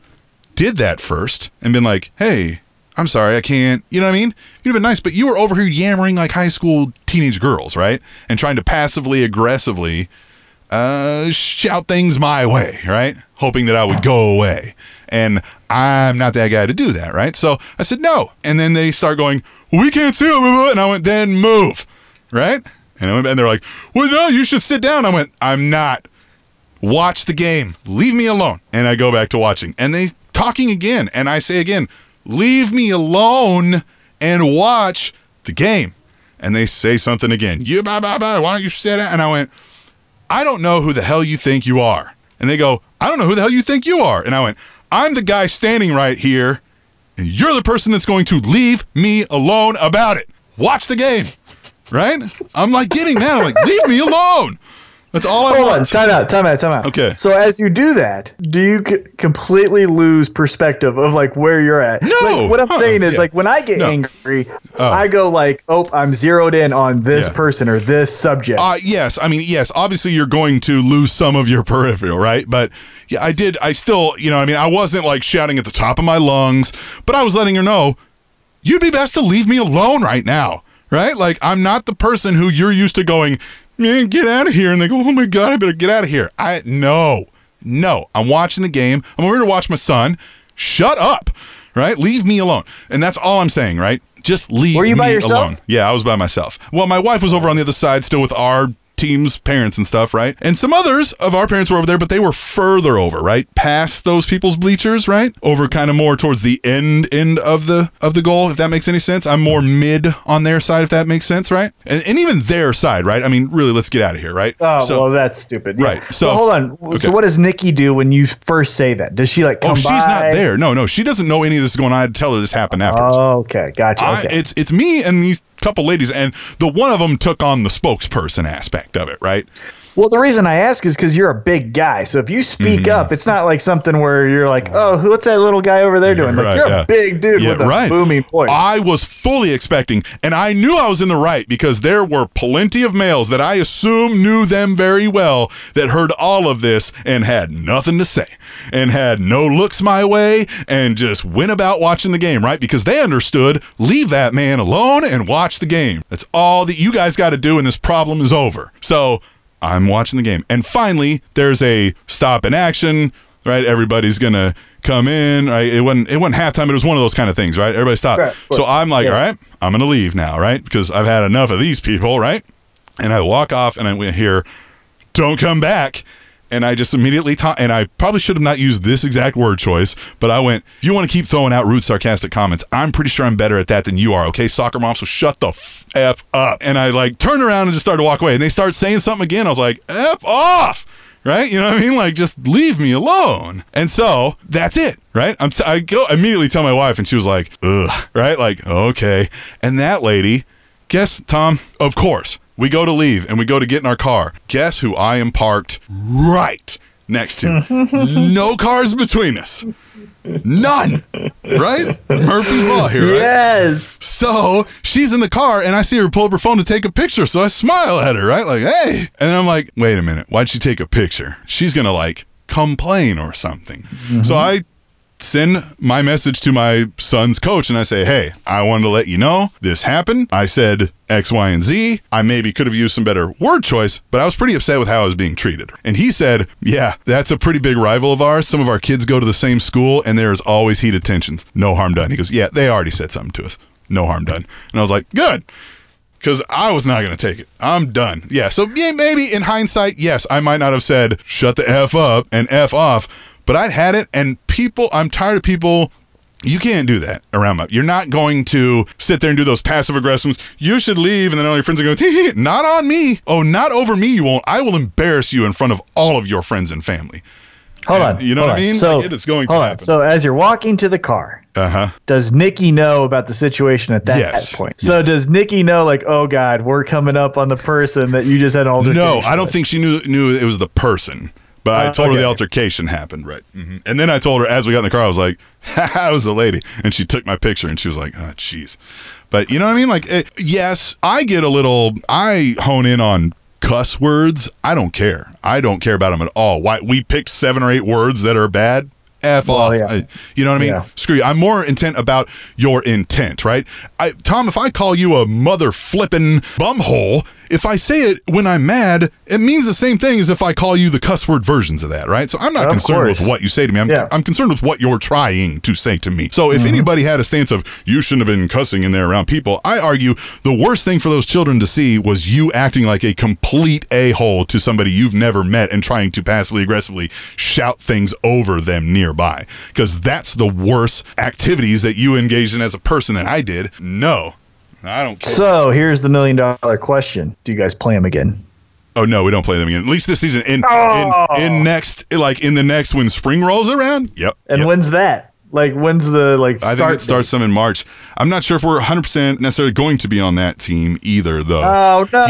S5: did that first and been like, hey, I'm sorry, I can't. You know what I mean? You'd have been nice, but you were over here yammering like high school teenage girls, right? And trying to passively aggressively uh, shout things my way, right? Hoping that I would go away. And I'm not that guy to do that, right? So I said no. And then they start going, we can't see it. blah, blah, blah." And I went, then move, right? And, I went, and they're like, well, no, you should sit down. I went, I'm not. Watch the game. Leave me alone. And I go back to watching. And they talking again. And I say again, leave me alone and watch the game. And they say something again. You blah blah blah. Why don't you sit down? And I went, I don't know who the hell you think you are. And they go, I don't know who the hell you think you are. And I went, I'm the guy standing right here, and you're the person that's going to leave me alone about it. Watch the game. Right? I'm like getting mad. I'm like, leave me alone. That's all I
S4: Hold
S5: want.
S4: on, time out, time out, time out.
S5: Okay.
S4: So as you do that, do you c- completely lose perspective of like where you're at?
S5: No.
S4: Like, what I'm
S5: Huh,
S4: saying is
S5: yeah.
S4: like when I get
S5: No.
S4: angry,
S5: Oh.
S4: I go like, oh, I'm zeroed in on this
S5: Yeah.
S4: person or this subject.
S5: Uh, yes, I mean, yes. Obviously, you're going to lose some of your [LAUGHS] peripheral, right? But yeah, I did. I still, you know, I mean, I wasn't like shouting at the top of my lungs, but I was letting her know you'd be best to leave me alone right now, right? Like, I'm not the person who you're used to going, man, get out of here, and they go, oh my god, I better get out of here. I no, no. I'm watching the game. I'm over here to watch my son. shut up, right? Leave me alone. And that's all I'm saying, right? Just leave
S4: Were you
S5: me
S4: by yourself?
S5: alone. Yeah, I was by myself. Well, my wife was over on the other side, still with our team's parents and stuff, right? And some others of our parents were over there, but they were further over, right? Past those people's bleachers, right? Over kind of more towards the end end of the of the goal, if that makes any sense. I'm more mid on their side, if that makes sense, right? And, and even their side, right? I mean, really, let's get out of here, right?
S4: Oh
S5: So-
S4: well, that's stupid. Yeah.
S5: Right. So-
S4: Well, hold on.
S5: okay.
S4: So what does Nikki do when you first say that? Does she like come
S5: Oh, she's
S4: by?
S5: not there. No, no, she doesn't know any of this is going on. I had to tell her this happened afterwards.
S4: Oh, okay, gotcha.
S5: I,
S4: okay.
S5: it's it's me and these couple ladies, and the one of them took on the spokesperson aspect of it, right?
S4: Well, the reason I ask is because you're a big guy. So if you speak
S5: Mm-hmm.
S4: up, it's not like something where you're like, "Oh, what's that little guy over there doing?" Like
S5: Right,
S4: you're
S5: yeah.
S4: a big dude
S5: Yeah,
S4: with a
S5: right.
S4: booming voice.
S5: I was fully expecting, and I knew I was in the right because there were plenty of males that I assume knew them very well that heard all of this and had nothing to say and had no looks my way and just went about watching the game, right? Because they understood leave that man alone and watch the game. That's all that you guys got to do, and this problem is over. So I'm watching the game. And finally, there's a stop in action, right? Everybody's gonna come in. Right? It wasn't it wasn't halftime, but it was one of those kind of things, right? Everybody stopped.
S4: Right,
S5: so I'm like,
S4: Yeah.
S5: all right, I'm gonna leave now, right? Because I've had enough of these people, right? And I walk off and I went here, don't come back. And I just immediately and I probably should have not used this exact word choice, but I went, if you want to keep throwing out rude sarcastic comments, I'm pretty sure I'm better at that than you are, okay, soccer mom, so shut the f, f up. And I like turned around and just started to walk away. And they started saying something again. I was like, F off. Right? You know what I mean? Like, just leave me alone. And so that's it. Right? I'm t- I go immediately tell my wife, and she was like, ugh. Right? Like, okay. And that lady, guess, Tom, of course, we go to leave and we go to get in our car. Guess who I am parked right next to? [LAUGHS] no cars between us. None. Right? Murphy's Law here, right?
S4: Yes.
S5: So she's in the car and I see her pull up her phone to take a picture. So I smile at her, right? Like, hey. And I'm like, wait a minute. Why'd she take a picture? She's going to like complain or something. So mm-hmm. I send my message to my son's coach and I say, hey, I wanted to let you know this happened. I said X, Y, and Z. I maybe could have used some better word choice, but I was pretty upset with how I was being treated. And he said, yeah, that's a pretty big rival of ours. Some of our kids go to the same school and there's always heated tensions. No harm done. He goes, yeah, they already said something to us. No harm done. And I was like, good because I was not going to take it. I'm done. Yeah. So maybe in hindsight, yes, I might not have said shut the f up and f off, but I'd had it. And people, I'm tired of people. You can't do that around my. You're not going to sit there and do those passive aggressives. You should leave, and then all your friends are going, "Tee, hee, not on me. Oh, not over me. You won't. I will embarrass you in front of all of your friends and family.
S4: Hold
S5: And
S4: on.
S5: You know what I
S4: on.
S5: mean?
S4: So
S5: Like, it is going to
S4: hold on. So as you're walking to the car,
S5: Uh huh.
S4: does Nikki know about the situation at that
S5: Yes.
S4: point? So does Nikki know, like, oh God, we're coming up on the person that you just had all this?
S5: No, I don't think she knew knew it was the person. But I
S4: Uh,
S5: told her the altercation happened, right? hmm And then I told her as we got in the car, I was like, [LAUGHS] "I was the lady," and she took my picture, and she was like, "Oh, jeez." But you know what I mean? Like, eh, yes, I get a little. I hone in on cuss words. I don't care. I don't care about them at all. Why we picked seven or eight words that are bad? F off.
S4: yeah.
S5: I- you know what I mean?
S4: Yeah.
S5: Screw you. I'm more intent about your intent, right? I, Tom, if I call you a mother flippin' bumhole, if I say it when I'm mad, it means the same thing as if I call you the cuss word versions of that, right? So I'm not
S4: Of
S5: concerned
S4: course.
S5: with what you say to me. I'm,
S4: Yeah.
S5: I'm concerned with what you're trying to say to me. So if
S4: Mm-hmm.
S5: anybody had a stance of you shouldn't have been cussing in there around people, I argue the worst thing for those children to see was you acting like a complete a hole to somebody you've never met and trying to passively aggressively shout things over them nearby. Because that's the worst activities that you engaged in as a person that I did. No, I don't care.
S4: So here's the million dollar question: Do you guys play them again?
S5: Oh no, we don't play them again. At least this season. In
S4: Oh.
S5: in, in oh! next, like in the next when spring rolls around. Yep.
S4: And
S5: yep.
S4: when's that? Like when's the like?
S5: I think it starts some in March. I'm not sure if we're 100 percent necessarily going to be on that team either, though.
S4: Oh, no,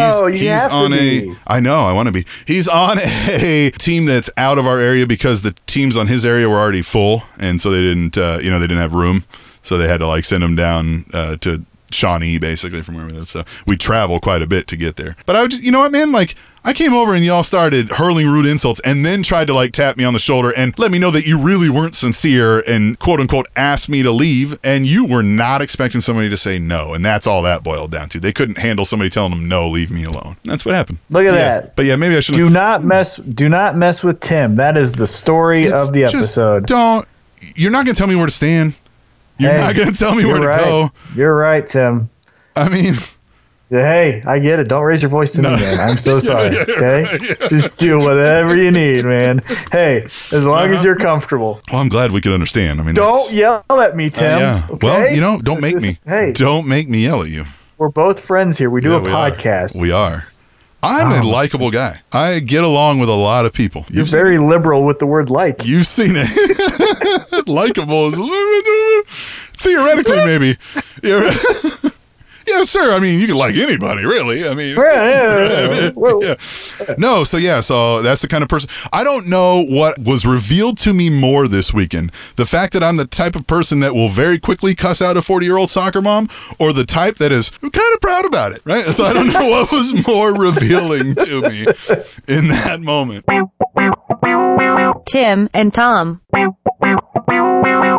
S4: have to
S5: on a. I know, I want to be. He's on a [LAUGHS] team that's out of our area because the teams on his area were already full, and so they didn't, uh, you know, they didn't have room, so they had to like send him down uh, to Shawnee, basically from where we live. So we travel quite a bit to get there. But I would, just, you know what, man, like. I came over and y'all started hurling rude insults and then tried to like tap me on the shoulder and let me know that you really weren't sincere and quote unquote asked me to leave and you were not expecting somebody to say no. And that's all that boiled down to. They couldn't handle somebody telling them no, leave me alone. That's what happened.
S4: Look at
S5: Yeah.
S4: that.
S5: But yeah, maybe I should
S4: Do not mess. Do not mess with Tim. That is the story
S5: It's
S4: of the episode.
S5: Don't you're not going to tell me where to stand. You're
S4: Hey,
S5: not going to tell me where
S4: you're
S5: to
S4: right.
S5: go.
S4: You're right, Tim.
S5: I mean,
S4: hey, I get it. Don't raise your voice to me, man. I'm so [LAUGHS]
S5: Yeah,
S4: sorry.
S5: yeah,
S4: okay,
S5: right,
S4: just do whatever you need, man. Hey, as long as you're comfortable.
S5: Well, I'm glad we could understand. I mean,
S4: Don't yell at me,
S5: uh,
S4: Tim.
S5: yeah.
S4: okay?
S5: Well, you know, don't make
S4: is-
S5: me.
S4: Hey,
S5: Don't make me yell at you.
S4: we're both friends here. We do
S5: Yeah,
S4: a
S5: we are.
S4: podcast.
S5: We are. I'm a
S4: Oh.
S5: likable guy. I get along with a lot of people.
S4: You're very liberal with the word like.
S5: You've seen it. [LAUGHS] likable is theoretically maybe. [LAUGHS] Yeah. yeah, sir. I mean, you can like anybody, really. I mean, [LAUGHS]
S4: Yeah, yeah, yeah.
S5: Yeah. no. So yeah, so that's the kind of person. I don't know what was revealed to me more this weekend: the fact that I'm the type of person that will very quickly cuss out a 40 year old soccer mom, or the type that is kind of proud about it. Right. So I don't know what was more revealing to me in that moment.
S6: Tim and Tom.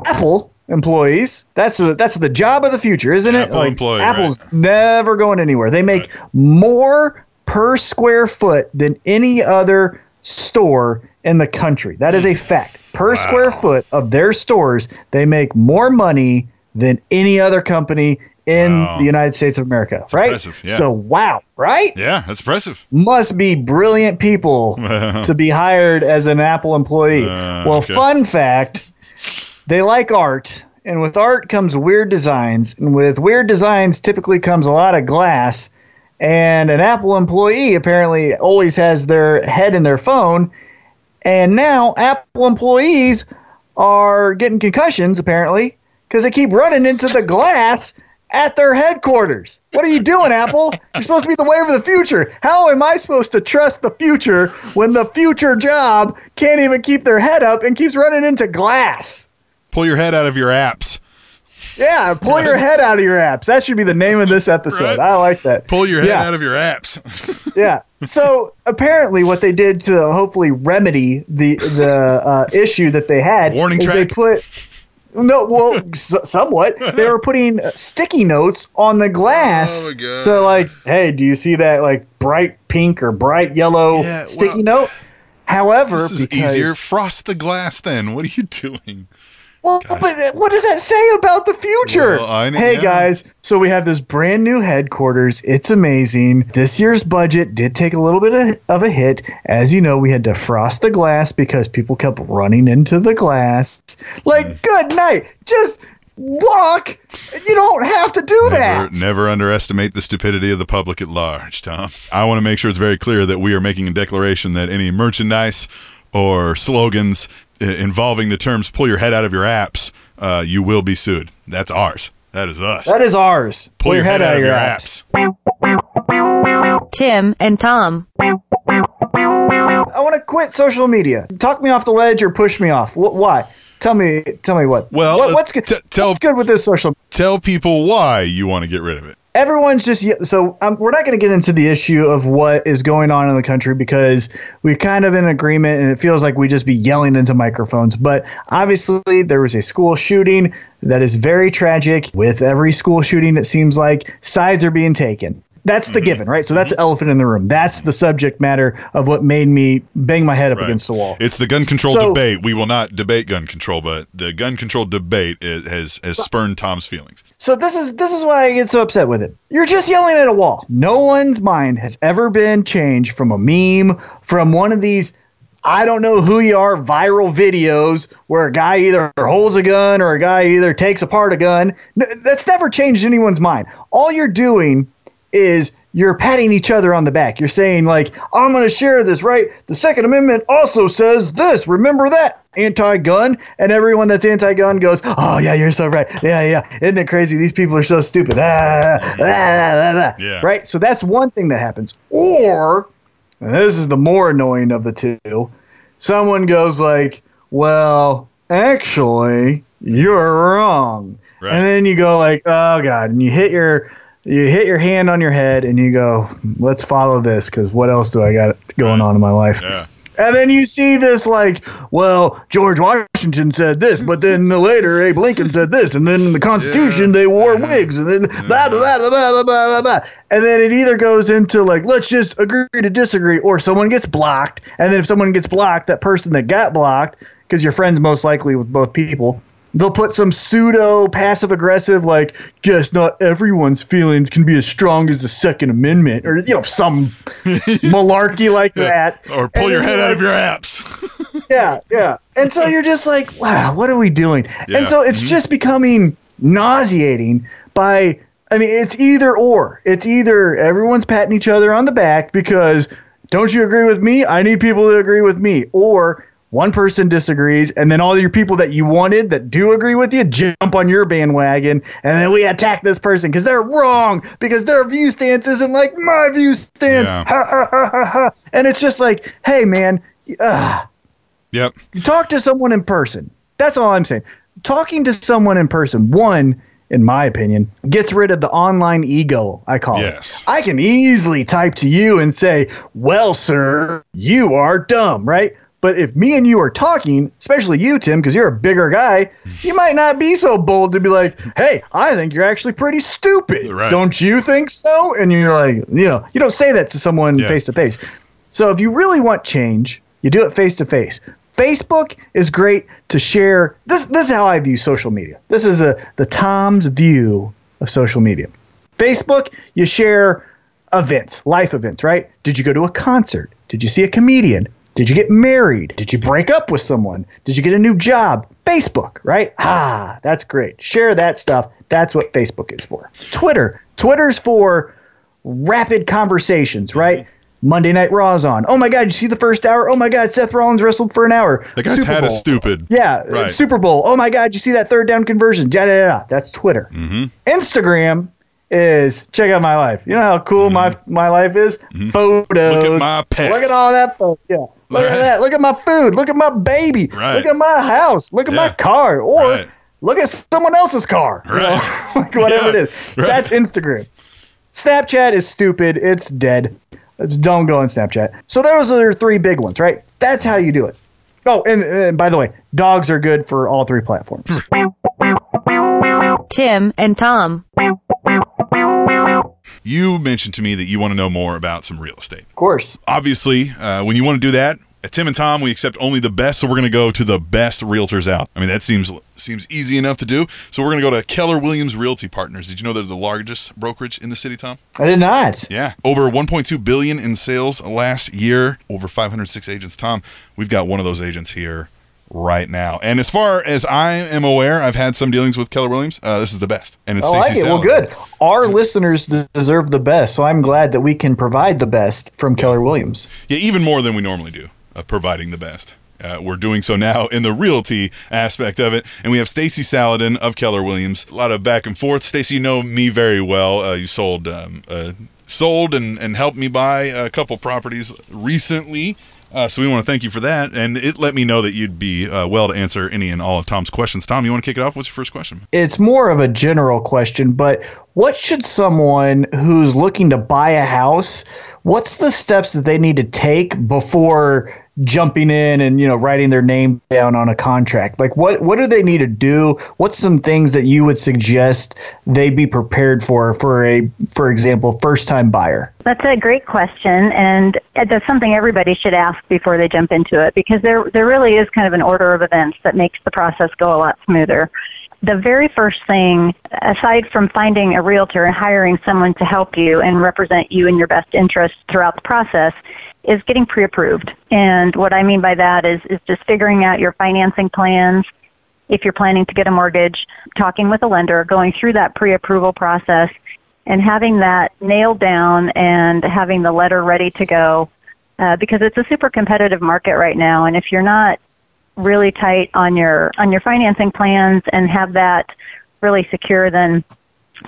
S4: Apple employees. That's the that's the job of the future, isn't it?
S5: Apple employee,
S4: Apple's never going anywhere. They make more per square foot than any other store in the country. That is a fact. Per square foot of their stores, they make more money than any other company in the United States of America. right?
S5: impressive, yeah.
S4: So wow, right?
S5: Yeah, that's impressive.
S4: must be brilliant people [LAUGHS] to be hired as an Apple employee. well,
S5: Uh, okay.
S4: fun fact they like art, and with art comes weird designs, and with weird designs typically comes a lot of glass. And an Apple employee apparently always has their head in their phone. And now Apple employees are getting concussions apparently because they keep running into the glass at their headquarters. What are you doing, Apple? You're supposed to be the wave of the future. How am I supposed to trust the future when the future job can't even keep their head up and keeps running into glass?
S5: Pull your head out of your apps.
S4: Yeah, pull your head out of your apps. That should be the name of this episode. I like that.
S5: Pull your head
S4: Yeah.
S5: out of your apps. [LAUGHS]
S4: yeah. So apparently, what they did to hopefully remedy the the uh, issue that they had
S5: Warning
S4: is they put no, well, somewhat. They were putting sticky notes on the glass.
S5: Oh, God.
S4: So, like, hey, do you see that like bright pink or bright yellow
S5: Yeah,
S4: sticky note? However,
S5: this is
S4: because,
S5: easier. Frost the glass. Then what are you doing?
S4: Well, but uh, what does that say about the future?
S5: Well, I know-
S4: hey
S5: yeah.
S4: guys, so we have this brand new headquarters. It's amazing. This year's budget did take a little bit of, of a hit. As you know, we had to frost the glass because people kept running into the glass. Like,
S5: Mm.
S4: good night. Just walk. You don't have to do that.
S5: Never, never underestimate the stupidity of the public at large, Tom. I want to make sure it's very clear that we are making a declaration that any merchandise or slogans uh, involving the terms "pull your head out of your apps," uh, you will be sued. That's ours. That is us.
S4: That is ours.
S5: Pull, your, head, out of your apps.
S6: Tim and Tom.
S4: I want to quit social media. Talk me off the ledge or push me off. Wh- why? Tell me. Tell me what.
S5: Well,
S4: What-
S5: uh,
S4: what's good?
S5: tell,
S4: what's good with this social?
S5: Tell people why you want to get rid of it.
S4: Everyone's just so um, we're not going to get into the issue of what is going on in the country because we're kind of in agreement and it feels like we just be yelling into microphones. But obviously there was a school shooting that is very tragic with every school shooting it seems like. Sides are being taken that's the mm-hmm. given right so that's the elephant in the room that's the subject matter of what made me bang my head up against the wall
S5: It's the gun control
S4: So-
S5: debate. We will not debate gun control, but the gun control debate is, has has spurned Tom's feelings.
S4: So this is this is why I get so upset with it. You're just yelling at a wall. No one's mind has ever been changed from a meme, from one of these I don't know who you are viral videos where a guy either holds a gun or a guy either takes apart a gun. N- That's never changed anyone's mind. All you're doing is you're patting each other on the back. You're saying like, "I'm going to share this, right? The Second Amendment also says this. Remember that." Anti-gun, and everyone that's anti-gun goes, "Oh yeah, you're so right. Yeah, yeah. Isn't it crazy? These people are so stupid." Ah, ah, ah, ah, ah.
S5: Yeah.
S4: Right. So that's one thing that happens. Or, and this is the more annoying of the two. Someone goes like, "Well, actually, you're wrong,"
S5: Right.
S4: and then you go like, "Oh God!" and you hit your you hit your hand on your head and you go, let's follow this because what else do I got going on in my life?
S5: Yeah.
S4: And then you see this, like, well, George Washington said this, but then later Abe Lincoln said this, and then in the Constitution yeah. they wore wigs, and then blah, blah, blah, blah, blah, blah, blah. And then it either goes into, like, let's just agree to disagree, or someone gets blocked. And then if someone gets blocked, that person that got blocked, because your friends most likely with both people, They'll put some pseudo passive aggressive, like, guess not everyone's feelings can be as strong as the Second Amendment, or, you know, some [LAUGHS] malarkey like that.
S5: Or pull
S4: And
S5: your head out of your apps. [LAUGHS]
S4: yeah, yeah. And so you're just like, wow, what are we doing?
S5: Yeah.
S4: And so it's
S5: Mhm.
S4: just becoming nauseating by I mean, it's either or. It's either everyone's patting each other on the back because don't you agree with me? I need people to agree with me. Or one person disagrees, and then all your people that you wanted that do agree with you jump on your bandwagon, and then we attack this person because they're wrong, because their view stance isn't like my view stance.
S5: Yeah.
S4: Ha, ha, ha, ha, ha. And it's just like, hey, man, uh,
S5: Yep.
S4: talk to someone in person. That's all I'm saying. Talking to someone in person, one, in my opinion, gets rid of the online ego, I call
S5: Yes.
S4: it. I can easily type to you and say, Well, sir, you are dumb, right? But if me and you are talking, especially you, Tim, because you're a bigger guy, you might not be so bold to be like, Hey, I think you're actually pretty stupid.
S5: Right.
S4: Don't you think so? And you're like, you know, you don't say that to someone face to face. So if you really want change, you do it face to face. Facebook is great to share. This this is how I view social media. This is a the Tom's view of social media. Facebook, you share events, life events, right? Did you go to a concert? Did you see a comedian? Did you get married? Did you break up with someone? Did you get a new job? Facebook, right? Ah, that's great. Share that stuff. That's what Facebook is for. Twitter. Twitter's for rapid conversations, right? Monday Night Raw's on. Oh my God, you see the first hour? Oh my God, Seth Rollins wrestled for an hour.
S5: That guy's
S4: Super
S5: head is
S4: Bowl.
S5: stupid.
S4: Yeah, uh,
S5: Right.
S4: Super Bowl. Oh my God, you see that third down conversion? Da da da. That's Twitter.
S5: Mm-hmm.
S4: Instagram is check out my life. You know how cool my my life is? Photos.
S5: Mm-hmm. Look at my pets.
S4: Look at all that. Pho- yeah. Look
S5: Right.
S4: at that. Look at my food. Look at my baby.
S5: Right.
S4: Look at my house. Look at my car. Or
S5: Right.
S4: look at someone else's car. You know?
S5: Right. [LAUGHS]
S4: like whatever it
S5: Yeah.
S4: is.
S5: Right.
S4: That's Instagram. Snapchat is stupid. It's dead. Just don't go on Snapchat. So those are three big ones, right? That's how you do it. Oh, and, and by the way, dogs are good for all three platforms.
S6: Tim and Tom.
S5: You mentioned to me that you want to know more about some real estate.
S4: Of course.
S5: Obviously, uh, when you want to do that, at Tim and Tom, we accept only the best, so we're going to go to the best realtors out. I mean, that seems seems easy enough to do. So we're going to go to Keller Williams Realty Partners. Did you know they're the largest brokerage in the city, Tom?
S4: I did not.
S5: Yeah, over 1.2 billion in sales last year. Over 506 agents. Tom, we've got one of those agents here right now. And as far as I am aware, I've had some dealings with Keller Williams. Uh, this is the best, and it's
S4: I like
S5: Stacey
S4: it. Well, good. Our listeners deserve the best, so I'm glad that we can provide the best from Keller Williams.
S5: Yeah, even more than we normally do, uh, providing the best. Uh, we're doing so now in the realty aspect of it, and we have Stacy Saladin of Keller Williams. A lot of back and forth. Stacy, you know me very well. Uh, you sold, um, uh, sold, and, and helped me buy a couple properties recently. Uh, so we want to thank you for that, and it let me know that you'd be uh, well to answer any and all of Tom's questions. Tom, you want to kick it off? What's your first question?
S4: It's more of a general question, but what should someone who's looking to buy a house, what's the steps that they need to take before jumping in and you know writing their name down on a contract? Like what what do they need to do? What's some things that you would suggest they be prepared for for a for example first time buyer?
S16: That's a great question, and that's something everybody should ask before they jump into it because there there really is kind of an order of events that makes the process go a lot smoother. The very first thing, aside from finding a realtor and hiring someone to help you and represent you in your best interest throughout the process, is getting pre-approved. And what I mean by that is is just figuring out your financing plans, if you're planning to get a mortgage, talking with a lender, going through that pre-approval process, and having that nailed down and having the letter ready to go, uh, because it's a super competitive market right now. And if you're not really tight on your on your financing plans and have that really secure, then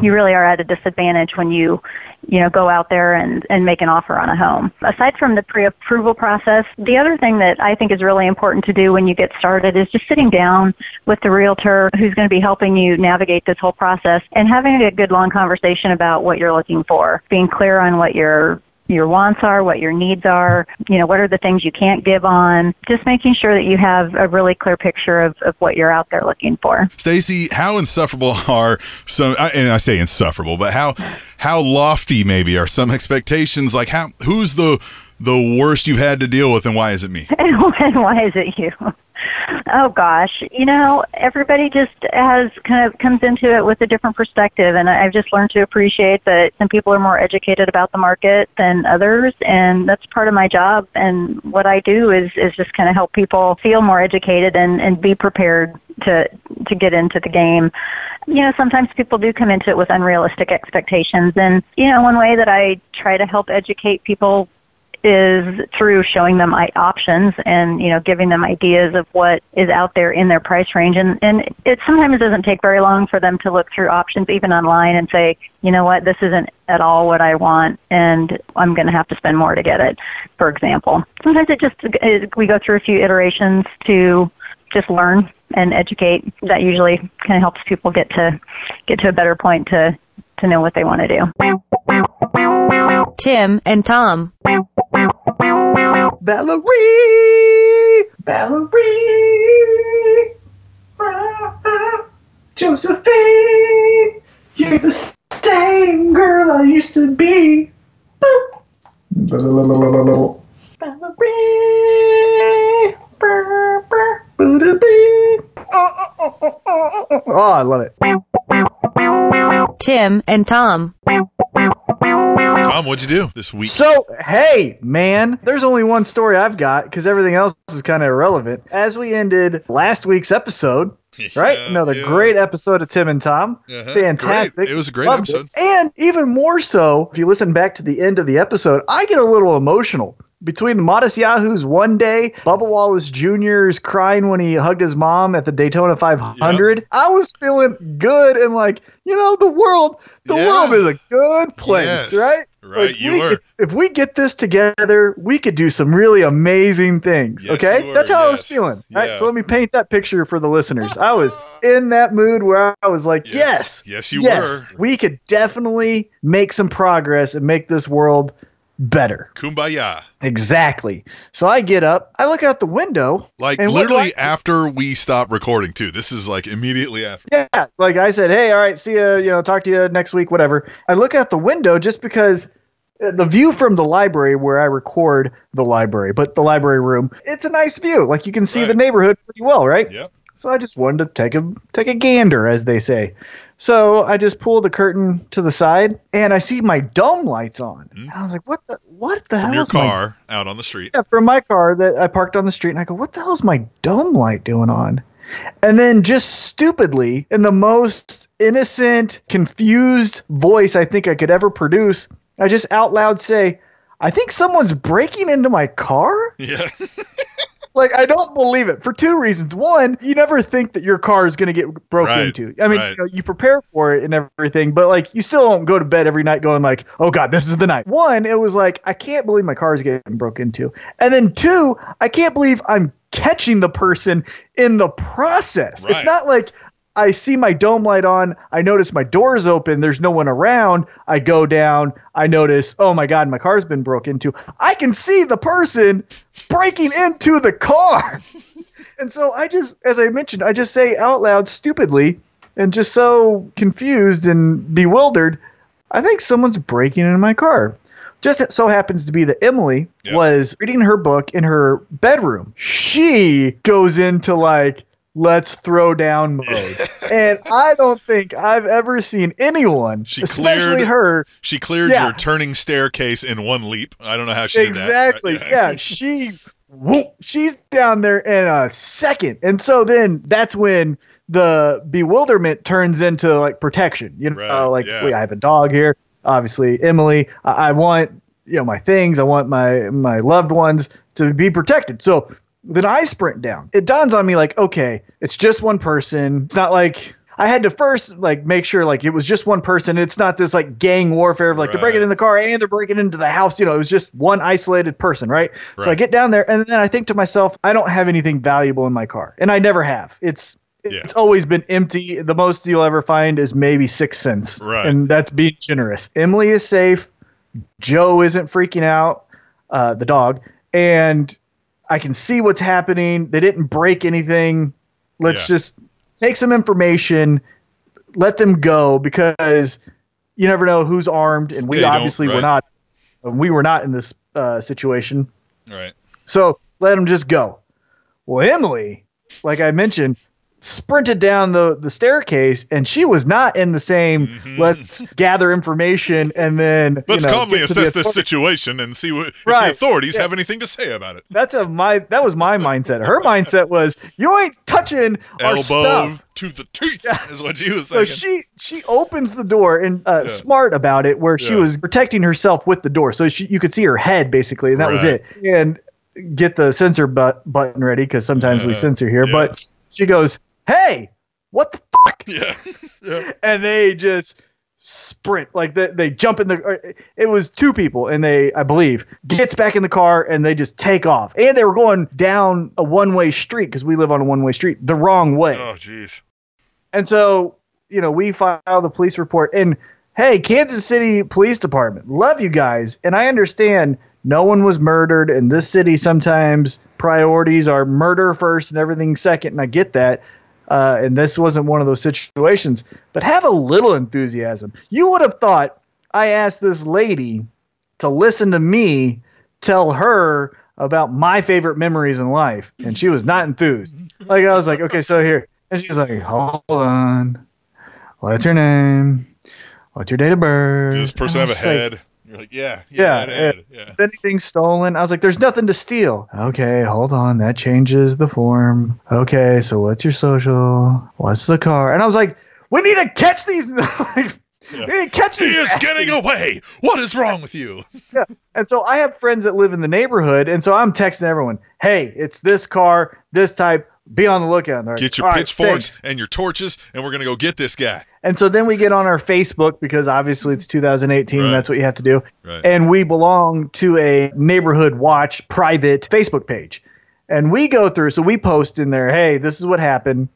S16: you really are at a disadvantage when you you know go out there and and make an offer on a home. Aside from the pre-approval process the other thing that i think is really important to do when you get started is just sitting down with the realtor who's going to be helping you navigate this whole process and having a good long conversation about what you're looking for being clear on what your your wants are, what your needs are, you know, what are the things you can't give on, just making sure that you have a really clear picture of, of what you're out there looking for.
S5: Stacy, how insufferable [LAUGHS] are some? I- And I say insufferable, but how how lofty maybe are some expectations? Like how who's the the worst you've had to deal with, and why is it me? [LAUGHS]
S16: and why is it you? Oh gosh, you know, everybody just has kind of comes into it with a different perspective, and I've just learned to appreciate that some people are more educated about the market than others, and that's part of my job. And what I do is is just kind of help people feel more educated and and be prepared to to get into the game. You know, sometimes people do come into it with unrealistic expectations, and you know, one way that I try to help educate people is through showing them options and you know giving them ideas of what is out there in their price range. And and it sometimes doesn't take very long for them to look through options even online and say you know what? This isn't at all what i want and i'm going to have to spend more to get it for example. Sometimes it just it, we go through a few iterations to just learn and educate. That usually kind of helps people get to get to a better point to to know what they want to do
S6: Tim and Tom.
S4: Valerie! Valerie! Ah, Josephine! You're the same girl I used to be. Boop. Valerie! Brr, brr, boo-da-bee. Oh, oh, oh, oh, oh, oh, oh, I love it.
S6: Tim and Tom.
S5: Tom, what'd you do this week?
S4: So, hey, man, there's only one story I've got because everything else is kind of irrelevant. As we ended last week's episode, [LAUGHS] right? Another great episode of Tim and Tom.
S5: Uh-huh.
S4: Fantastic.
S5: Great. It was a great
S4: Loved it.
S5: episode.
S4: And even more so, if you listen back to the end of the episode, I get a little emotional. Between the Modest Yahoos one day, Bubba Wallace Jr.'s crying when he hugged his mom at the Daytona 500, I was feeling good and like, you know, the world, the
S5: Yeah.
S4: world is a good place,
S5: Yes.
S4: right?
S5: Right,
S4: Like,
S5: you
S4: we-
S5: were.
S4: If, if we get this together, we could do some really amazing things.
S5: Yes,
S4: okay,
S5: were,
S4: that's how I was feeling. All right,
S5: Yeah.
S4: so let me paint that picture for the listeners. I was in that mood where I was like, yes,
S5: Yes, you
S4: yes,
S5: were.
S4: we could definitely make some progress and make this world better.
S5: Kumbaya.
S4: Exactly. So I get up, I look out the window,
S5: Like literally after we stop recording too. This is like immediately after.
S4: Yeah, like I said, hey, all right, see you, you know, talk to you next week, whatever. I look out the window just because uh, the view from the library where I record the library, but the library room, it's a nice view. Like you can see the neighborhood pretty well, right?
S5: Yep.
S4: So I just wanted to take a take a gander, as they say. So I just pull the curtain to the side, and I see my dome lights on. And hmm. I was like, "What the what the?
S5: From
S4: hell?"
S5: your
S4: is my
S5: car out on the street.
S4: yeah, from my car that I parked on the street, and I go, "What the hell's my dome light doing on?" And then, just stupidly, in the most innocent, confused voice I think I could ever produce, I just out loud say, "I think someone's breaking into my car." [LAUGHS]
S5: Yeah.
S4: Like I don't believe it for two reasons. One, you never think that your car is going to get broke
S5: Right,
S4: into. I mean,
S5: right.
S4: you, know, you prepare for it and everything, but like you still don't go to bed every night going like, "Oh God, this is the night." One, it was like I can't believe my car is getting broke into, and then two, I can't believe I'm catching the person in the process. It's not like I see my dome light on. I notice my door's open. There's no one around. I go down. I notice, oh my God, my car's been broke into. I can see the person breaking into the car. [LAUGHS] and so I just, as I mentioned, I just say out loud stupidly and just so confused and bewildered, I think someone's breaking into my car. Just so happens to be that Emily was reading her book in her bedroom. She goes into like, let's throw down [LAUGHS] mode. and I don't think I've ever seen anyone,
S5: She
S4: especially
S5: cleared
S4: her,
S5: She cleared
S4: Yeah.
S5: your turning staircase in one leap. I don't know how she did that.
S4: exactly. Yeah, she whoop, she's down there in a second, and so then that's when the bewilderment turns into like protection. You know, like
S5: yeah.
S4: wait, I have a dog here. Obviously, Emily. I, I want you know my things. I want my my loved ones to be protected. So then I sprint down. It dawns on me like, okay, it's just one person. It's not like. I had to first like make sure like it was just one person. It's not this like gang warfare of like they're breaking in the car and they're breaking into the house. You know, it was just one isolated person, right? So I get down there and then I think to myself, I don't have anything valuable in my car, and I never have. It's it's always been empty. The most you'll ever find is maybe six cents,
S5: Right.
S4: and that's being generous. Emily is safe. Joe isn't freaking out. Uh, the dog and I can see what's happening. They didn't break anything. Let's just take some information, let them go because you never know who's armed, and we
S5: Yeah, don't-
S4: obviously were
S5: right.
S4: not. We were not in this uh, situation,
S5: Right.
S4: so let them just go. Well, Emily, like I mentioned, sprinted down the, the staircase and she was not in the same let's gather information and then
S5: Mm-hmm. Let's
S4: you know,
S5: calmly
S4: get to the
S5: assess this situation and see what, if
S4: Right.
S5: the authorities
S4: Yeah.
S5: have anything to say about it.
S4: That's a my that was my mindset. Her mindset was you ain't touching our
S5: Elbow
S4: stuff.
S5: to the teeth is what she was
S4: So
S5: saying.
S4: she she opens the door and uh, smart about it, where she was protecting herself with the door, so she, you could see her head basically, and that was it. And get the censor but, button ready because sometimes we censor here. But she goes, "Hey, what the fuck?" [LAUGHS]
S5: Yeah. yeah.
S4: and they just sprint like they, they jump in the uh, it was two people and they i believe gets back in the car and they just take off and they were going down a one-way street because we live on a one-way street the wrong way
S5: Oh, jeez.
S4: and so, you know, we file the police report. And hey, Kansas City Police Department, love you guys. And I understand no one was murdered. In this city, sometimes priorities are murder first and everything second. And I get that. Uh, and this wasn't one of those situations. But have a little enthusiasm. You would have thought I asked this lady to listen to me tell her about my favorite memories in life. And she was not enthused. [LAUGHS] Like, I was like, okay, so here. And she was like, hold on. What's your name? What's your date of birth?
S5: Does this person have a
S4: was like,
S5: head? You're like, yeah, yeah,
S4: yeah.
S5: it
S4: yeah. Is anything stolen? I was like, there's nothing to steal. Okay, hold on. That changes the form. Okay, so what's your social? What's the car? And I was like, we need to catch these. [LAUGHS] We need to catch
S5: He is getting away. What is wrong with you? [LAUGHS]
S4: Yeah. And so I have friends that live in the neighborhood, and so I'm texting everyone, "Hey, it's this car, this type. Be on the lookout." Like,
S5: Get your pitchforks
S4: thanks."
S5: and your torches, and we're gonna go get this guy.
S4: And so then we get on our Facebook because obviously it's 2018 and that's what you have to do.
S5: Right.
S4: And we belong to a neighborhood watch private Facebook page. And we go through, so we post in there, hey, this is what happened.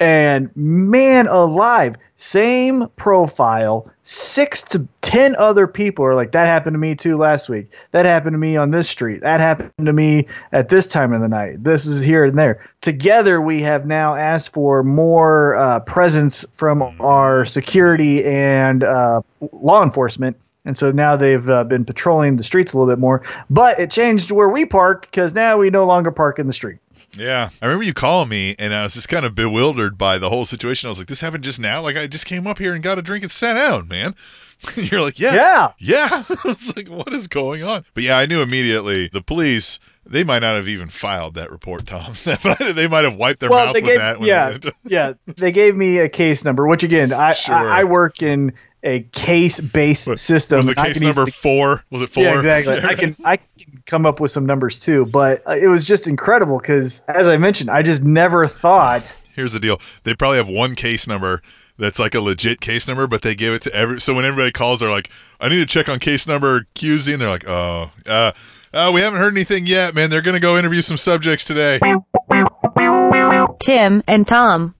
S4: And man alive, same profile, six to 10 other people are like, that happened to me too last week. That happened to me on this street. That happened to me at this time of the night. This is here and there. Together, we have now asked for more uh, presence from our security and uh, law enforcement. And so now they've uh, been patrolling the streets a little bit more. But it changed where we park because now we no longer park in the street.
S5: Yeah, I remember you calling me, and I was just kind of bewildered by the whole situation. I was like, "This happened just now. Like, I just came up here and got a drink and sat down, man." [LAUGHS] You're like, "Yeah,
S4: Yeah.
S5: yeah." [LAUGHS] I was like, "What is going on?" But yeah, I knew immediately. The police, they might not have even filed that report, Tom. [LAUGHS] they might have wiped their mouth
S4: they
S5: with
S4: gave,
S5: that.
S4: yeah,
S5: they-
S4: yeah. They gave me a case number, which again, I
S5: Sure.
S4: I, I work in a case based system.
S5: was it case number four? Was it four?
S4: Yeah, exactly. I can I can come up with some numbers too, but uh, it was just incredible because, as I mentioned, I just never thought.
S5: Here's the deal. They probably have one case number that's like a legit case number, but they give it to every. So when everybody calls, they're like, "I need to check on case number QZ," and they're like, "Oh, uh, uh, we haven't heard anything yet, man. They're gonna go interview some subjects today."
S6: Tim and Tom.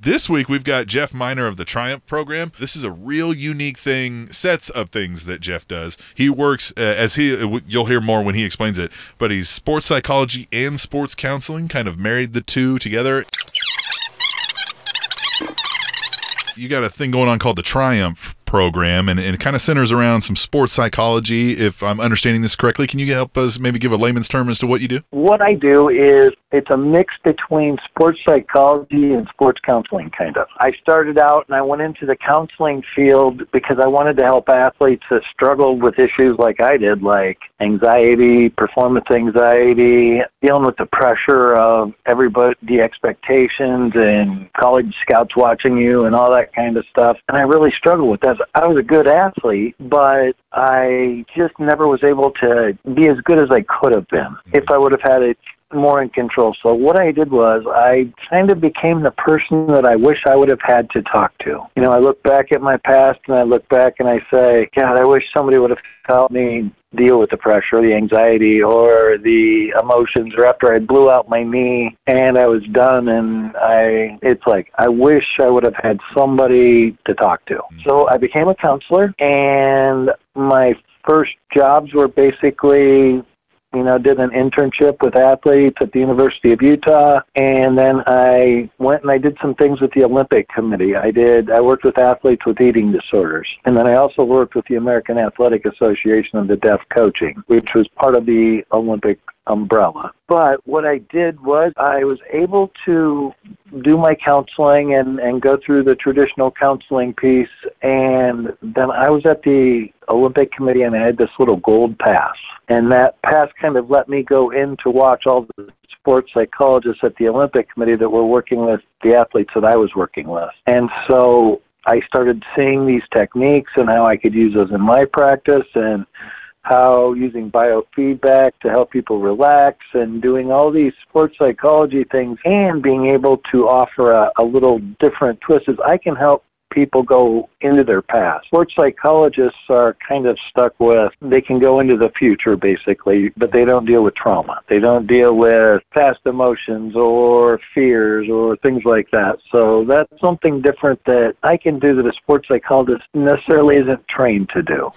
S5: This week we've got Jeff Miner of the Triumph program. This is a real unique thing, sets of things that Jeff does. He works uh, as he uh, you'll hear more when he explains it, but he's sports psychology and sports counseling, kind of married the two together. You got a thing going on called the Triumph program, and, and it kind of centers around some sports psychology. If I'm understanding this correctly, can you help us maybe give a layman's term as to what you do?
S17: What I do is it's a mix between sports psychology and sports counseling, kind of. I started out and I went into the counseling field because I wanted to help athletes that struggled with issues like I did, like anxiety, performance anxiety, dealing with the pressure of everybody, the expectations, and college scouts watching you, and all that kind of stuff. And I really struggled with that. I was a good athlete, but I just never was able to be as good as I could have been if mm-hmm. I would have had it more in control. So what I did was I kind of became the person that I wish I would have had to talk to. You know, I look back at my past and I look back and I say, God, I wish somebody would have helped me deal with the pressure, the anxiety, or the emotions, or after I blew out my knee and I was done and I, it's like, I wish I would have had somebody to talk to. So I became a counselor and my first jobs were basically you know, did an internship with athletes at the University of Utah, and then I went and I did some things with the Olympic Committee. I did. I worked with athletes with eating disorders, and then I also worked with the American Athletic Association of the Deaf Coaching, which was part of the Olympic umbrella. But what I did was I was able to do my counseling and, and go through the traditional counseling piece. And then I was at the Olympic Committee and I had this little gold pass. And that pass kind of let me go in to watch all the sports psychologists at the Olympic Committee that were working with the athletes that I was working with. And so I started seeing these techniques and how I could use those in my practice and how using biofeedback to help people relax and doing all these sports psychology things and being able to offer a, a little different twist is I can help people go into their past. Sports psychologists are kind of stuck with they can go into the future basically, but they don't deal with trauma. They don't deal with past emotions or fears or things like that. So that's something different that I can do that a sports psychologist necessarily isn't trained to do.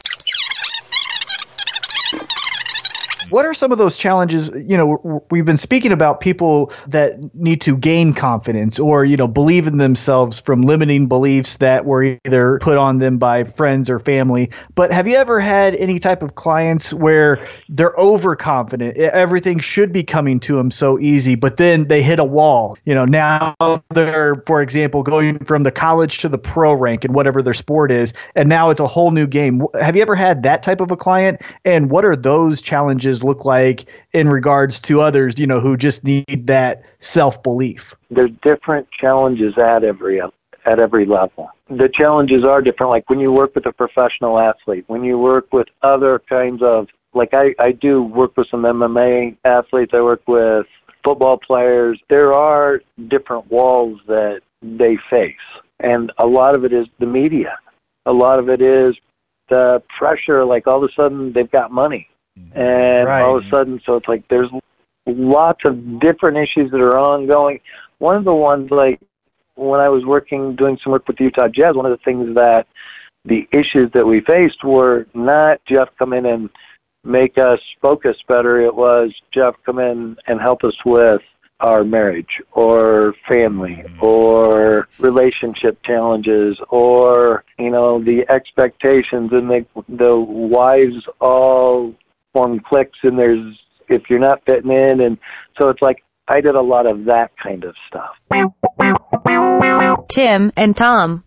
S4: What are some of those challenges? You know, we've been speaking about people that need to gain confidence or, you know, believe in themselves from limiting beliefs that were either put on them by friends or family. But have you ever had any type of clients where they're overconfident? Everything should be coming to them so easy, but then they hit a wall. You know, now they're, for example, going from the college to the pro rank in whatever their sport is, and now it's a whole new game. Have you ever had that type of a client? And what are those challenges look like in regards to others, you know, who just need that self belief?
S17: there's different challenges at every at every level. The challenges are different. Like when you work with a professional athlete, when you work with other kinds of like I, I do work with some MMA athletes. I work with football players. There are different walls that they face, and a lot of it is the media. A lot of it is the pressure. Like all of a sudden they've got money, and all of a sudden, so it's like there's lots of different issues that are ongoing. One of the ones, like when I was working, doing some work with the Utah Jazz, one of the things that the issues that we faced were not Jeff come in and make us focus better. It was Jeff come in and help us with our marriage or family mm-hmm. or relationship challenges or you know the expectations and the the wives all form cliques and there's if you're not fitting in and so it's like I did a lot of that kind of stuff.
S6: Tim and Tom.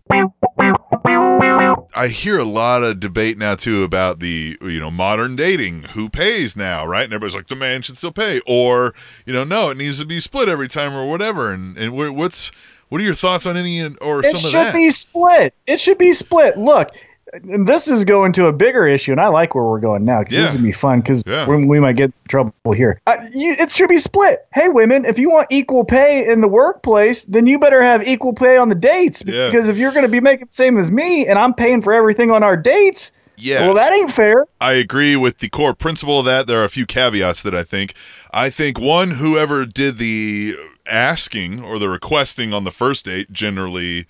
S5: I hear a lot of debate now too about the you know modern dating who pays now right and everybody's like the man should still pay or you know no it needs to be split every time or whatever and and what's what are your thoughts on any or
S4: It
S5: some of that It should
S4: be split. It should be split. Look, and this is going to a bigger issue, and I like where we're going now because this is gonna be fun because we, we might get some trouble here. Uh, you, it should be split. Hey, women, if you want equal pay in the workplace, then you better have equal pay on the dates
S5: Yeah.
S4: because if you're going to be making the same as me and I'm paying for everything on our dates,
S5: Yes.
S4: well, that ain't fair.
S5: I agree with the core principle of that. There are a few caveats that I think. I think one, whoever did the asking or the requesting on the first date generally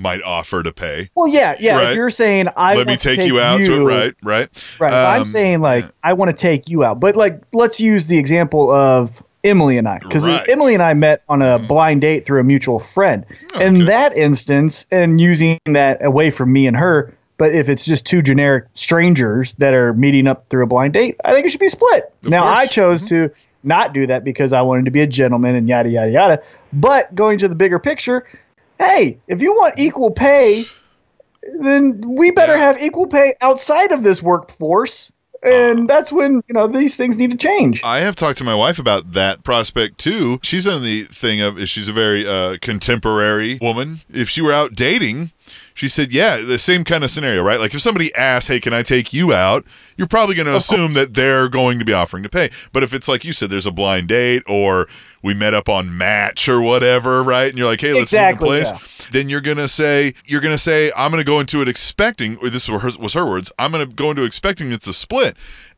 S5: might offer to pay.
S4: Well, yeah, yeah.
S5: Right.
S4: If you're saying I
S5: Let me
S4: to
S5: take, you out to it, right? Right.
S4: Right. if I'm
S5: Um,
S4: saying like I want to take you out, but like let's use the example of Emily and I, because
S5: Right.
S4: Emily and I met on a blind date through a mutual friend. In that instance, and using that away from me and her, but if it's just two generic strangers that are meeting up through a blind date, I think it should be split. now I chose
S5: Mm-hmm.
S4: to not do that because I wanted to be a gentleman and yada yada yada. But going to the bigger picture, hey, if you want equal pay, then we better have equal pay outside of this workforce. And that's when, you know, these things need to change.
S5: I have talked to my wife about that prospect too. She's on the thing of she's a very uh, contemporary woman. If she were out dating, she said, "Yeah, the same kind of scenario, right? Like if somebody asks, "Hey, can I take you out?" You're probably going to assume that they're going to be offering to pay. But if it's like you said, there's a blind date or we met up on Match or whatever, right? And you're like, "Hey, let's
S4: Exactly,
S5: meet in a place." Then you're gonna say, "You're gonna say, I'm gonna go into it expecting." Or this was her, was her words. I'm gonna go into expecting it's a split.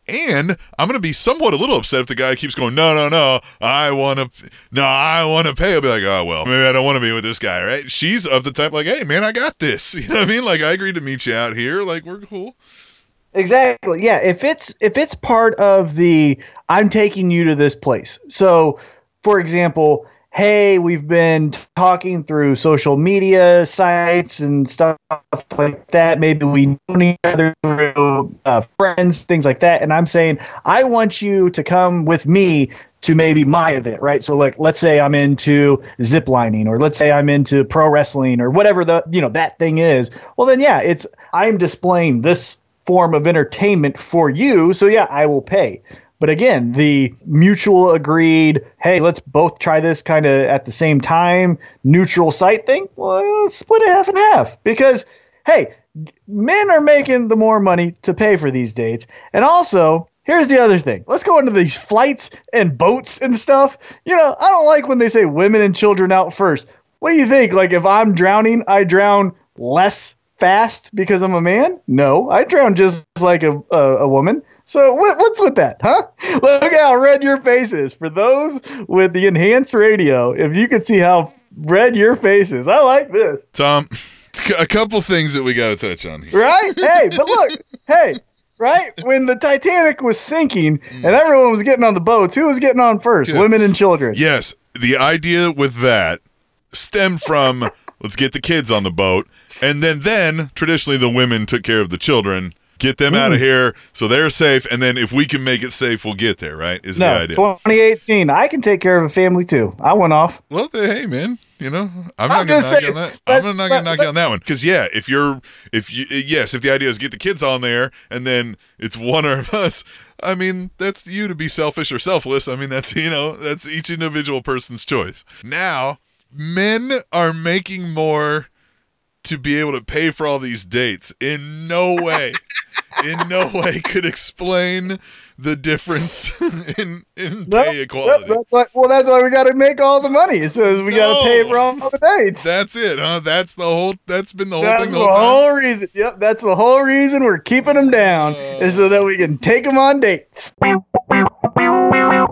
S5: And I'm gonna be somewhat a little upset if the guy keeps going, no, no, no, I want to, no, I want to pay. I'll be like, oh well, maybe I don't want to be with this guy, right? She's of the type like, hey man, I got this. [LAUGHS] You know what I mean? Like I agreed to meet you out here. Like we're cool.
S4: Exactly. Yeah. If it's if it's part of the I'm taking you to this place. So, for example, hey, we've been talking through social media sites and stuff like that. Maybe we know each other through uh, friends, things like that. And I'm saying I want you to come with me to maybe my event, right? So like let's say I'm into zip lining or let's say I'm into pro wrestling or whatever the you know that thing is. Well then yeah, it's I'm displaying this form of entertainment for you, so yeah, I will pay. But again, the mutual agreed, hey, let's both try this kind of at the same time, neutral site thing, well, split it half and half. Because, hey, men are making the more money to pay for these dates. And also, here's the other thing. Let's go into these flights and boats and stuff. You know, I don't like when they say women and children out first. What do you think? Like, if I'm drowning, I drown less fast because I'm a man? No, I drown just like a, a, a woman. So what, what's with that, huh? Look how red your face is. For those with the enhanced radio, if you could see how red your face is, I like this.
S5: Tom, [LAUGHS] a couple things that we got to touch on here.
S4: Right? hey, but look, [LAUGHS] hey, right? When the Titanic was sinking hmm. and everyone was getting on the boats, who was getting on first?
S5: Good.
S4: Women and children.
S5: Yes, the idea with that stemmed from [LAUGHS] let's get the kids on the boat, and then then traditionally the women took care of the children. Get them out of here so they're safe, and then if we can make it safe, we'll get there. Right? Is the
S4: No,
S5: idea?
S4: 2018. I can take care of a family too. I went off.
S5: Well, hey, man, you know, I'm
S4: I'm
S5: not gonna
S4: just
S5: knock on that.
S4: but-
S5: I'm not gonna
S4: but-
S5: knock you on that one because yeah, if you're if you yes, if the idea is get the kids on there and then it's one of us, I mean that's you to be selfish or selfless. I mean that's you know that's each individual person's choice. Now, men are making more to be able to pay for all these dates. In no way, in no [LAUGHS] way could explain the difference [LAUGHS] in in
S4: Well,
S5: pay equality.
S4: Well, that's why, well, that's why we got to make all the money. So we got to pay for all the dates.
S5: That's it, huh? That's the whole. That's been the whole
S4: That's
S5: thing
S4: the
S5: the whole time.
S4: That's the whole reason. Yep, that's the whole reason we're keeping them down uh. is so that we can take them on dates.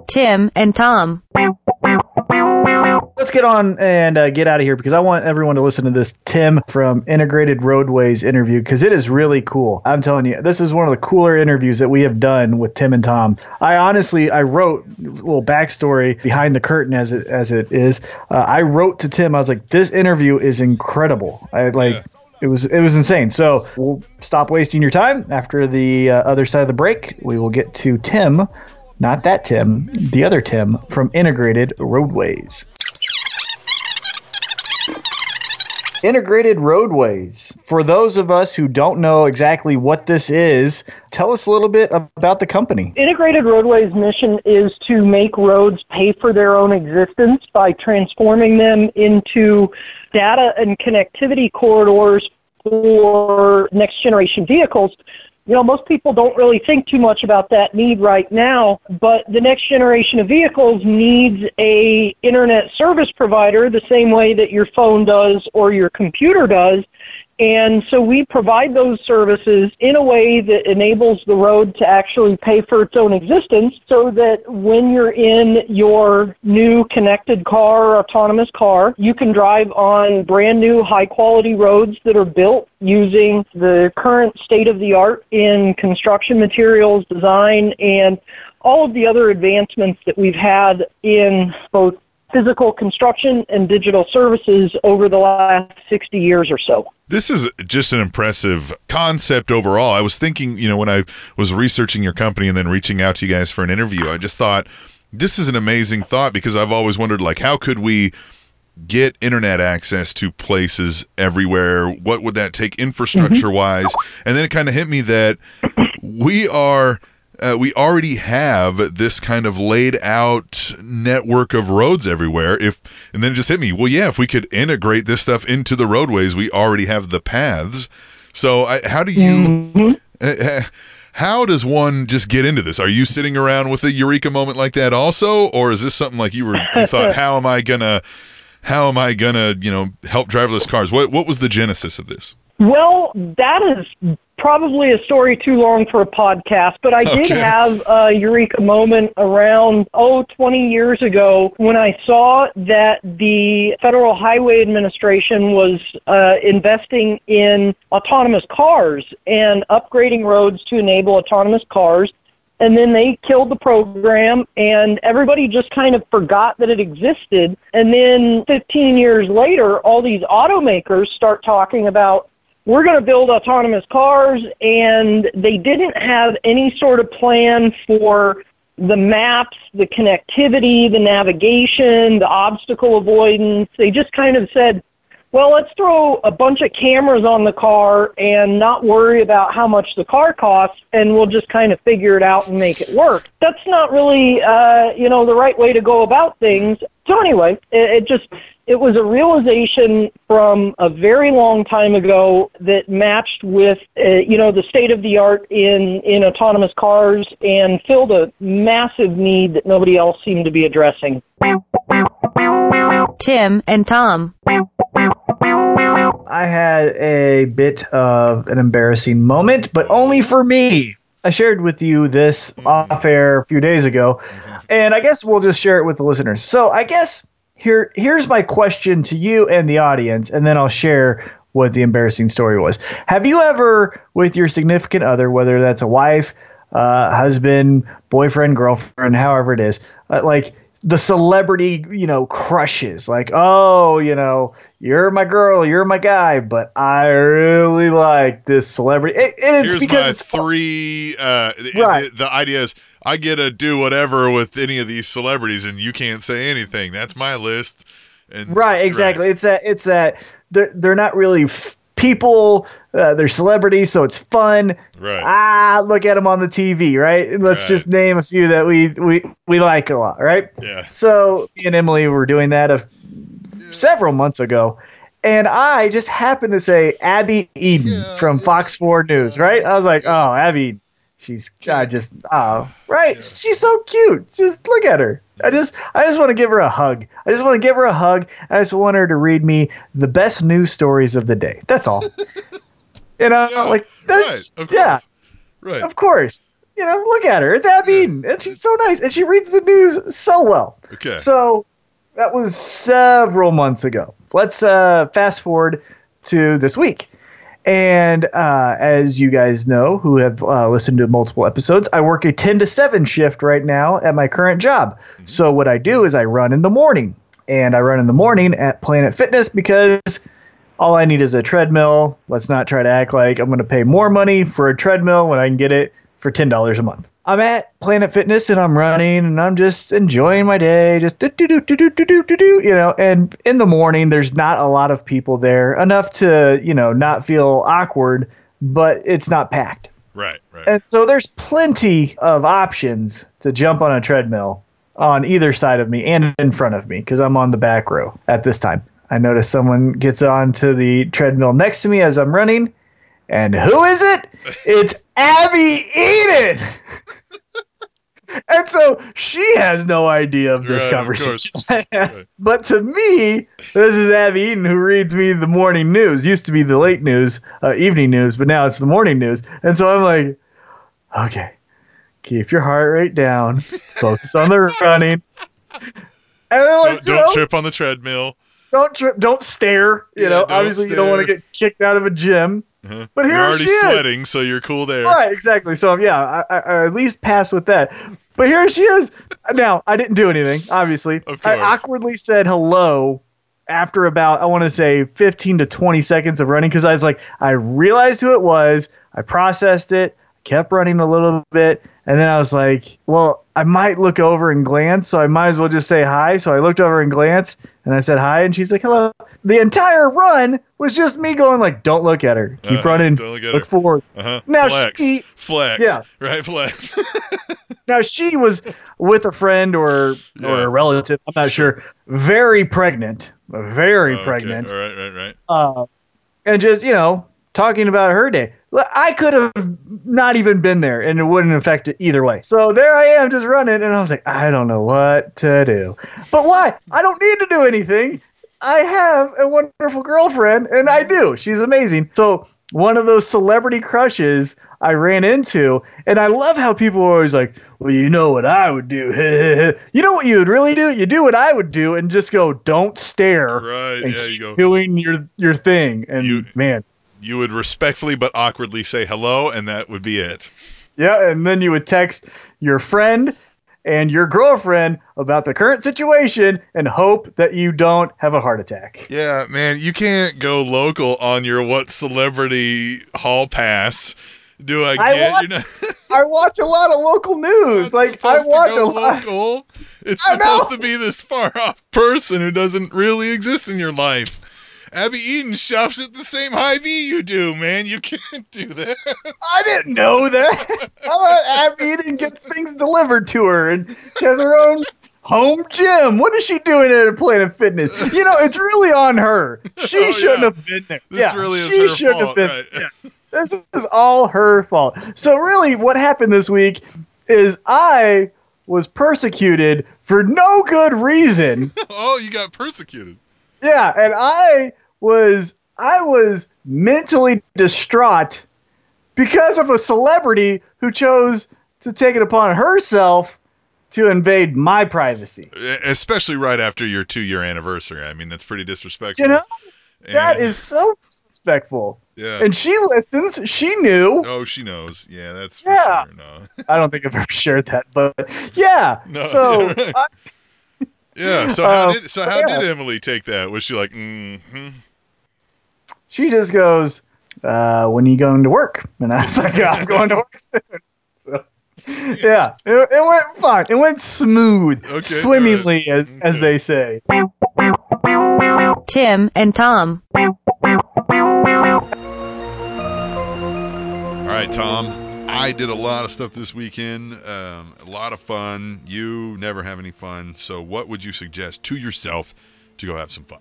S6: Tim and Tom.
S4: Let's get on and uh, get out of here because I want everyone to listen to this Tim from Integrated Roadways interview because it is really cool. I'm telling you, this is one of the cooler interviews that we have done with Tim and Tom. I honestly, I wrote a little backstory behind the curtain as it as it is. Uh, I wrote to Tim. I was like, this interview is incredible. I like. It was it was insane. So we'll stop wasting your time. After the uh, other side of the break, we will get to Tim, not that Tim, the other Tim from Integrated Roadways. Integrated Roadways. For those of us who don't know exactly what this is, tell us a little bit about the company.
S18: Integrated Roadways' mission is to make roads pay for their own existence by transforming them into data and connectivity corridors for next generation vehicles. You know, most people don't really think too much about that need right now, but the next generation of vehicles needs a internet service provider the same way that your phone does or your computer does. And so we provide those services in a way that enables the road to actually pay for its own existence so that when you're in your new connected car, autonomous car, you can drive on brand new high quality roads that are built using the current state of the art in construction materials, design, and all of the other advancements that we've had in both physical construction and digital services over the last 60 years or so.
S5: This is just an impressive concept overall. I was thinking, you know, when I was researching your company and then reaching out to you guys for an interview, I just thought this is an amazing thought because I've always wondered, like, how could we get internet access to places everywhere? What would that take mm-hmm. infrastructure wise? And then it kind of hit me that we are. Uh, we already have this kind of laid out network of roads everywhere. If and then it just hit me. Well, yeah, if we could integrate this stuff into the roadways, we already have the paths. So, I, how do you? uh, how does one just get into this? Are you sitting around with a eureka moment like that also, or is this something like you were you thought, [LAUGHS] how am I gonna, how am I gonna, you know, help driverless cars? What what was the genesis of this?
S18: Well, that is probably a story too long for a podcast, but I did
S5: Okay.
S18: have a eureka moment around, oh, 20 years ago when I saw that the Federal Highway Administration was uh, investing in autonomous cars and upgrading roads to enable autonomous cars. And then they killed the program, and everybody just kind of forgot that it existed. And then 15 years later, all these automakers start talking about we're going to build autonomous cars, and they didn't have any sort of plan for the maps, the connectivity, the navigation, the obstacle avoidance. They just kind of said, well, let's throw a bunch of cameras on the car and not worry about how much the car costs, and we'll just kind of figure it out and make it work. That's not really, uh, you know, the right way to go about things. So anyway, it, it just it was a realization from a very long time ago that matched with, uh, you know, the state of the art in in autonomous cars and filled a massive need that nobody else seemed to be addressing.
S6: Tim and Tom.
S4: I had a bit of an embarrassing moment, but only for me. I shared with you this off air a few days ago, and I guess we'll just share it with the listeners. So I guess here here's my question to you and the audience, and then I'll share what the embarrassing story was. Have you ever, with your significant other, whether that's a wife, uh, husband, boyfriend, girlfriend, however it is, uh, like the celebrity, you know, crushes. Like, oh, you know, you're my girl, you're my guy, but I really like this celebrity. It, it's
S5: Here's
S4: because
S5: my
S4: it's
S5: three. Uh,
S4: Right.
S5: The, the idea is I get to do whatever with any of these celebrities, and you can't say anything. That's my list. And
S4: right, exactly. It's that. It's that. They're they're not really f- people. Uh, they're celebrities, so it's fun.
S5: Right.
S4: Ah, look at them on the TV, right? Let's
S5: Right.
S4: just name a few that we we we like a lot, right?
S5: Yeah.
S4: So me and Emily were doing that a, several months ago, and I just happened to say Abby Eden from Fox Four News, right? I was like, oh, Abby, she's I just oh right, she's so cute. Just look at her. I just I just want to give her a hug. I just want to give her a hug. I just want her to read me the best news stories of the day. That's all. [LAUGHS] you know, like that's
S5: Right, of
S4: yeah,
S5: Right.
S4: of course. You know, look at her. It's Abby Eden, and she's so nice, and she reads the news so well.
S5: Okay.
S4: So that was several months ago. Let's uh, fast forward to this week. And uh, as you guys know, who have uh, listened to multiple episodes, I work a 10 to 7 shift right now at my current job. So, what I do is I run in the morning. And I run in the morning at Planet Fitness because all I need is a treadmill. Let's not try to act like I'm going to pay more money for a treadmill when I can get it for $10 a month. I'm at Planet Fitness and I'm running and I'm just enjoying my day, just do do do do do do do do you know. And in the morning, there's not a lot of people there, enough to you know not feel awkward, but it's not packed.
S5: Right. Right.
S4: And so there's plenty of options to jump on a treadmill on either side of me and in front of me because I'm on the back row at this time. I notice someone gets onto the treadmill next to me as I'm running. And who is it? It's Abby Eden. and so she has no idea of this
S5: Right, of
S4: conversation. [LAUGHS] [LAUGHS] but to me, this is Abby Eden who reads me the morning news. Used to be the late news, uh, evening news, but now it's the morning news. And so I'm like, okay, keep your heart rate down, focus on the [LAUGHS] running. And then, like,
S5: Don't, don't
S4: know,
S5: trip on the treadmill.
S4: don't trip, don't stare. You
S5: Yeah,
S4: know, obviously you don't want to get kicked out of a gym.
S5: Uh-huh.
S4: But
S5: You're
S4: here
S5: already
S4: she is.
S5: sweating, so you're cool there.
S4: Right, exactly. So yeah, I, I, I at least pass with that. But here she is. Now I didn't do anything. Obviously, I awkwardly said hello after about I want to say 15 to 20 seconds of running because I was like I realized who it was. I processed it. Kept running a little bit, and then I was like, well, I might look over and glance, so I might as well just say hi. So I looked over and glanced, and I said hi, and she's like, hello. The entire run was just me going like, don't look at her. Keep
S5: Uh-huh,
S4: running.
S5: don't look at
S4: look
S5: her.
S4: forward.
S5: Uh-huh.
S4: Now
S5: flex.
S4: she-
S5: flex.
S4: Yeah.
S5: Right. Flex. [LAUGHS]
S4: Now she was with a friend or or a relative. I'm not sure. Very pregnant, very
S5: Okay,
S4: pregnant,
S5: All right. Right. Right.
S4: uh, and just you know talking about her day. I could have not even been there, and it wouldn't affect it either way. So there I am, just running, and I was like, I don't know what to do. But why? I don't need to do anything. I have a wonderful girlfriend, and I do. She's amazing. So one of those celebrity crushes I ran into. And I love how people are always like, well, you know what I would do. [LAUGHS] you know what you would really do? You do what I would do and just go, don't stare.
S5: Right. Yeah, you go.
S4: Doing your, your thing. And you, man,
S5: You would respectfully but awkwardly say hello, and that would be it.
S4: yeah. And then you would text your friend and your girlfriend about the current situation and hope that you don't have a heart attack.
S5: Yeah, man, you can't go local on your what celebrity hall pass. Do I
S4: I
S5: get?
S4: watch-
S5: not [LAUGHS]
S4: I watch a lot of local news. like I watch a lot.
S5: local. It's supposed to be this far off person who doesn't really exist in your life. Abby Eden shops at the same Hy-Vee you do, man. You can't do that.
S4: I didn't know that. Abby didn't get things delivered to her, and she has her own home gym. What is she doing at a Planet Fitness? You know, it's really on her. She
S5: Oh,
S4: shouldn't
S5: yeah.
S4: have been there.
S5: This
S4: yeah,
S5: really is
S4: she
S5: her
S4: shouldn't
S5: fault,
S4: have been.
S5: right.
S4: yeah. This is all her fault. So really, what happened this week is I was persecuted for no good reason. [LAUGHS]
S5: oh, you got persecuted.
S4: Yeah, and I was I was mentally distraught because of a celebrity who chose to take it upon herself to invade my privacy.
S5: Especially right after your two year anniversary. I mean, that's pretty disrespectful.
S4: You know? That
S5: And-
S4: is so disrespectful.
S5: Yeah.
S4: And she listens. She knew.
S5: Oh, she knows. Yeah, that's for
S4: Yeah.
S5: sure. No. [LAUGHS]
S4: I don't think I've ever shared that, but yeah.
S5: No,
S4: so
S5: you're right. [LAUGHS]
S4: I-
S5: Yeah. So how
S4: Um,
S5: did so how
S4: yeah.
S5: did Emily take that? Was she like, mm-hmm.
S4: She just goes, uh, "When are you going to work?" And I was like, "I'm going to work soon." [LAUGHS] So, yeah, it, it went fine. It went smooth, swimmingly, as as they say.
S6: Tim and Tom.
S5: All right, Tom. I did a lot of stuff this weekend. Um, a lot of fun. You never have any fun. So, what would you suggest to yourself to go have some fun?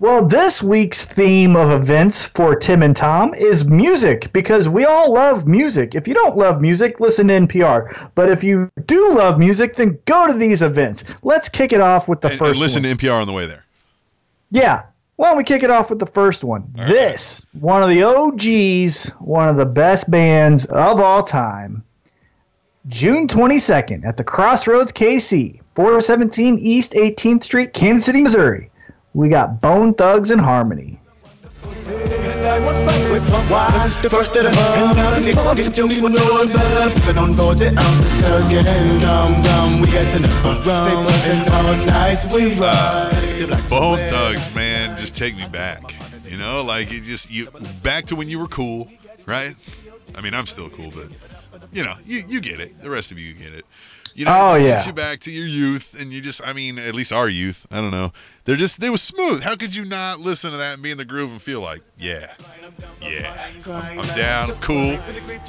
S4: Well, this week's theme of events for Tim and Tom is music because we all love music. If you don't love music, listen to NPR. But if you do love music, then go to these events. Let's kick it off with the
S5: And,
S4: first
S5: and listen
S4: one.
S5: to NPR on the way there.
S4: Yeah. Why don't we kick it off with the first one? this, one of the OGs, one of the best bands of all time. June 22nd at the Crossroads KC, 417 East 18th Street, Kansas City, Missouri. We got Bone Thugs-n-Harmony.
S19: Why is the first of the month? And now it's still people know I'm better. Sipping on 40 ounces again. Gum, gum, we got to know. Stay buzzing all night. We ride.
S5: Bone Thugs, man, just take me back. You know, like it just you back to when you were cool, right? I mean, I'm still cool, but you know, you you get it. The rest of you get it. You know,
S4: Oh,
S5: it
S4: yeah.
S5: takes you back to your youth, and you just, I mean, at least our youth. I don't know. They're just, they was smooth. How could you not listen to that and be in the groove and feel like, yeah, yeah, I'm, I'm down, I'm cool,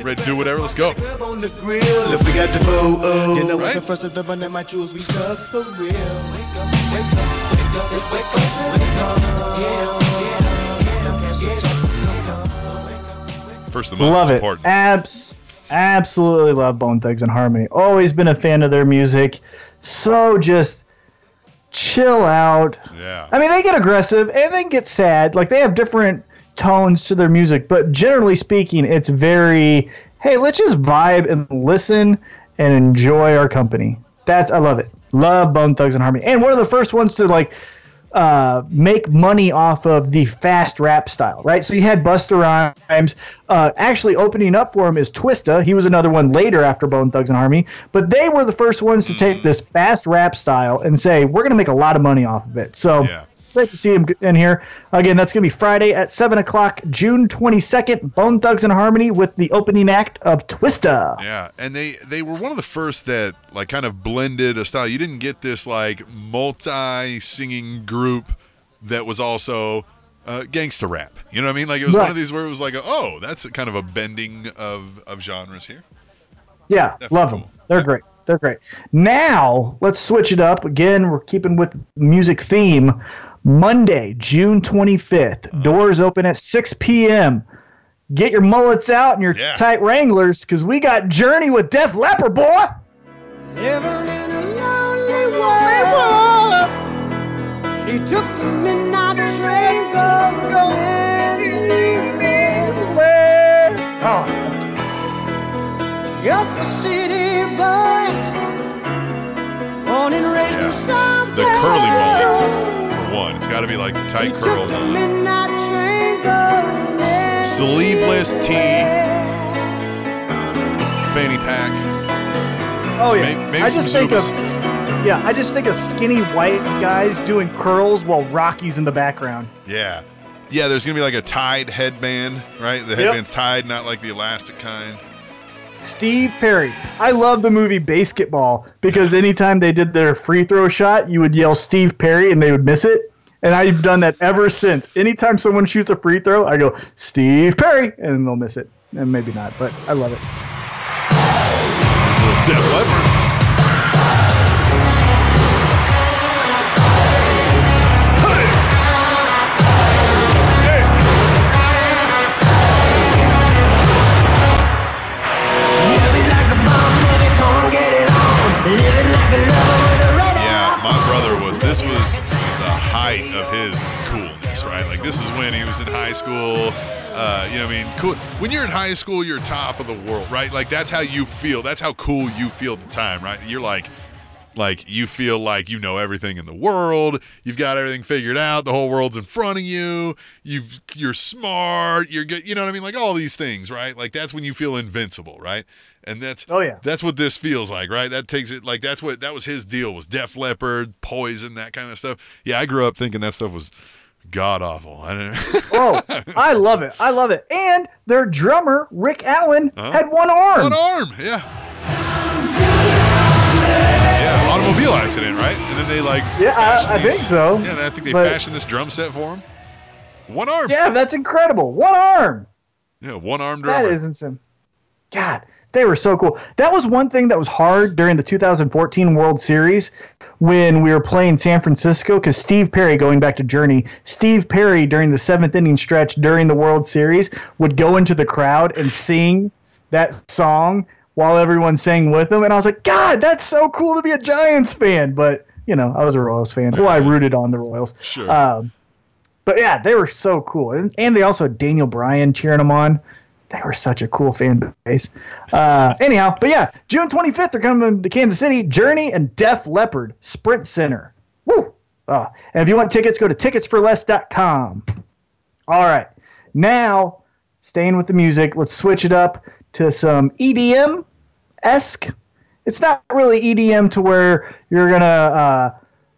S5: ready to do whatever. Let's go.
S19: On the grill, if we got the photo. You know
S5: Right.
S19: first of
S5: month
S4: Love it.
S5: important.
S4: Abs- absolutely love Bone Thugs-n-Harmony. Always been a fan of their music. So just chill out.
S5: Yeah.
S4: I mean, they get aggressive and they get sad. Like they have different tones to their music, but generally speaking, it's very hey, let's just vibe and listen and enjoy our company. That's I love it. Love Bone Thugs-n-Harmony, and one of the first ones to like uh, make money off of the fast rap style, right? So you had Busta Rhymes. Uh, actually, opening up for him is Twista. He was another one later after Bone Thugs-n-Harmony, but they were the first ones to take this fast rap style and say we're going to make a lot of money off of it. So. Great to see him in here. Again, that's going to be Friday at 7 o'clock, June 22nd. Bone Thugs-n-Harmony with the opening act of Twista.
S5: Yeah, and they they were one of the first that like kind of blended a style. You didn't get this like multi singing group that was also uh, gangster rap. You know what I mean? Like it was one of these where it was like, oh, that's kind of a bending of of genres here.
S4: Yeah, love them. They're great. They're great. Now, let's switch it up. Again, we're keeping with music theme. Monday, June 25th. Uh, Doors open at 6 p.m. Get your mullets out and your yeah. tight Wranglers because we got Journey with Def Leppard, boy.
S19: Living in a lonely world. She took the midnight train going go anywhere. Oh. Just a city boy, born and raised yeah. in South
S5: The curly mullet one. It's got to be like the tight curl
S19: The
S5: mullet.
S19: midnight train going
S5: Sleeveless tee, fanny pack.
S4: Oh yeah.
S5: May- maybe
S4: I
S5: some
S4: just think
S5: Zubaz.
S4: of yeah. I just think of skinny white guys doing curls while Rocky's in the background.
S5: Yeah. Yeah, there's going to be like a tied headband, right? The
S4: Yep.
S5: headband's tied, not like the elastic kind.
S4: Steve Perry. I love the movie Basketball because anytime they did their free throw shot, you would yell Steve Perry and they would miss it. And I've done that ever since. Anytime someone shoots a free throw, I go Steve Perry, and they'll miss it. And maybe not, but I love it.
S5: Height of his coolness, right? Like this is when he was in high school. Uh, you know, what I mean, cool. When you're in high school, you're top of the world, right? Like that's how you feel. That's how cool you feel at the time, right? You're like, like you feel like you know everything in the world. You've got everything figured out. The whole world's in front of you. You've you're smart. You're good. You know what I mean? Like all these things, right? Like that's when you feel invincible, right? And that's
S4: oh yeah,
S5: that's what this feels like, right? That takes it like that's what that was his deal was Def Leppard, Poison, that kind of stuff. Yeah, I grew up thinking that stuff was god awful. I. [LAUGHS]
S4: Oh, I love it. I love it. And their drummer, Rick Allen, had one arm.
S5: One arm, yeah. Automobile accident, right? And then they like
S4: Yeah, I- I think so,
S5: Yeah, and I think they
S4: but-
S5: fashioned this drum set for him. One arm.
S4: Yeah, that's incredible. One arm.
S5: Yeah, one arm drummer.
S4: isn't some. God, they were so cool. That was one thing that was hard during the 2014 World Series when we were playing San Francisco because Steve Perry, going back to Journey, Steve Perry during the seventh inning stretch during the World Series would go into the crowd and sing that song while everyone sang with him. And I was like, God, that's so cool to be a Giants fan. But, you know, I was a Royals fan. Well, I [LAUGHS] rooted on the Royals.
S5: Sure.
S4: Um, but yeah, they were so cool. And, and they also had Daniel Bryan cheering them on. They were such a cool fan base. Uh, anyhow, but yeah, June 25th, they're coming to Kansas City. Journey and Def Leppard Sprint Center. Woo! Uh, and if you want tickets, go to ticketsforless.com. All right. Now, staying with the music, let's switch it up to some EDM esque. It's not really EDM to where you're to, uh,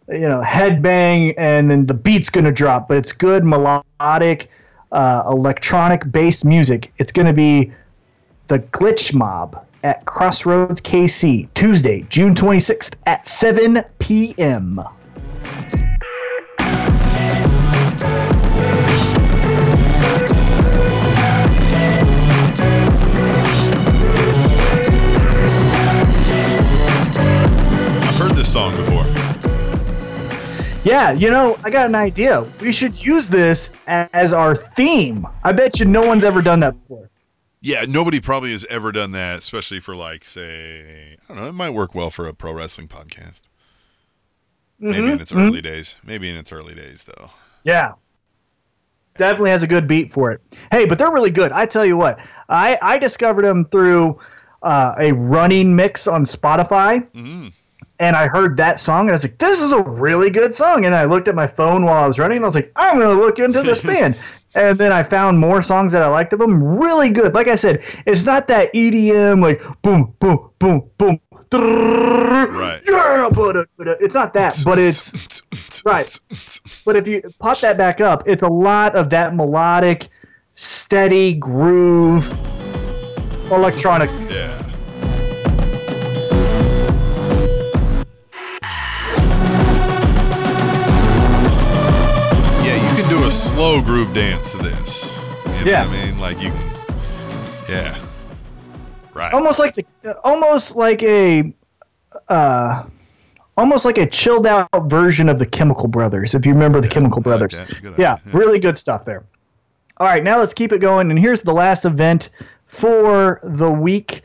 S4: you know, headbang and then the beat's to drop, but it's good melodic, uh, electronic based music. It's to be the Glitch Mob at Crossroads KC Tuesday, June 26th at 7 p.m. Yeah, you know, I got an idea. We should use this as our theme. I bet you no one's ever done that before.
S5: Yeah, nobody probably has ever done that, especially for like, say, I don't know, it might work well for a pro wrestling podcast. Maybe in its
S4: mhm.
S5: early days. Maybe in its early days, though.
S4: Yeah. Definitely has a good beat for it. Hey, but they're really good. I tell you what, I, I discovered them through uh, a running mix on Spotify. And I heard that song and I was like, this is a really good song. And I looked at my phone while I was running and I was like, I'm going to look into this [LAUGHS] band. And then I found more songs that I liked of them. Really good. Like I said, it's not that EDM, like boom, boom, boom, boom. Right. Yeah, it's not that, but it's [LAUGHS] right. But if you pop that back up, it's a lot of that melodic, steady groove, electronic.
S5: Yeah, slow groove dance to this. You know
S4: Yeah.
S5: I mean? Like you can, yeah. Right.
S4: almost like the almost like a uh almost like a chilled out version of the chemical brothers if you remember the chemical brothers yeah, really good stuff there all right now let's keep it going and here's the last event for the week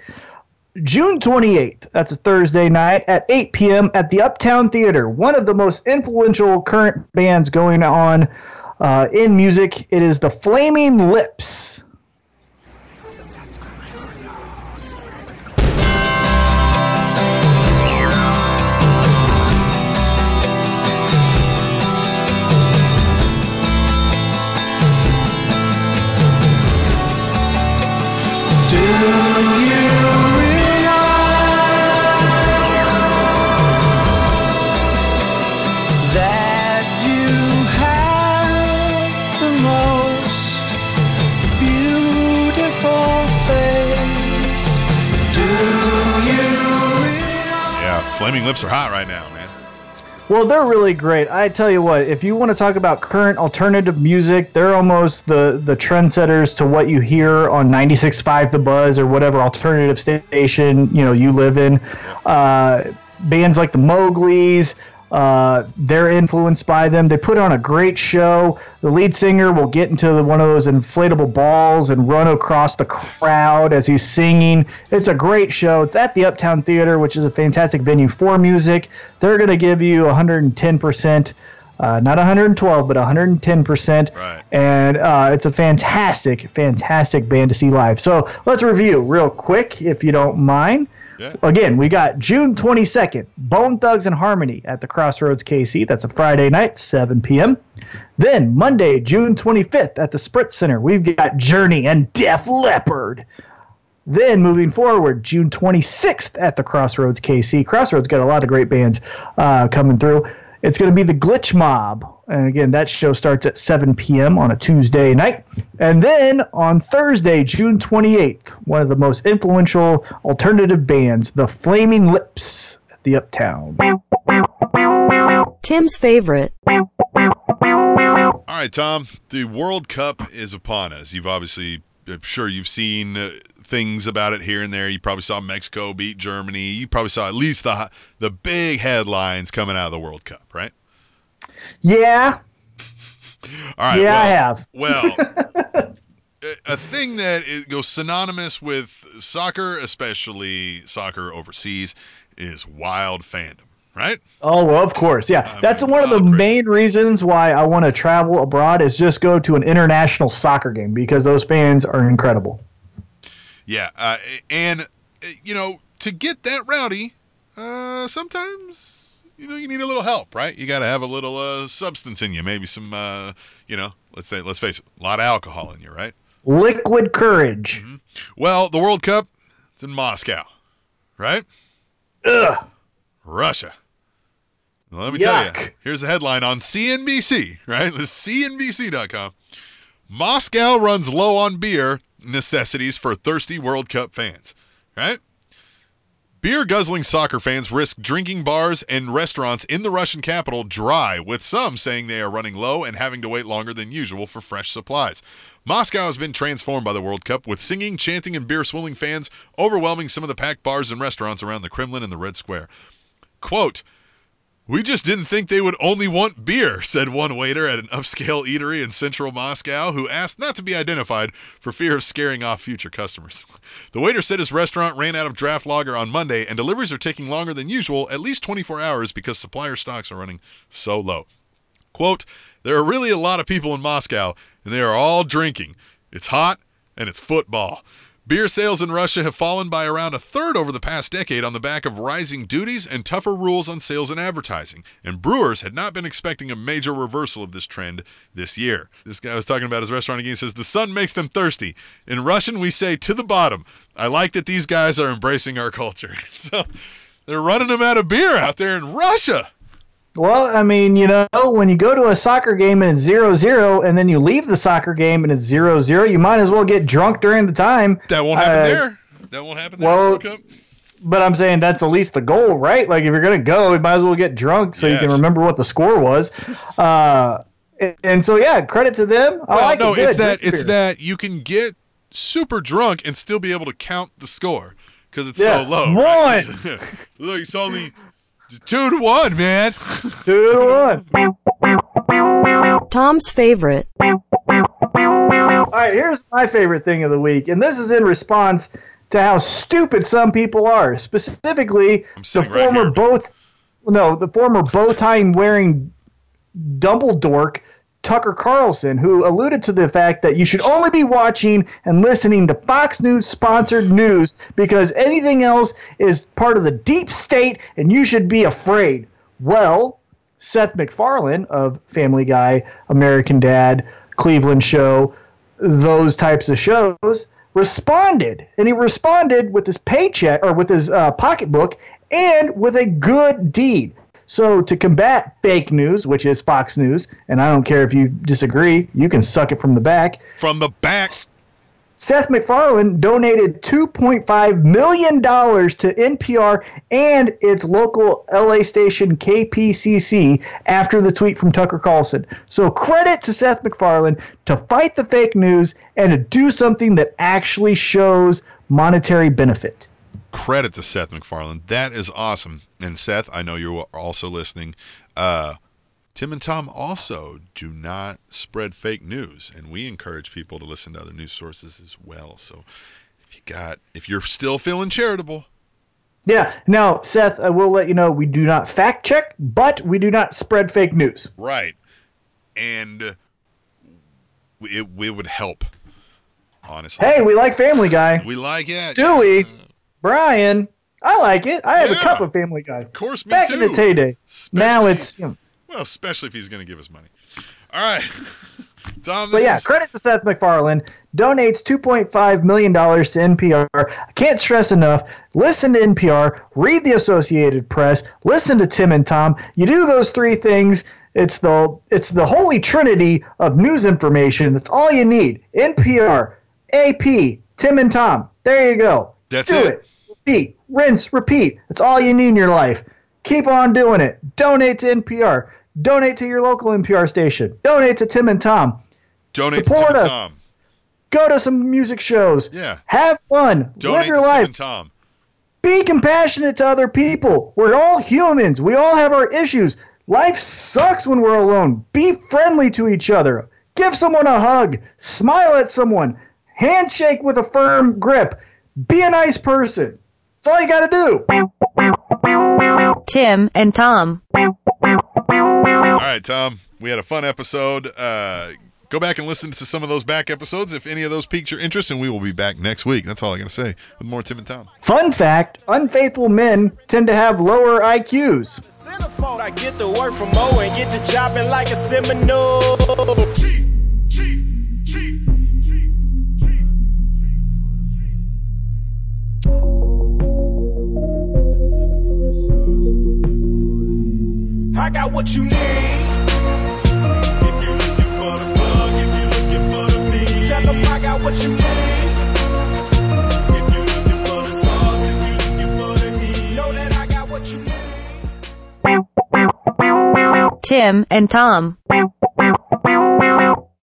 S4: June 28th, that's a Thursday night at 8 p.m. at the Uptown Theater, one of the most influential current bands going on uh, in music, it is the Flaming Lips.
S5: Do you Flaming Lips are hot right now, man.
S4: Well, they're really great. I tell you what, if you want to talk about current alternative music, they're almost the the trendsetters to what you hear on 96.5 The Buzz or whatever alternative station you know you live in. Uh, bands like the Mowgli's, uh, they're influenced by them. They put on a great show. The lead singer will get into the, one of those inflatable balls and run across the crowd as he's singing. It's a great show. It's at the Uptown Theater, which is a fantastic venue for music. They're going to give you 110%. Uh, not 112, but 110%.
S5: Right.
S4: And uh, it's a fantastic, fantastic band to see live. So let's review real quick, if you don't mind. Again, we got June 22nd, Bone Thugs-n-Harmony at the Crossroads KC. That's a Friday night, 7 p.m. Then Monday, June 25th at the Sprint Center, we've got Journey and Def Leppard. Then moving forward, June 26th at the Crossroads KC. Crossroads got a lot of great bands uh, coming through. It's going to be the Glitch Mob. And again, that show starts at 7 p.m. on a Tuesday night. And then on Thursday, June 28th, one of the most influential alternative bands, the Flaming Lips at the Uptown.
S6: Tim's favorite.
S5: All right, Tom. The World Cup is upon us. You've obviously, I'm sure you've seen uh, things about it here and there. You probably saw Mexico beat Germany. You probably saw at least the the big headlines coming out of the World Cup, right?
S4: Yeah.
S5: All right.
S4: yeah,
S5: well,
S4: I have.
S5: Well, [LAUGHS] a- thing that is, goes synonymous with soccer, especially soccer overseas, is wild fandom, right?
S4: Oh, well, of course. Yeah. That's one of the main reasons why I want to travel abroad is just go to an international soccer game because those fans are incredible.
S5: Yeah, uh, and uh, you know, to get that rowdy, uh, sometimes you know you need a little help, right? You got to have a little uh, substance in you, maybe some, uh, you know, let's say, let's face it, a lot of alcohol in you, right?
S4: Liquid courage.
S5: Well, the World Cup, it's in Moscow, right?
S4: Ugh.
S5: Russia. Well, let me tell you.
S4: Yuck.
S5: Here's the headline on CNBC, right? The CNBC.com. Moscow runs low on beer necessities for thirsty World Cup fans, right? Beer guzzling soccer fans risk drinking bars and restaurants in the Russian capital dry, with some saying they are running low and having to wait longer than usual for fresh supplies. Moscow has been transformed by the World Cup, with singing, chanting, and beer swilling fans overwhelming some of the packed bars and restaurants around the Kremlin and the Red Square. Quote, we just didn't think they would only want beer, said one waiter at an upscale eatery in central Moscow who asked not to be identified for fear of scaring off future customers. [LAUGHS] The waiter said his restaurant ran out of draft lager on Monday and deliveries are taking longer than usual, at least 24 hours, because supplier stocks are running so low. Quote, there are really a lot of people in Moscow and they are all drinking. It's hot and it's football. Beer sales in Russia have fallen by around a third over the past decade on the back of rising duties and tougher rules on sales and advertising. And brewers had not been expecting a major reversal of this trend this year. This guy was talking about his restaurant again. He says, The sun makes them thirsty. In Russian, we say to the bottom. I like that these guys are embracing our culture. [LAUGHS] So they're running them out of beer out there in Russia.
S4: Well, I mean, you know, when you go to a soccer game and it's zero zero, and then you leave the soccer game and it's zero zero, you might as well get drunk during the time.
S5: That won't happen
S4: Uh,
S5: there. That won't happen there.
S4: Well, but I'm saying that's at least the goal, right? Like if you're gonna go, you might as well get drunk so you can remember what the score was. [LAUGHS] Uh, and- and so yeah, credit to them. I
S5: Well,
S4: like
S5: no,
S4: it.
S5: It's that it's that you can get super drunk and still be able to count the score because it's
S4: Yeah.
S5: so low.
S4: One.
S5: right? [LAUGHS] Look, it's only two to one, man. [LAUGHS]
S4: Two to one.
S6: Tom's favorite.
S4: All right, here's my favorite thing of the week, and this is in response to how stupid some people are. Specifically, the
S5: sitting right
S4: former
S5: here.
S4: no, the former bow tie wearing Dumbledore Tucker Carlson, who alluded to the fact that you should only be watching and listening to Fox News sponsored news because anything else is part of the deep state, and you should be afraid. Well, Seth MacFarlane of Family Guy, American Dad, Cleveland Show, those types of shows, responded. And he responded with his paycheck or with his uh, pocketbook and with a good deed. So, to combat fake news, which is Fox News, and I don't care if you disagree, you can suck it from the back.
S5: From the back.
S4: Seth MacFarlane donated $2.5 million to NPR and its local LA station KPCC after the tweet from Tucker Carlson. So credit to Seth MacFarlane to fight the fake news and to do something that actually shows monetary benefit.
S5: Credit to Seth MacFarlane. That is awesome. And Seth, I know you're also listening. Uh, Tim and Tom also do not spread fake news, and we encourage people to listen to other news sources as well. So if you got, if you're still feeling charitable,
S4: Yeah. Now, Seth, I will let you know we do not fact check, but we do not spread fake news.
S5: right, and it, it would help. Honestly,
S4: Hey, we like Family Guy.
S5: we like it.
S4: Do Stewie, Brian, I like it. I have
S5: Yeah.
S4: a cup of Family Guy. Of
S5: course, me
S4: Back in its heyday. now it's. You know,
S5: Well, especially if he's going to give us money. All right, [LAUGHS] Tom.
S4: but yeah,
S5: is,
S4: credit to Seth MacFarlane. Donates $2.5 million to NPR. I can't stress enough. Listen to NPR. Read the Associated Press. Listen to Tim and Tom. You do those three things. It's the it's the holy trinity of news information. That's all you need. NPR, AP, Tim and Tom. There you go.
S5: That's
S4: do
S5: it.
S4: it. Repeat, rinse, repeat. That's all you need in your life. Keep on doing it. Donate to NPR. Donate to your local NPR station. Donate to Tim and Tom.
S5: donate
S4: Support
S5: to Tim and. Tom.
S4: Go to some music shows.
S5: Yeah.
S4: Have fun.
S5: Donate
S4: Live your
S5: to Tim
S4: life.
S5: and Tom.
S4: Be compassionate to other people. We're all humans. We all have our issues. Life sucks when we're alone. Be friendly to each other. Give someone a hug. Smile at someone. Handshake with a firm grip. Be a nice person. That's all you got to do.
S6: Tim and Tom.
S5: All right, Tom. We had a fun episode. Uh, go back and listen to some of those back episodes if any of those piqued your interest, and we will be back next week. That's all I got to say with more Tim and Tom.
S4: Fun fact unfaithful men tend to have lower IQs.
S20: I get the work from Mo and get the job like a Seminole. I got what you need. If you looking for the plug, if you looking for the beat, tell 'em I got what you need. If you looking for the sauce, if you looking for the heat, know that I got what you need.
S6: Tim and Tom.